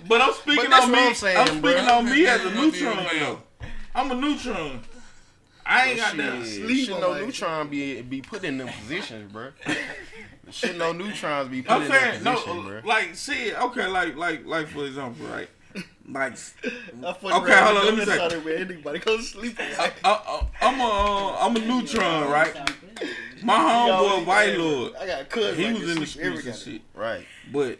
But I'm speaking But on me. I'm saying, I'm speaking bro. on me as a Don't neutron I'm a neutron. I ain't oh, got that. Sleep shit on no my- neutron be be put in them positions, bro. shit no neutrons be put I'm in saying them no, positions, bro. like shit. Okay, like like like for example, right? Like, I fuck Okay, around hold on, with let me say- inside. Anybody go to sleep? Uh, I, I, uh, uh, I'm a uh, I'm a neutron, right? My homeboy White Lord, I got cousins. he like was in the sleep streets and shit. Right. But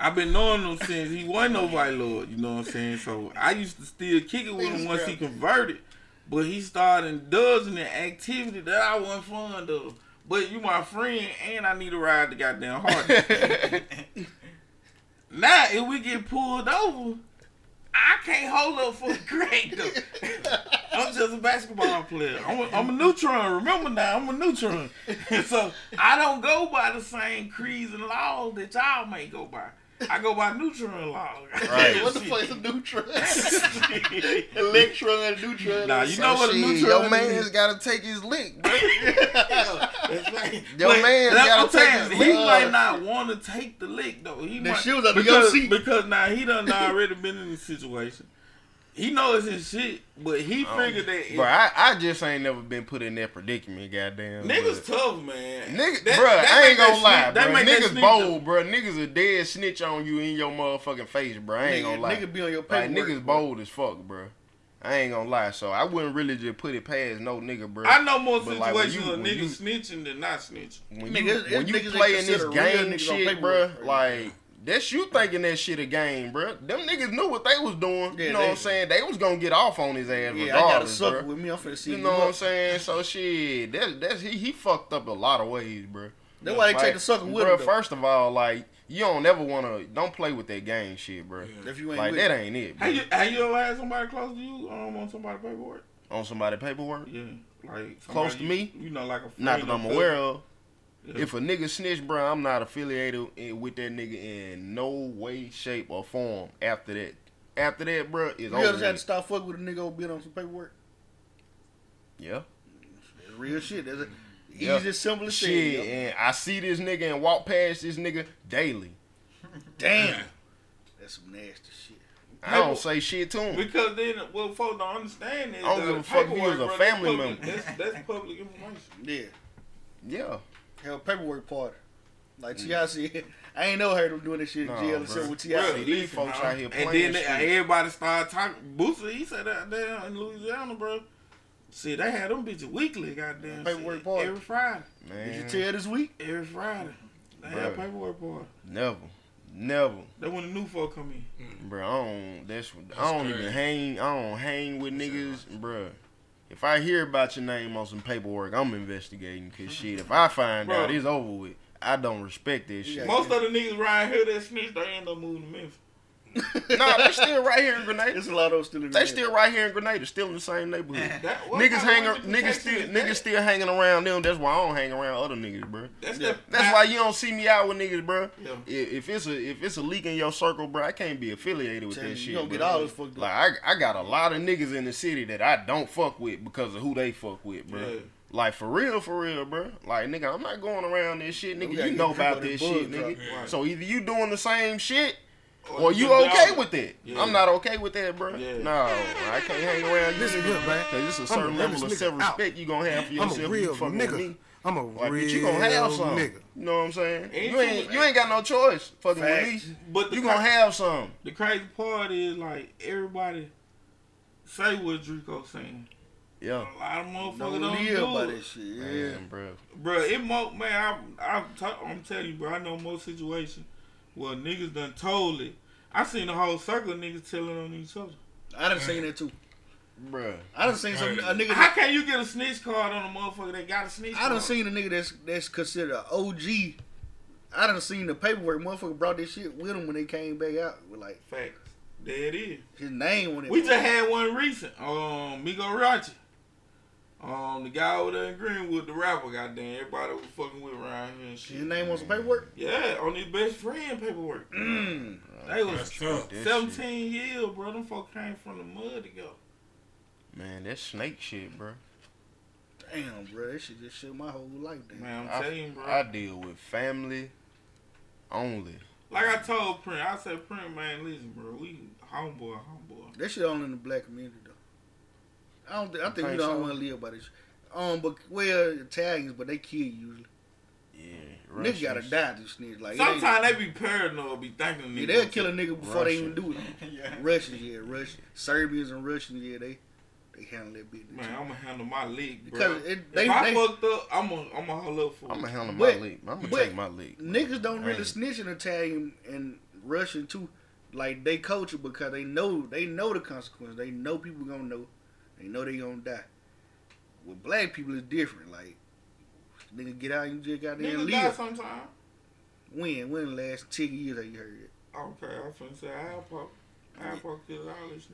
I've been knowing him since he wasn't no white lord, you know what I'm saying? So I used to still kick it with him once he converted. But he started indulging in activity that I wasn't fond of. But you my friend and I need to ride the goddamn hard. now if we get pulled over, I can't hold up for the grade though. I'm just a basketball player. I'm a, I'm a neutron. Remember now, I'm a neutron. so I don't go by the same creeds and laws that y'all may go by. I go by neutron laws. Right. What the fuck is a neutron? Electron and a neutron. Nah, you know what a Shit, neutron Your is. man's gotta take his lick, bro. That's right. Your But man that's gotta take saying. his He lick. might not want to take the lick though. He might, shoes under your because, seat. because now he done already been in the situation. He knows his shit, but he figured that if, Bro, I, I just ain't never been put in that predicament, goddamn. niggas but- tough, man. Nigga, That- bruh, that I ain't gonna lie, snitch- that bruh. Niggas snitch bold, bro. Niggas a dead snitch on you in your motherfucking face, bro. I ain't Nigga- gonna lie. nigga be on your Like, paperwork, niggas bruh. bold as fuck, bro. I ain't gonna lie, so I wouldn't really just put it past no nigga, bro. I know more But, like, situations you- of when niggas snitching than not snitching. when Nigga, you, it's- when you play in this game niggas on shit, bro, like that's you thinking that shit a game, bruh. Them niggas knew what they was doing. Yeah, you know they- what I'm saying? They was gonna get off on his ass Yeah, I got a regardless, sucker bruh. with me. I'm finna see You you know what I'm saying? So shit, that's that's he he fucked up a lot of ways, bruh. That's why they take the sucker with bruh, him, though. First of all, like you don't ever wanna don't play with that game shit, bruh. If you ain't Like with that it. ain't it, Have you, have you ever had somebody close to you um, on somebody's paperwork? On somebody paperwork, Yeah, like Close somebody to me? You, you know, like a friend not that or I'm cousin. aware of. Yeah. If a nigga snitch, bro, I'm not affiliated in, with that nigga in no way, shape, or form. After that, after that, bro, is You over. ever had to stop fucking with a nigga over being on some paperwork? Yeah, That's real shit. That's a, Yeah. easy, simple as shit. shit. yo. And I see this nigga and walk past this nigga daily. Damn. That's some nasty shit. I don't say shit to him. Because then, what folks don't understand is I don't give a fuck if he was a family public- member. That's, that's public information. Yeah. Yeah, Have paperwork party. Like T.I. Mm. said, I ain't never heard him doing this shit in Nah, jail bro. except with Bro, T.I. these folks huh? out here And playing then they, everybody started talking. Booster, he said that there in Louisiana, bro. See, they had them bitches weekly, goddamn. Paperwork shit, party. Every Friday. Man. Did you man. tell this week? Every Friday. They Bro. had paperwork party. Never, never, That when the new folk come in. bro. I don't. That's, I don't even hang. I don't hang with niggas, bro. If I hear about your name on some paperwork, I'm investigating. Cause shit, if I find Bro. out it's over with, I don't respect that shit. Most of the niggas right here that snitch, they end up moving to Memphis. Nah, they still right here in Grenada. There's a lot of those still in Grenada. They there. still right here in Grenada, still in the same neighborhood. That- niggas kind of hang, niggas still, niggas that? still hanging around them. That's why I don't hang around other niggas, bro. That's Yeah. the That's why you don't see me out with niggas, bro. Yeah. If, if it's a if it's a leak in your circle, bro, I can't be affiliated with Tell that you, shit. you gonna bro. get all this fucked up. Like I, I got a lot of niggas in the city that I don't fuck with because of who they fuck with, bro. Yeah. Like for real, for real, bro. Like nigga, I'm not going around this shit, nigga. You know about this shit, nigga. Right. So either you doing the same shit Or or you you okay with it? Yeah. I'm not okay with that, bro. Yeah. No, I can't hang around you. Listen niggas, here, man. Cause it's a I'm certain a level of self respect you gonna have for I'm yourself. a real you fucking with nigga. me. I'm a Like, real bitch, you gonna have some. nigga. You know what I'm saying? Ain't you ain't you ain't got no choice fucking Facts. with me. But the You gonna cra- have some. The crazy part is like everybody say what Drico saying. Yeah. A lot of motherfuckers Don't don't, live do that it. shit. Yeah. Man, bro. Bro, it mo man, I, I t- I'm telling you, bro. I know most situations where niggas done told it. I seen the whole circle of niggas telling on each other. I done seen that too. Bruh. I done seen some a nigga. How That, can you get a snitch card on a motherfucker that got a snitch I card? done seen a nigga that's that's considered an OG. I done seen the paperwork. Motherfucker brought this shit with him when they came back out with like Facts. There it is. his name on it. We just had one recent. Um, Migo Rachi. Um, the guy over there in Greenwood, the rapper, goddamn, everybody was fucking with around here and shit. his name on some paperwork. Yeah, on his best friend paperwork. Mm. They was That's tough. That 17 years, bro. Them folk came from the mud to go. Man, that snake shit, bro. Damn, bro, that shit just shit my whole life down. Man, I'm telling you, bro. I, I deal with family only. like I told Print, I said, Print, man, listen, bro, we homeboy, homeboy. That shit only in the black community though. I don't. Think, I think we think don't so? want to live by this. Um, but well, Italians, but they kill you usually. Yeah. Niggas gotta die to snitch. Like it ain't- Sometimes they be paranoid, be thinking Yeah, they'll gonna kill a nigga before they even do it. yeah. Russians, yeah, Russian, Serbians and Russians, yeah, they they handle that business. Man, I'm gonna handle my league, bro. Because it- they- if I they- fucked up, I'm gonna I'm gonna hold up for. I'm gonna handle But- my league. I'm gonna but take my league. Niggas don't really Right. snitch in Italian and Russian too. Like they culture because they know they know the consequence. They know people gonna know. They know they gonna die. With black people, it's different. Like nigga get out, and you just got there and Niggas die live. sometime. When when the last ten years that you heard it? Okay, I was finna say Alpo. Alpo killed all these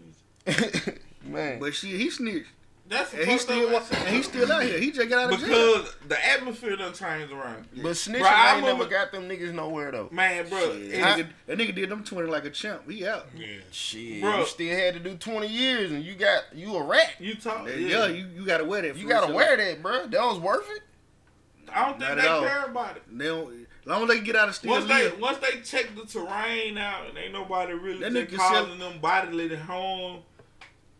niggas. Man. But shit, he snitched, That's and he still wa- and he still out here. He just got out of jail. because the atmosphere done changed around. But snitching Bro, I ain't remember- never got them niggas nowhere though. Man, bro, Shit, it- that, nigga, that nigga did them twenty like a champ. He out. Yeah. Shit, Bro. you still had to do 20 years and you got you a rat. you talk. Yeah, Yeah, you, you gotta wear that. You gotta real. wear that, bro. That was worth it. I don't think at they all. care about it. They don't, as long as they get out of still Once they once they check the terrain out and ain't nobody really That just nigga causing them bodily harm,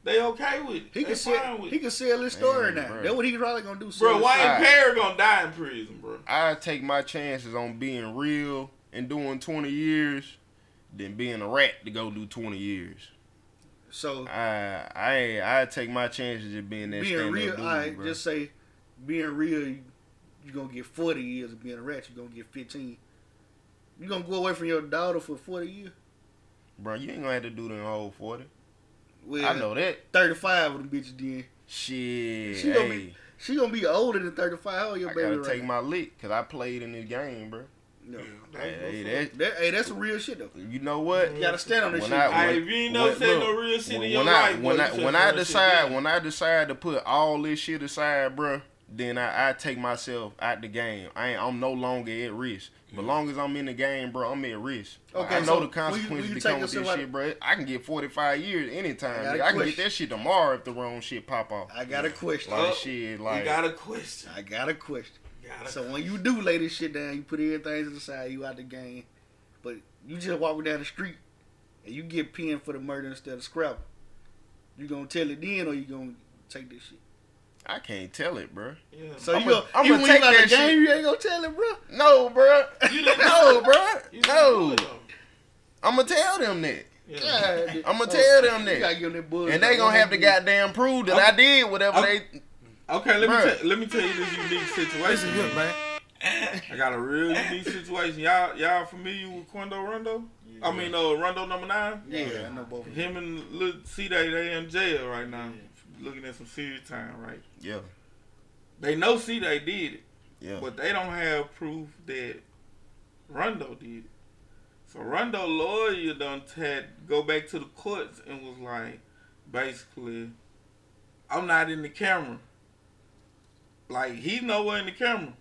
they okay with it. He they can sell. with He it. can sell his story Man, now. bro. That's what he's probably gonna do. Bro, sell his Wayne story. Alright. Perry gonna die in prison, bro. I take my chances on being real and doing 20 years than being a rat to go do 20 years. So I I I take my chances of being that being real, up dude, all right, bro. just say being real, you, you gonna get forty years of being a rat. you're gonna get fifteen. You gonna go away from your daughter for forty years? bro, you ain't gonna have to do the whole 40. Well, I know that. Thirty-five of them bitches. Then Shit, She gonna hey, be- she gonna be older than thirty-five. How old your I baby gotta right take now? my lick because I played in this game, bro. No. That's Hey, what's that, That, hey, that's some real shit though. you know what? You gotta stand on this When shit. I- Hey, if you ain't never when- said look, no real shit when, in your when I life, when boy, I you said when I real shit decide when I decide to put all this shit aside, bro, then I, I take myself out the game. I ain't, I'm no longer at risk. But long as I'm in the game, bro, I'm at risk. Okay, I know so the when you- consequences when you that come with this yourself shit, bro. I can get 45 years anytime. I got nigga. a I, can get question. that shit tomorrow if the wrong shit pop off. I got a question. Like Oh, shit, You got a question. I got a question. Got a So when you do lay this shit down, you put everything to the side, you out the game, but you just walking down the street and you get pinned for the murder instead of scrap. You gonna tell it then, or you gonna take this shit? I can't tell it, bro. yeah. So I'ma- you gonna I'ma even when take you that the game, shit. you ain't gonna tell it, bro. No, bro. No, bro. No. do it, though. I'm gonna tell them that. Yeah. I'ma tell them that. gotta give them that. And they gonna have to goddamn prove that I did whatever Okay. they. Okay, let Bruh. me tell, let me tell you this unique situation. man. I got a real unique situation. Y'all y'all familiar with Quando Rondo? Yeah. I mean, uh, Rondo number nine. Yeah, I know both. Him and Lil C Day they in jail right now, looking at some serious time. Right? Yeah, They know C they did it, yeah. but they don't have proof that Rondo did it. So Rondo lawyer done had go back to the courts and was like, basically, I'm not in the camera. Like he's nowhere in the camera.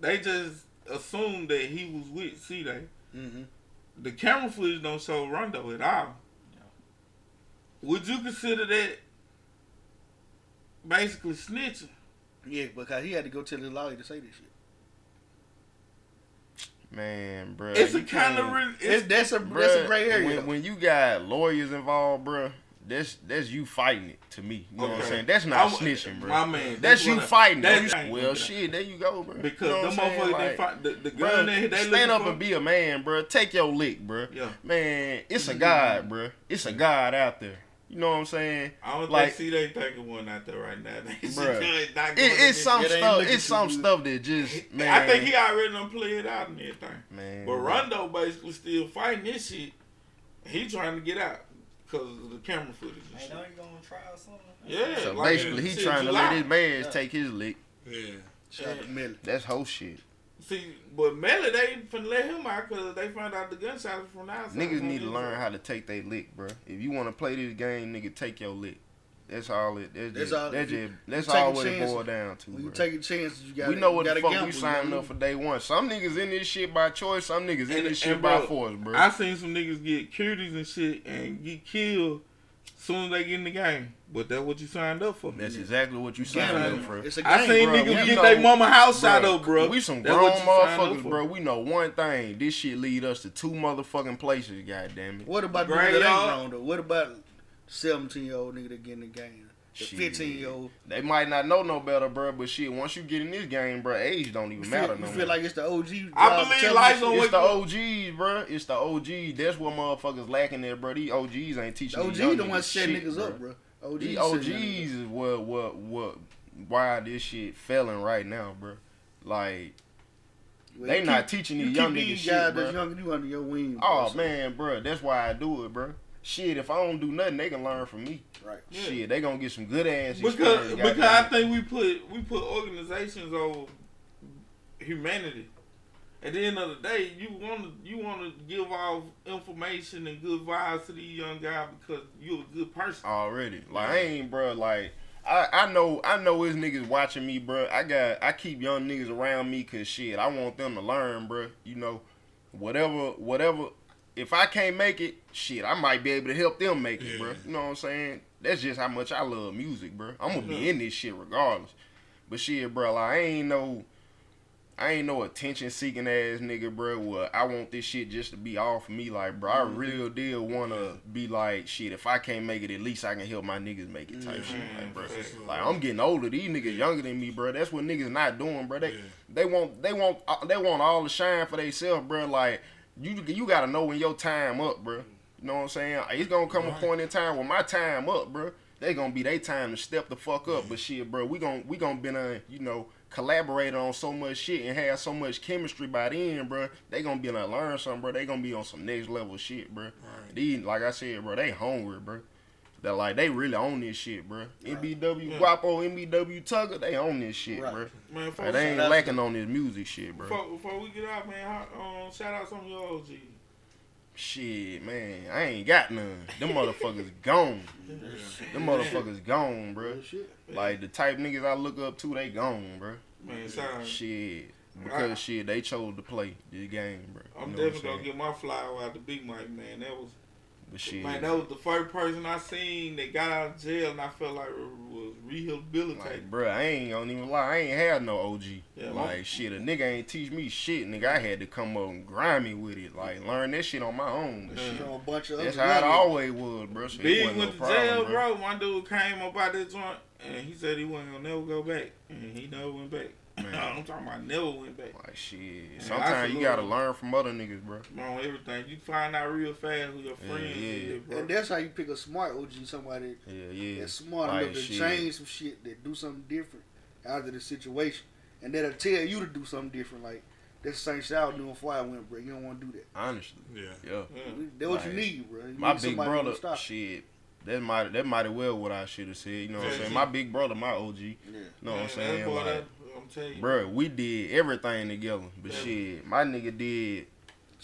They just assumed that he was with C Day. Mhm. The camera footage don't show Rondo at all. Would you consider that basically snitching? Yeah, because he had to go tell his lawyer to say this shit. Man, bro. It's a kind of re- It's, it's, that's a bruh, that's a gray area. When, when you got lawyers involved, bro, that's that's you fighting it to me. You know what I'm saying? That's not I'm- snitching, bro. my man, That's, that's you I- fighting that's- it. Well, shit, there you go, bro. because you know the what I'm motherfuckers they Like, fight the, the gun they they stand up for, and be a man, bro. Take your lick, bro. Yeah. Man, it's a mm-hmm. God, bro. It's a God out there. You know what I'm saying? I don't Like- think see they thinking one out there right now. They Bruh. not It, it's some Yeah, they ain't stuff. It's some good. stuff that just man. I think he already done played out and everything. man. But Rondo basically still fighting this shit. He trying to get out. because of the camera footage and Ain't shit. know you gonna try something? Yeah, So like, basically, he shit, trying to July. let his man take his lick. Yeah. Shout out to Melly. That's whole shit. See, but Melly, they finna let him out because they found out the gunshots was from the outside. Niggas need to learn how to take their lick, bro. If you want to play this game, nigga, take your lick. That's all it. That's, That's just, all- That's just, that's all a what it chance. boiled down to, When you bro. taking chances, you got we know what the fuck gamble, we you signing up for day one. Some niggas in this shit by choice. Some niggas in this shit and by bro, force, bro. I seen some niggas get cuties and shit and get killed soon as they get in the game. But that's what you signed up for. That's exactly what you signed Gambling. up for. It's a game, seen bro. niggas we get know- their mama house shot Bruh, up, bro. We some That's grown what you signed up motherfuckers, bro. We know one thing. This shit lead us to two motherfucking places, goddamn it. What about the Gray nigga that ain't grown though? What about seventeen year old nigga that get in the game? Fifteen year old. They might not know no better, bro. But shit, once you get in this game, bro, age don't even You matter feel, no you feel like it's the OG. I believe telling life you gonna shit. It's the OGs, bro. It's the OGs. That's what motherfuckers lacking there, bro. These OGs ain't teaching. The OG young the one niggas setting niggas up, bro. OG These OGs is what what what why this shit failing right now, bro. Like Well, they you not keep- teaching you these keep young niggas shit, bro. than you under your wing. bro, Oh so- man, bro, that's why I do it, bro. Shit, if I don't do nothing, they can learn from me. Right. Yeah. Shit, they gonna get some good ass because experience. because I think we put we put organizations over humanity. At the end of the day, you want to you want to give off information and good vibes to these young guys because you're a good person. already. Like I ain't, bro. Like I, I know, I know his niggas watching me, bro. I got, I keep young niggas around me, cause shit, I want them to learn, bro. You know, whatever, whatever. If I can't make it, shit, I might be able to help them make it, bro. You know what I'm saying? That's just how much I love music, bro. I'm gonna be in this shit regardless. But shit, bro, like I ain't no. I ain't no attention seeking ass nigga, bro. Well, I want this shit just to be off me, like, bro. I real deal wanna be like, shit. If I can't make it, at least I can help my niggas make it, type shit, like, bro. Like, I'm getting older. These niggas younger than me, bro. That's what niggas not doing, bro. They Yeah. they want they want uh, they want all the shine for themselves, bro. Like, you you gotta know when your time up, bro. You know what I'm saying? It's gonna come a point in time when my time up, bro. They gonna be their time to step the fuck up. But shit, bro, we gon' we gonna been uh, you know collaborate on so much shit and have so much chemistry by then, bro. They gonna be to learn something, bro. They gonna be on some next level shit, bro. These, like I said, bro, they hungry, bro. That like they really own this shit, bro. MBW Yeah. Guapo, MBW Tugger, they own this shit, Right. bro. Man, Like, they ain't lacking on this music shit, bro. before, before we get out, man, how, um, shout out some of your OGs. Shit, man, I ain't got none. Them motherfuckers gone. Them motherfuckers gone, bro. Like the type niggas I look up to, they gone, bro. Man, shout. Shit, because I- shit, they chose to play this game, bro. I'm You know definitely gonna get my flower out to Big Mike, man. That was But shit, man, that was the first person I seen that got out of jail, and I felt like it was rehabilitated. like, bro, I ain't gonna even lie. I ain't had no OG. Yeah, my- like, shit, a nigga ain't teach me shit, nigga. I had to come up and grind me with it. Like, learn that shit on my own. Yeah. shit, a bunch of that's how it always was, bro. So it Big went no to problem, jail, bro. bro. My dude came up out that joint, and he said he wasn't gonna never go back, and he never went back. Man. I'm talking about never went back. Like shit. Sometimes you gotta learn from other niggas, bro. On everything, you find out real fast who your friends yeah. is, bro. And that's how you pick a smart OG, somebody Yeah, yeah. that's smart Like, enough to shit. change some shit, that do something different out of the situation. And that'll tell you to do something different. Like, that's the same shit I was doing before I went, bro. You don't want to do that. Honestly, Yeah. yeah. Yeah. That's what you need, bro. You My need big somebody brother, to stop. shit. That might that might well what I should have said. You know what I'm Yeah. saying? My big brother, my OG. You Yeah. know what I'm saying? boy, Like, that, I'm telling you, bro, we did everything together. But Yeah. shit, my nigga did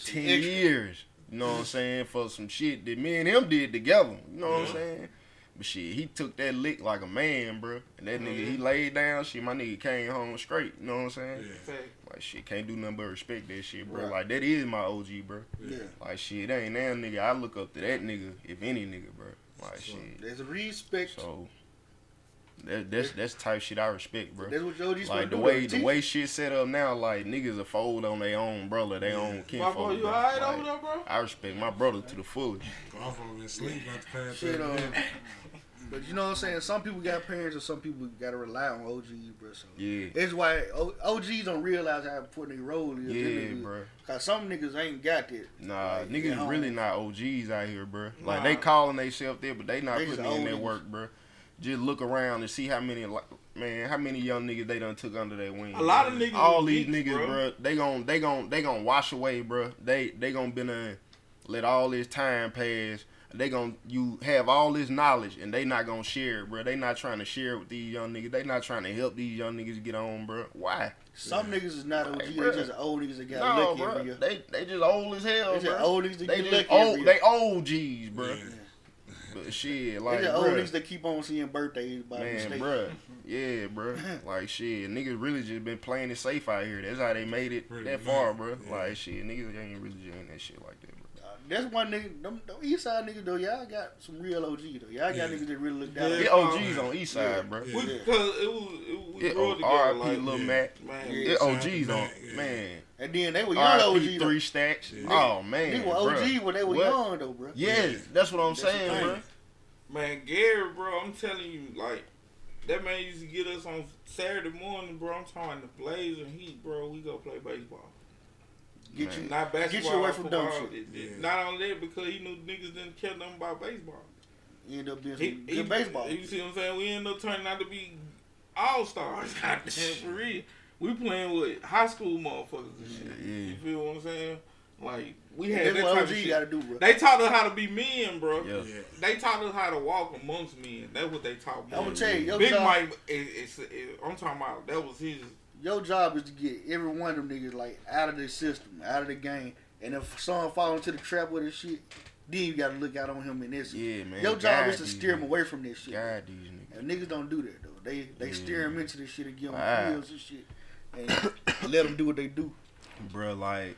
ten extra. years. You know what I'm saying? For some shit that me and him did together. You know what I'm saying? But shit, he took that lick like a man, bro. And that nigga, yeah. he laid down. Shit, my nigga came home straight. You know what I'm saying? Yeah. Like shit, can't do nothing but respect that shit, bro. Right. Like that is my OG, bro. Yeah. Like shit, that ain't that nigga. I look up to that nigga, if any nigga, bro. Like So, shit. There's a respect. So that, that's that's type shit I respect, bro. That's what your OG's Like the supposed to do, way though, the way shit set up now, like niggas are fold on their own brother, their own My kinfolk. boy, you bro. alright Like, over there, bro? I respect my brother to the fullest. Off of his sleep, not to Shit, um. But you know what I'm saying? Some people got parents and some people got to rely on OGs, bro. So Yeah, it's why O- OGs don't realize how important their role is. yeah, bro. Cause some niggas ain't got that. Nah, Like, niggas really not OGs out here, bro. Like Nah. they calling themselves there, but they not They putting in old their work, bro. Just look around and see how many, man, how many young niggas they done took under their wing. A lot bro. of niggas All these geeks, niggas, bro. bro. They gon' they gon' they gon' wash away, bro. They they gon' been uh, let all this time pass. they gonna you have all this knowledge and they not gonna share it, bro. They not trying to share it with these young niggas. They not trying to help these young niggas get on, bro. Why? Some niggas is not OG. Like, they just old niggas that got No, lucky bro. every year. They they just old as hell, They just bro. old niggas that they get just lucky every old. year. They old G's, bro. Yeah. But shit, like, just old bruh. niggas that keep on seeing birthdays by Man, mistake. bruh. Yeah, bruh. Like, shit, niggas really just been playing it safe out here. That's how they made it Pretty that much, far, bruh. yeah. Like, shit, niggas ain't really doing that shit like that, bro. Uh, That's one nigga. Them, them East Side niggas though, y'all got some real OG though. Y'all got Yeah. niggas that really look down. Yeah. at Yeah, OGs on East Side, Yeah. bro. Yeah. We, Cause it was, it, was- we Yeah, grew together. R.I.P. Like, Lil Yeah. Mac. man, Yeah. Yeah, OGs on, Mac, yeah. man. And then they were young OG R.I.P. though. Three stacks. Yeah. Oh, man. they were OG bruh. when they were What? young though, bro. Yes, that's what I'm That's saying, bro. Man, Gary, bro, I'm telling you, like, that man used to get us on Saturday morning, bro. I'm talking the Blazer Heat, bro. We go play baseball. Get Man. you, Not basketball. get you away from dumb shit. It- it- Yeah. Not only that, because he knew niggas didn't care nothing about baseball. You end up being some He, good he, baseball. You see what I'm saying? We end up turning out to be all stars. Goddamn, for real. We playing with high school motherfuckers and shit. Yeah. You feel what I'm saying? Like we had That's that type OG of shit. got to do, bro. They taught us how to be men, bro. Yeah. Yeah. They taught us how to walk amongst men. That's what they taught me. I'm gonna tell you, your Big job, Mike, is, is, is, I'm talking about that was his. your job is to get every one of them niggas like out of the system, out of the game. And if someone fall into the trap with this shit, then you gotta look out on him in this. Yeah, man. Your job Guide is to steer him away from this shit. God, these niggas. And niggas don't do that though. They they Yeah. steer him into this shit and give him Wow. pills and shit, and let them do what they do. Bruh, like,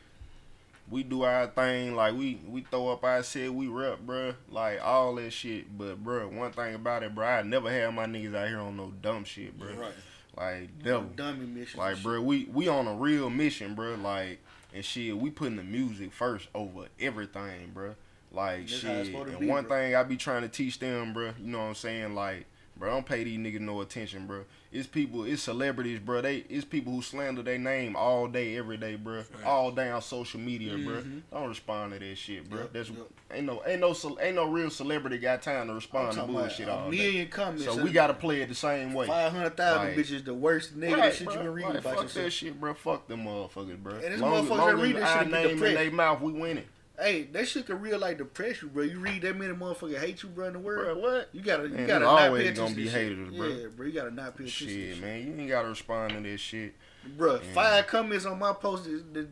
we do our thing, like, we, we throw up our shit, we rep, bruh, like, all that shit. But, bruh, one thing about it, bruh, I never had my niggas out here on no dumb shit, bruh. Right. Like, never. Dummy mission. Like, bro, we we on a real mission, bro. Like, and shit, we putting the music first over everything, bro. Like, shit. And be, one bro. thing I be trying to teach them, bro. You know what I'm saying? Like, bro, I don't pay these niggas no attention, bro. It's people, it's celebrities, bro. They, it's people who slander their name all day, every day, bro. All day on social media, bro. Mm-hmm. Don't respond to that shit, bro. Yep, That's yep. ain't no, ain't no, ain't no real celebrity got time to respond to bullshit all day. million comments. So we gotta play it the same way. five hundred thousand Like- bitches. The worst negative Right, shit bro. you can read Like, about fuck yourself. that shit, bro. Fuck them motherfuckers, bro. And it's long, motherfuckers long that read that shit our name in their mouth, we winning. Hey, that shit can real like depress you, bro. You read that many motherfuckers hate you, bro, in the world. Bro, what? You gotta, you Man, gotta there's not always pay attention gonna to be this shit. haters, bro. Yeah, bro, you gotta not pay attention to this Shit, shit. man, you ain't gotta respond to that shit. Bro, five comments on my post that, that,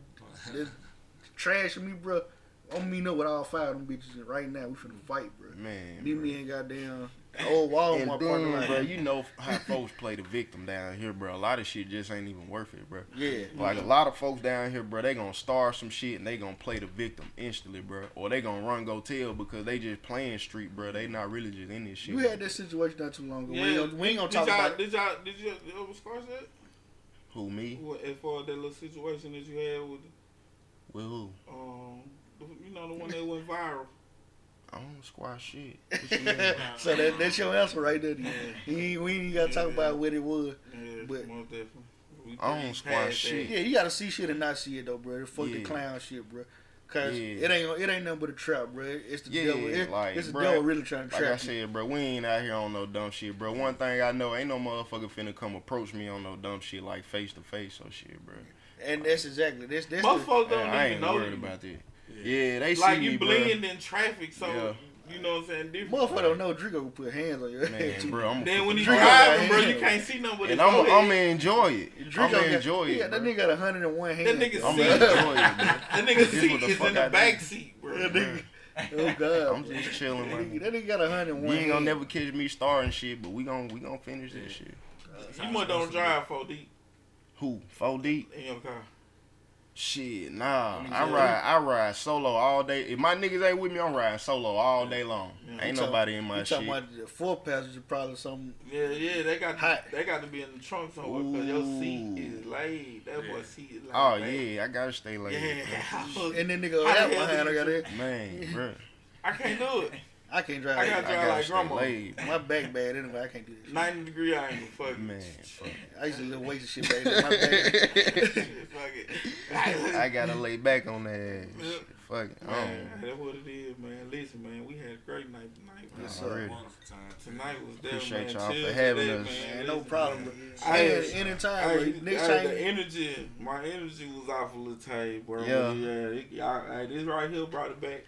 that trashing me, bro. I'm meeting up with all five of them bitches and right now. We finna fight, bro. Man, Me, bro. me ain't goddamn old wall in And my then, parking lot. bro, you know how folks play the victim down here, bro. A lot of shit just ain't even worth it, bro. Yeah. Like a lot of folks down here, bro, they gonna starve some shit and they gonna play the victim instantly, bro. Or they gonna run go tell because they just playing street, bro. They not really just in this shit. You had that situation not too long ago. Yeah, we, ain't, gonna- we ain't gonna did talk y'all, about it. Did y'all, did you, uh, what Scar said? Who me? What, as far as that little situation that you had with, With who? um, you know, the one that went viral. I don't squash shit. You? So that, that's your answer right there. You ain't- we ain't gotta talk about what it was. Yeah, But- most definitely. I don't squash passed that. shit. Yeah, you gotta see shit and not see it though, bro. Fuck the clown shit, bro. Cause Yeah. it ain't it ain't nothing but a trap, bro. It's the Yeah, devil. It, like, it's the bruh, devil really trying to Like I trap you. said, bro, we ain't out here on no dumb shit, bro. One thing I know, ain't no motherfucker finna come approach me on no dumb shit like face to face or shit, bro. And that's exactly that's that's the, Motherfuckers don't I even ain't know worried you. about that. Yeah, they Like see you me, bro. in traffic, so Yeah. you know what I'm saying. Different. motherfucker don't know Drico will put hands on your head Man, too. bro, I'm Then when he Drico driving, bro, you can't see nothing but his and I'm. I'm gonna enjoy it. Drico I'm gonna enjoy he it. Yeah, that nigga got 101 hands. That nigga I'm see- gonna enjoy it, bro. That nigga seat the is in the I back do. seat, bro. That nigga, oh god, I'm just chilling, That nigga, man. that nigga got 101. You ain't gonna never catch me starting shit, but we gon' we gonna finish this shit. You must don't drive 4 deep. Who? 4D? in your car. Shit, nah. I ride I ride solo all day. If my niggas ain't with me, I'm riding solo all day long. Ain't You talk- nobody in my you shit. talking about the four passenger, probably something. Yeah, yeah, they got Hot. they got to be in the trunk somewhere because your seat is laid. That boy seat is laid. Oh back. yeah, I gotta stay late. Yeah, And then nigga, How that the hell behind I got you- it. Man, bro. I can't do it. I can't drive. I I gotta I drive gotta like grandma. late. my back bad anyway. I can't do this. Shit. 90 degree angle. Fuck it. Man, fuck. I used to live waste of shit back then. My back. Shit, fuck it. I gotta lay back on that ass. Yeah. Shit, fuck it. Man, that's what it is, man. Listen, man, we had a great night tonight, man. Yes, sir. already. Wonderful. Tonight was there, Appreciate man. y'all for having to that, us. Man, no problem. Bro. I Hey, had- anytime, Hey, bro. Next hey, time. the energy, my energy was off a little tight, bro. Yeah. yeah. It, y'all, hey, this right here brought it back.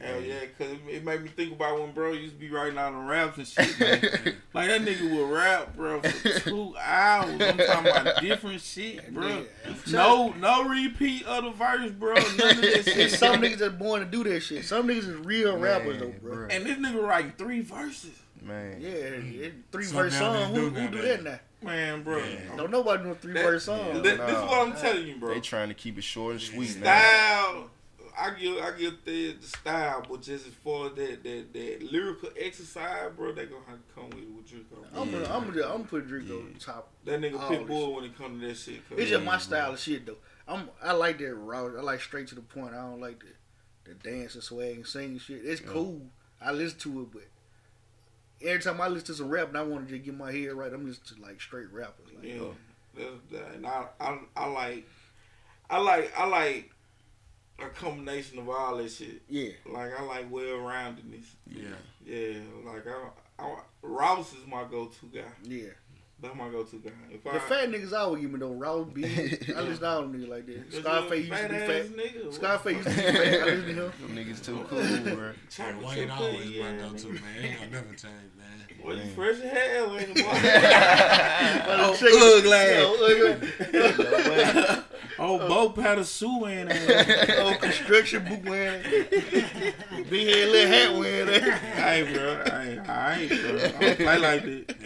Hell yeah, cause it, it made me think about when bro used to be writing out on raps and shit. Man. like that nigga would rap, bro, for two hours. I'm talking about different shit, bro. No, no repeat of the verse, bro. None of that shit. Some niggas are born to do that shit. Some niggas is real rappers though, bro. And this nigga writing three verses. Man. Yeah, it, three Some verse song. Who, do who that, do man. that now? Man, bro. Don't nobody do a three verse song. This, this is what I'm telling you, bro. They trying to keep it short and sweet now. style. I give I give the, the style, but just as far as that that, that lyrical exercise, bro, they gonna have to come with it with Draco. I'm gonna, I'm gonna, I'm gonna put Drake on top. That nigga all Pitbull when it comes to that shit. cause It's just my mm-hmm. style of shit though. I'm I like that raw. I like straight to the point. I don't like the the dance and swag and singing shit. It's cool. I listen to it, but every time I listen to some rap and I want to just get my head right, I'm listening to like straight rappers. Like, Yeah, that, and I, I I like I like I like a combination of all that shit. yeah. Like I like well roundedness. Yeah. Yeah, like I, I Ross is my go to guy. Yeah. That's my go to guy. If The I, fat niggas I always give me though. Raw B. I listen to all them niggas like that. Scarface used to be fat-ass fat. nigga. Scarface used to be fat. I listen to him. Them niggas too cool, bro. Hey, Chocolate Wayne chip always cookie, my yeah, go-to, man. He ain't gonna never change, man. Boy, you fresh as hell, ain't you, boy? Oh, ugly ass. Oh, Oh, Bo Patterson wearing that. oh, construction boot wearing. Big head little hat wearing. that. Hey, bro. Hey, I ain't, bro. I don't play like that.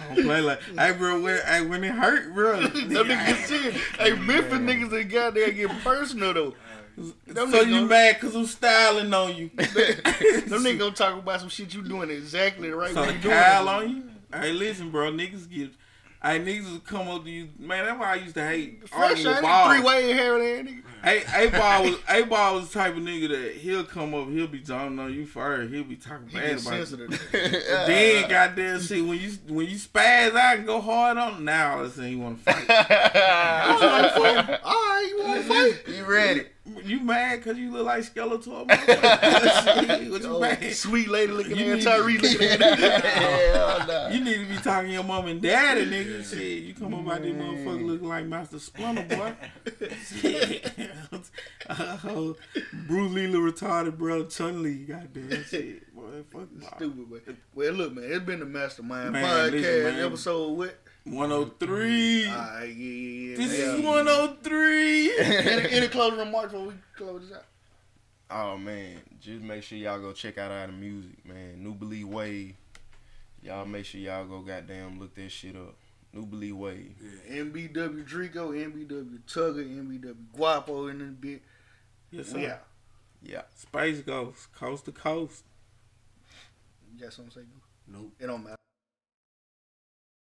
I don't play like. Hey, bro. When, hey, when it hurt, bro. Them niggas serious. Hey, Memphis niggas that got there get personal though. Them So you gonna- mad cause I'm styling on you? Them niggas gonna talk about some shit you doing exactly the right So way. you doing it. on you? Hey, listen, bro. Niggas get. Hey, niggas will come up to you. Man, that's why I used to hate Fresh arguing with ain't three way hair there, nigga. Hey, A ball was A ball was the type of nigga that he'll come up, he'll be jumping on you first, he'll be talking He bad about you. sensitive. But then goddamn shit, when you when you spaz out and go hard on him, now let's say you wanna fight. I was like, fuck. All right, you want to fight? You ready? You mad cause you look like Skeletor? what you Oh, mad? sweet lady looking You at need- Tyree looking at that. Hell nah. You need to be talking to your mom and daddy, nigga. Shit, you come up out this motherfucker looking like Master Splinter, boy. Shit. oh, Bruce Lee, the retarded brother, Chun Li, goddamn shit. Boy, fuck Stupid, man. Well, look, man, it's been the Mastermind Man, podcast listen, episode. What? 103. All right, yeah, yeah, yeah. This man. is 103. any, any closing remarks before we close this out? Oh man, just make sure y'all go check out our music, man. New Believe Wave. Y'all make sure y'all go goddamn look that shit up. New Believe Wave. MBW Drico, MBW Tugger, MBW Guapo in this bit. Yes, We sir. out. Yeah. Space Ghost, coast to coast. You got something to say? Nope. It don't matter.